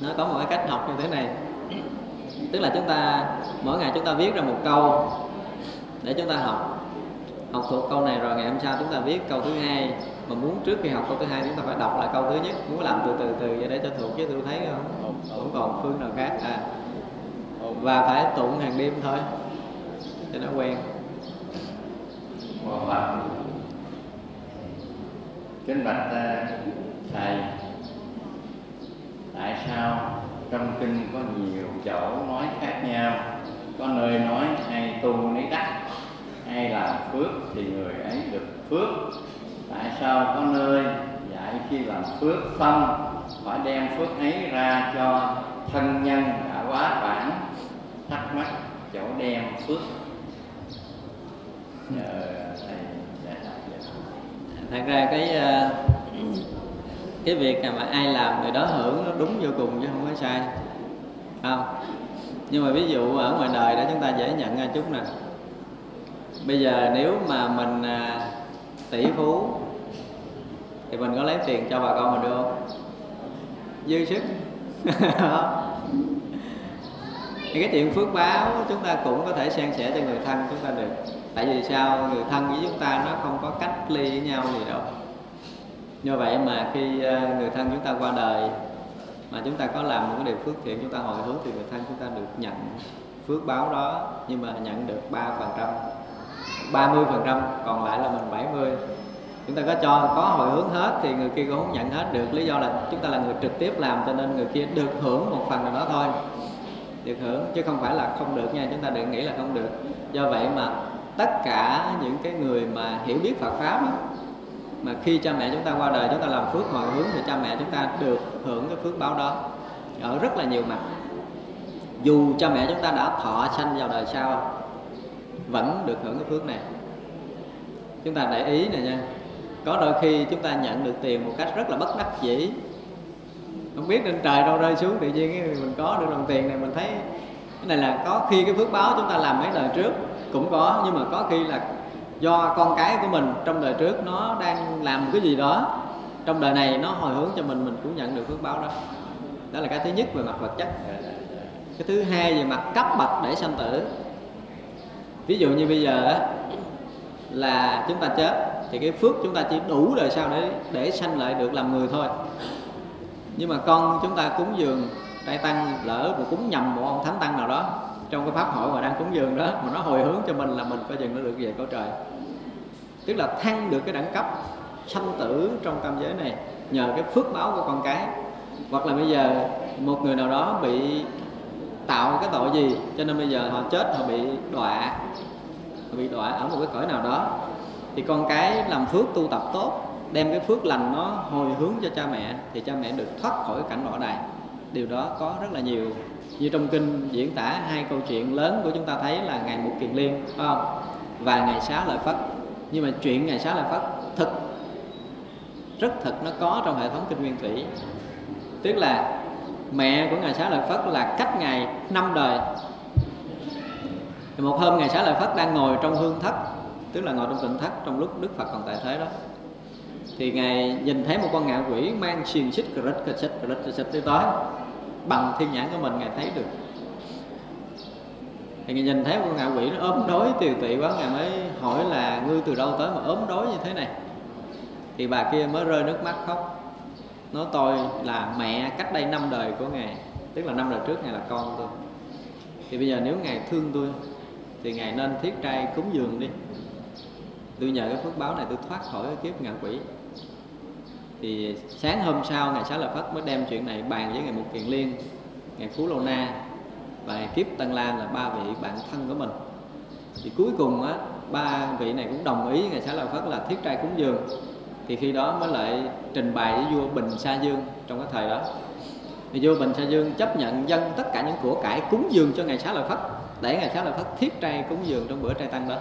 nó có một cái cách học như thế này. Tức là chúng ta mỗi ngày chúng ta viết ra một câu để chúng ta học. Học thuộc câu này rồi ngày hôm sau chúng ta viết câu thứ hai mà muốn trước khi học câu thứ hai chúng ta phải đọc lại câu thứ nhất. Muốn làm từ từ từ để cho thuộc chứ tôi thấy không không còn phương nào khác. À và phải tụng hàng đêm thôi cho nó quen. Phật Kính bạch à, Thầy Tại sao trong kinh có nhiều chỗ nói khác nhau? Có nơi nói ai tu nấy đắc Ai làm phước thì người ấy được phước Tại sao có nơi dạy khi làm phước xong Phải đem phước ấy ra cho thân nhân đã quá bản, Thắc mắc chỗ đem phước? Nhờ thầy giải đáp thật ra cái ờ, cái việc mà ai làm người đó hưởng nó đúng vô cùng chứ không có sai. Không? Nhưng mà ví dụ ở ngoài đời đó chúng ta dễ nhận ra chút nè. Bây giờ nếu mà mình à, tỷ phú. Thì mình có lấy tiền cho bà con mình được không? Dư sức. Thì cái chuyện phước báo chúng ta cũng có thể san sẻ cho người thân chúng ta được. Tại vì sao? Người thân với chúng ta nó không có cách ly với nhau gì đâu. Như vậy mà khi ờ, người thân chúng ta qua đời mà chúng ta có làm một cái điều phước thiện, chúng ta hồi hướng thì người thân chúng ta được nhận phước báo đó, nhưng mà nhận được ba phần trăm. 30 phần trăm còn lại là mình 70 chúng ta có cho có hồi hướng hết thì người kia cũng không nhận hết được. Lý do là chúng ta là người trực tiếp làm cho nên người kia được hưởng một phần nào đó thôi. Được hưởng chứ không phải là không được nha chúng ta đừng nghĩ là không được. Do vậy mà tất cả những cái người mà hiểu biết Phật pháp đó, mà khi cha mẹ chúng ta qua đời chúng ta làm phước hồi hướng thì cha mẹ chúng ta được hưởng cái phước báo đó. Ở rất là nhiều mặt. Dù cha mẹ chúng ta đã thọ sanh vào đời sau vẫn được hưởng cái phước này. Chúng ta để ý này nha. Có đôi khi chúng ta nhận được tiền một cách rất là bất đắc dĩ. Không biết trên trời đâu rơi xuống tự nhiên cái mình có được đồng tiền này, mình thấy cái này là có khi cái phước báo chúng ta làm mấy đời trước cũng có, nhưng mà có khi là do con cái của mình trong đời trước nó đang làm cái gì đó, trong đời này nó hồi hướng cho mình mình cũng nhận được phước báo đó. Đó là cái thứ nhất về mặt vật chất. Cái thứ hai về mặt cấp bậc để sanh tử ví dụ như bây giờ á, là chúng ta chết thì cái phước chúng ta chỉ đủ đời sau để để sanh lại được làm người thôi. Nhưng mà con chúng ta cúng dường trai tăng lỡ mà cúng nhầm một ông thánh tăng nào đó trong cái pháp hội mà đang cúng dường đó mà nó hồi hướng cho mình là mình coi chừng nó được về cõi trời. Tức là thăng được cái đẳng cấp sanh tử trong tam giới này nhờ cái phước báo của con cái. Hoặc là bây giờ một người nào đó bị tạo cái tội gì? Cho nên bây giờ họ chết, họ bị đọa. Họ bị đọa ở một cái cõi nào đó. Thì con cái làm phước tu tập tốt, đem cái phước lành nó hồi hướng cho cha mẹ, thì cha mẹ được thoát khỏi cảnh đọa đày điều đó có rất là nhiều. Như trong kinh diễn tả, hai câu chuyện lớn của chúng ta thấy là ngày một kiền liên, phải không? Và ngày xá lợi phất. Nhưng mà chuyện ngày xá lợi phất thực, rất thực, nó có trong hệ thống kinh nguyên thủy. Tức là mẹ của ngài xá lợi phất là cách ngày năm đời. Thì một hôm ngài xá lợi phất đang ngồi trong hương thất, tức là ngồi trong tịnh thất trong lúc đức phật còn tại thế đó. Thì ngài nhìn thấy một con ngạ quỷ mang xiềng xích cờ rít, cờ xích, cờ rít, cờ xích tới tới bằng thiên nhãn của mình ngài thấy được. Thì ngài nhìn thấy con ngạ quỷ nó ốm đói tiều tụy quá, ngài mới hỏi là, ngươi từ đâu tới mà ốm đói như thế này? Thì bà kia mới rơi nước mắt khóc nói tôi là mẹ cách đây năm đời của ngài, tức là năm đời trước ngài là con tôi. Thì bây giờ nếu ngài thương tôi, thì ngài nên thiết trai cúng dường đi. Tôi nhờ cái phước báo này tôi thoát khỏi cái kiếp ngạ quỷ. Thì sáng hôm sau ngài xá lợi phất mới đem chuyện này bàn với ngài mục kiền liên, ngài phú lô na, và ngài kiếp tân lan là ba vị bạn thân của mình. Thì cuối cùng á, ba vị này cũng đồng ý ngài xá lợi phất là thiết trai cúng dường thì khi đó mới lại trình bày với vua bình sa dương trong cái thời đó. Thì vua bình sa dương chấp nhận dân tất cả những của cải cúng dường cho ngày xá lợi phất, để ngày xá lợi phất thiết trai cúng dường trong bữa trai tăng đó.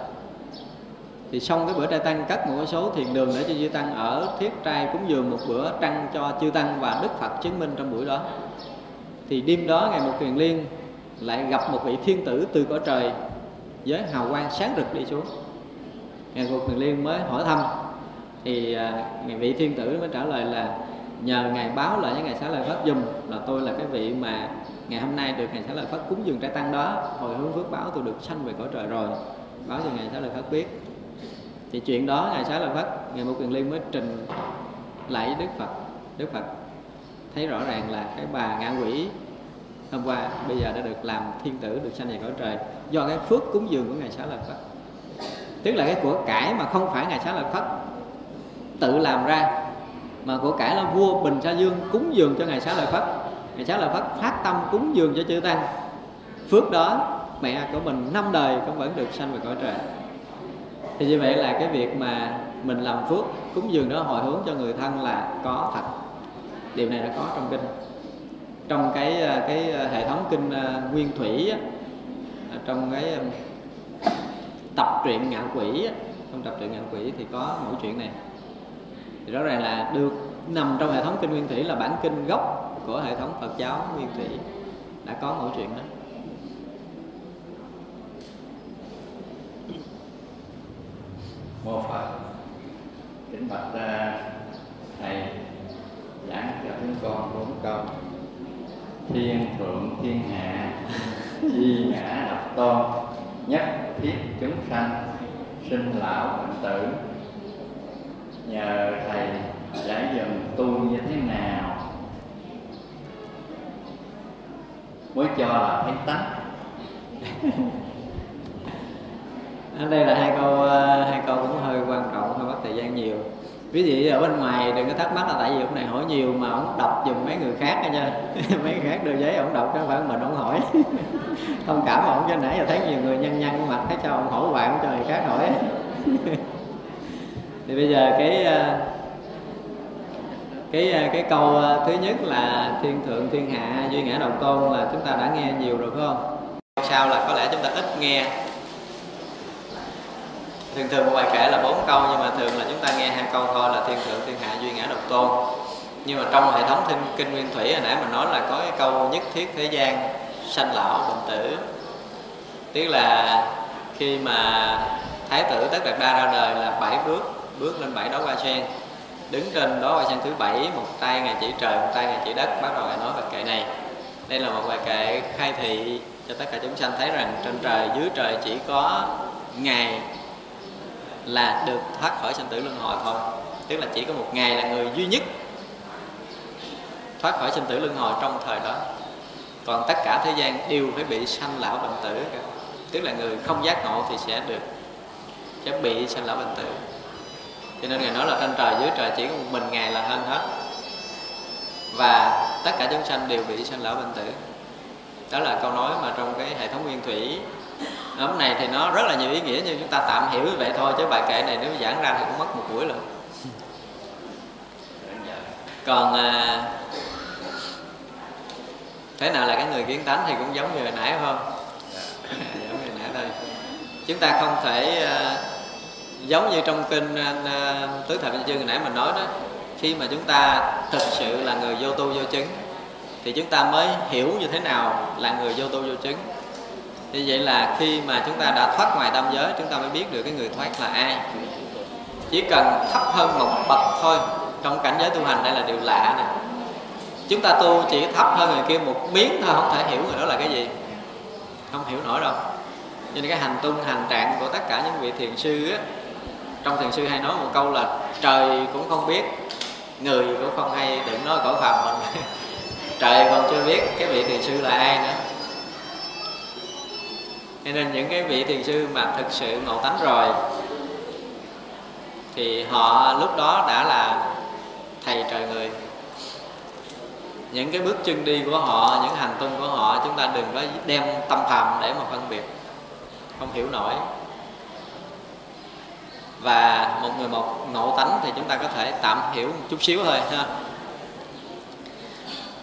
Thì xong cái bữa trai tăng cắt một số thiền đường để cho chư tăng ở thiết trai cúng dường một bữa trăng cho chư tăng và đức phật chứng minh trong buổi đó. Thì đêm đó ngày một thiền liên, lại gặp một vị thiên tử từ cõi trời với hào quang sáng rực đi xuống. Ngày một thiền liên mới hỏi thăm thì à, vị thiên tử mới trả lời là nhờ ngài báo lại với ngài xá lợi phất dùm là tôi là cái vị mà ngày hôm nay được ngài xá lợi phất cúng dường trai tăng đó. Hồi hướng phước báo tôi được sanh về cõi trời rồi. Báo cho ngài xá lợi phất biết. Thì chuyện đó ngài xá lợi phất ngài một quyền liên mới trình lại với đức phật. Đức phật thấy rõ ràng là cái bà ngã quỷ hôm qua bây giờ đã được làm thiên tử được sanh về cõi trời do cái phước cúng dường của ngài xá lợi phất tức là cái của cải mà không phải ngài xá lợi phất tự làm ra, mà của cải là vua bình sa dương cúng dường cho ngài xá lợi phất. Ngài xá lợi phất phát tâm cúng dường cho chư tăng. Phước đó, mẹ của mình năm đời cũng vẫn được sanh về cõi trời. Thì như vậy là cái việc mà mình làm phước, cúng dường đó hồi hướng cho người thân là có thật. Điều này đã có trong kinh. Trong cái à, cái à, hệ thống kinh à, nguyên thủy trong cái tập truyện ngạo quỷ trong tập truyện ngạo quỷ thì có mỗi chuyện này thì rõ ràng là được nằm trong hệ thống kinh nguyên thủy là bản kinh gốc của hệ thống Phật giáo nguyên thủy đã có mỗi chuyện đó. Mô phật kính bạch thầy giảng cho chúng con bốn câu. Thiên thượng thiên hạ di ngã độc tôn nhất thiết chúng sanh sinh lão bệnh tử nhờ thầy giải dần tu như thế nào? Mới cho là thấy tánh đây là hai câu ờ, hai câu cũng hơi quan trọng, hơi mất thời gian nhiều. Ví dụ ở bên ngoài đừng có thắc mắc là tại vì ông này hỏi nhiều mà ông đọc dùng mấy người khác nha. Mấy người khác đưa giấy ông đọc chứ không phải mình ông hỏi. Thông cảm mà ông cho nãy giờ thấy nhiều người nhăn nhăn mặt, thấy cho ông hỏi hoài ông cho người khác hỏi thì bây giờ cái ờ, cái ờ, cái câu ờ, thứ nhất là thiên thượng, thiên hạ, duy ngã đồng tôn là chúng ta đã nghe nhiều rồi, phải không? Sau là có lẽ chúng ta ít nghe. Thường thường một bài kể là bốn câu, nhưng mà thường là chúng ta nghe hai câu thôi là thiên thượng, thiên hạ, duy ngã độc tôn. Nhưng mà trong hệ thống thiên kinh nguyên thủy hồi nãy mình nói là có cái câu nhất thiết thế gian, sanh lão, bệnh tử. Tức là khi mà thái tử tất đạt đa ra đời là bảy bước bước lên bảy đó hoa sen. Đứng trên đó hoa sen thứ bảy, một tay ngài chỉ trời, một tay ngài chỉ đất bắt đầu ngài nói bài kệ này. Đây là một bài kệ khai thị cho tất cả chúng sanh thấy rằng trên trời, dưới trời chỉ có ngài là được thoát khỏi sinh tử luân hồi thôi tức là chỉ có một ngày là người duy nhất thoát khỏi sinh tử luân hồi trong thời đó. Còn tất cả thế gian đều phải bị sanh lão bệnh tử. Cả. tức là người không giác ngộ thì sẽ được, sẽ bị sanh lão bệnh tử cho nên ngài nói là trên trời dưới trời chỉ có một mình ngài là hơn hết. Và tất cả chúng sanh đều bị sanh lão bệnh tử. Đó là câu nói mà trong cái hệ thống nguyên thủy. Hôm này thì nó rất là nhiều ý nghĩa nhưng chúng ta tạm hiểu như vậy thôi chứ bài kệ này nếu giảng ra thì cũng mất một buổi luôn còn à, thế nào là cái người kiến tánh thì cũng giống như hồi nãy phải không? Giống như hồi nãy thôi. Chúng ta không thể à, giống như trong kinh à, à, tứ thập chương hồi nãy mình nói đó, khi mà chúng ta thực sự là người vô tu vô chứng, thì chúng ta mới hiểu như thế nào là người vô tu vô chứng. Thì vậy là khi mà chúng ta đã thoát ngoài tam giới, chúng ta mới biết được cái người thoát là ai. Chỉ cần thấp hơn một bậc thôi, trong cảnh giới tu hành đây là điều lạ nè. Chúng ta tu chỉ thấp hơn người kia một miếng thôi, không thể hiểu người đó là cái gì. Không hiểu nổi đâu. Cho nên cái hành tung, hành trạng của tất cả những vị thiền sư á trong thiền sư hay nói một câu là trời cũng không biết, người cũng không hay, đừng nói cõi phàm mình. Trời còn chưa biết cái vị thiền sư là ai nữa. Cho nên những cái vị thiền sư mà thực sự ngộ tánh rồi, thì họ lúc đó đã là thầy trời người. Những cái bước chân đi của họ, những hành tung của họ, chúng ta đừng có đem tâm phàm để mà phân biệt. Không hiểu nổi và một người một ngộ tánh thì chúng ta có thể tạm hiểu một chút xíu thôi, ha.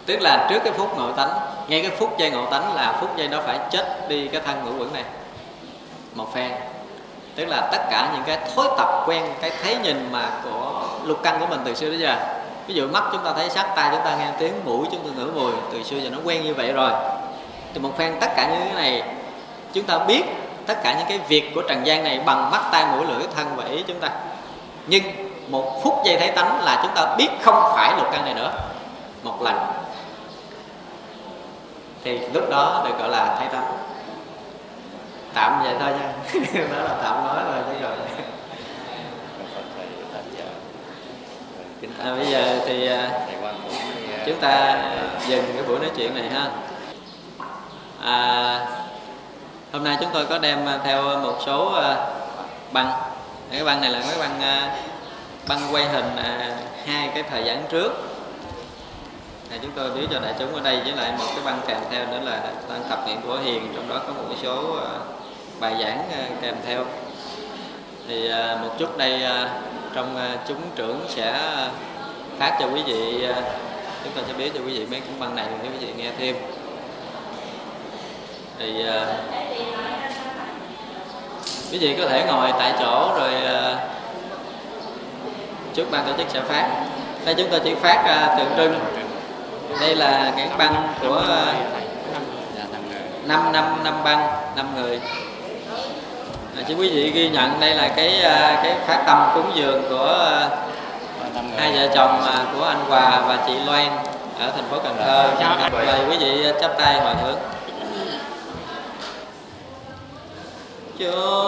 Tức là trước cái phút ngộ tánh, ngay cái phút giây ngộ tánh là phút giây đó phải chết đi cái thân ngũ quẩn này. Một phen tức là tất cả những cái thói tập quen, cái thấy nhìn mà của lục căn của mình từ xưa đến giờ. Ví dụ mắt chúng ta thấy sắc, tai chúng ta nghe tiếng, mũi chúng ta ngửi mùi, từ xưa giờ nó quen như vậy rồi. Thì một phen tất cả những cái này chúng ta biết tất cả những cái việc của trần gian này bằng mắt tai mũi lưỡi thân và ý chúng ta. Nhưng một phút giây thấy tánh là chúng ta biết không phải lục căn này nữa. Một lần. Thì lúc đó được gọi là thấy tánh. Tạm vậy thôi nha. Đó là tạm nói rồi chứ rồi. À, bây giờ thì à, chúng ta dừng cái buổi nói chuyện này ha. À, hôm nay chúng tôi có đem à, theo một số à, băng. Cái băng này là cái băng à, băng quay hình hai cái thời gian trước. Này, chúng tôi biết cho đại chúng ở đây với lại một cái băng kèm theo nữa là tăng tập niệm của hiền. Trong đó có một số bài giảng kèm theo. Thì một chút đây trong chúng trưởng sẽ phát cho quý vị chúng tôi sẽ biết cho quý vị mấy cái băng này để quý vị nghe thêm thì à, quý vị có thể ngồi tại chỗ rồi à, trước ban tổ chức sẽ phát. Đây chúng tôi chỉ phát à, tượng trưng. Đây là cái băng của năm năm năm băng năm người. À, chứ quý vị ghi nhận đây là cái cái phát tâm cúng dường của hai vợ chồng của anh Hòa và chị Loan ở thành phố Cần Thơ. Mời quý vị chắp tay hồi hướng cho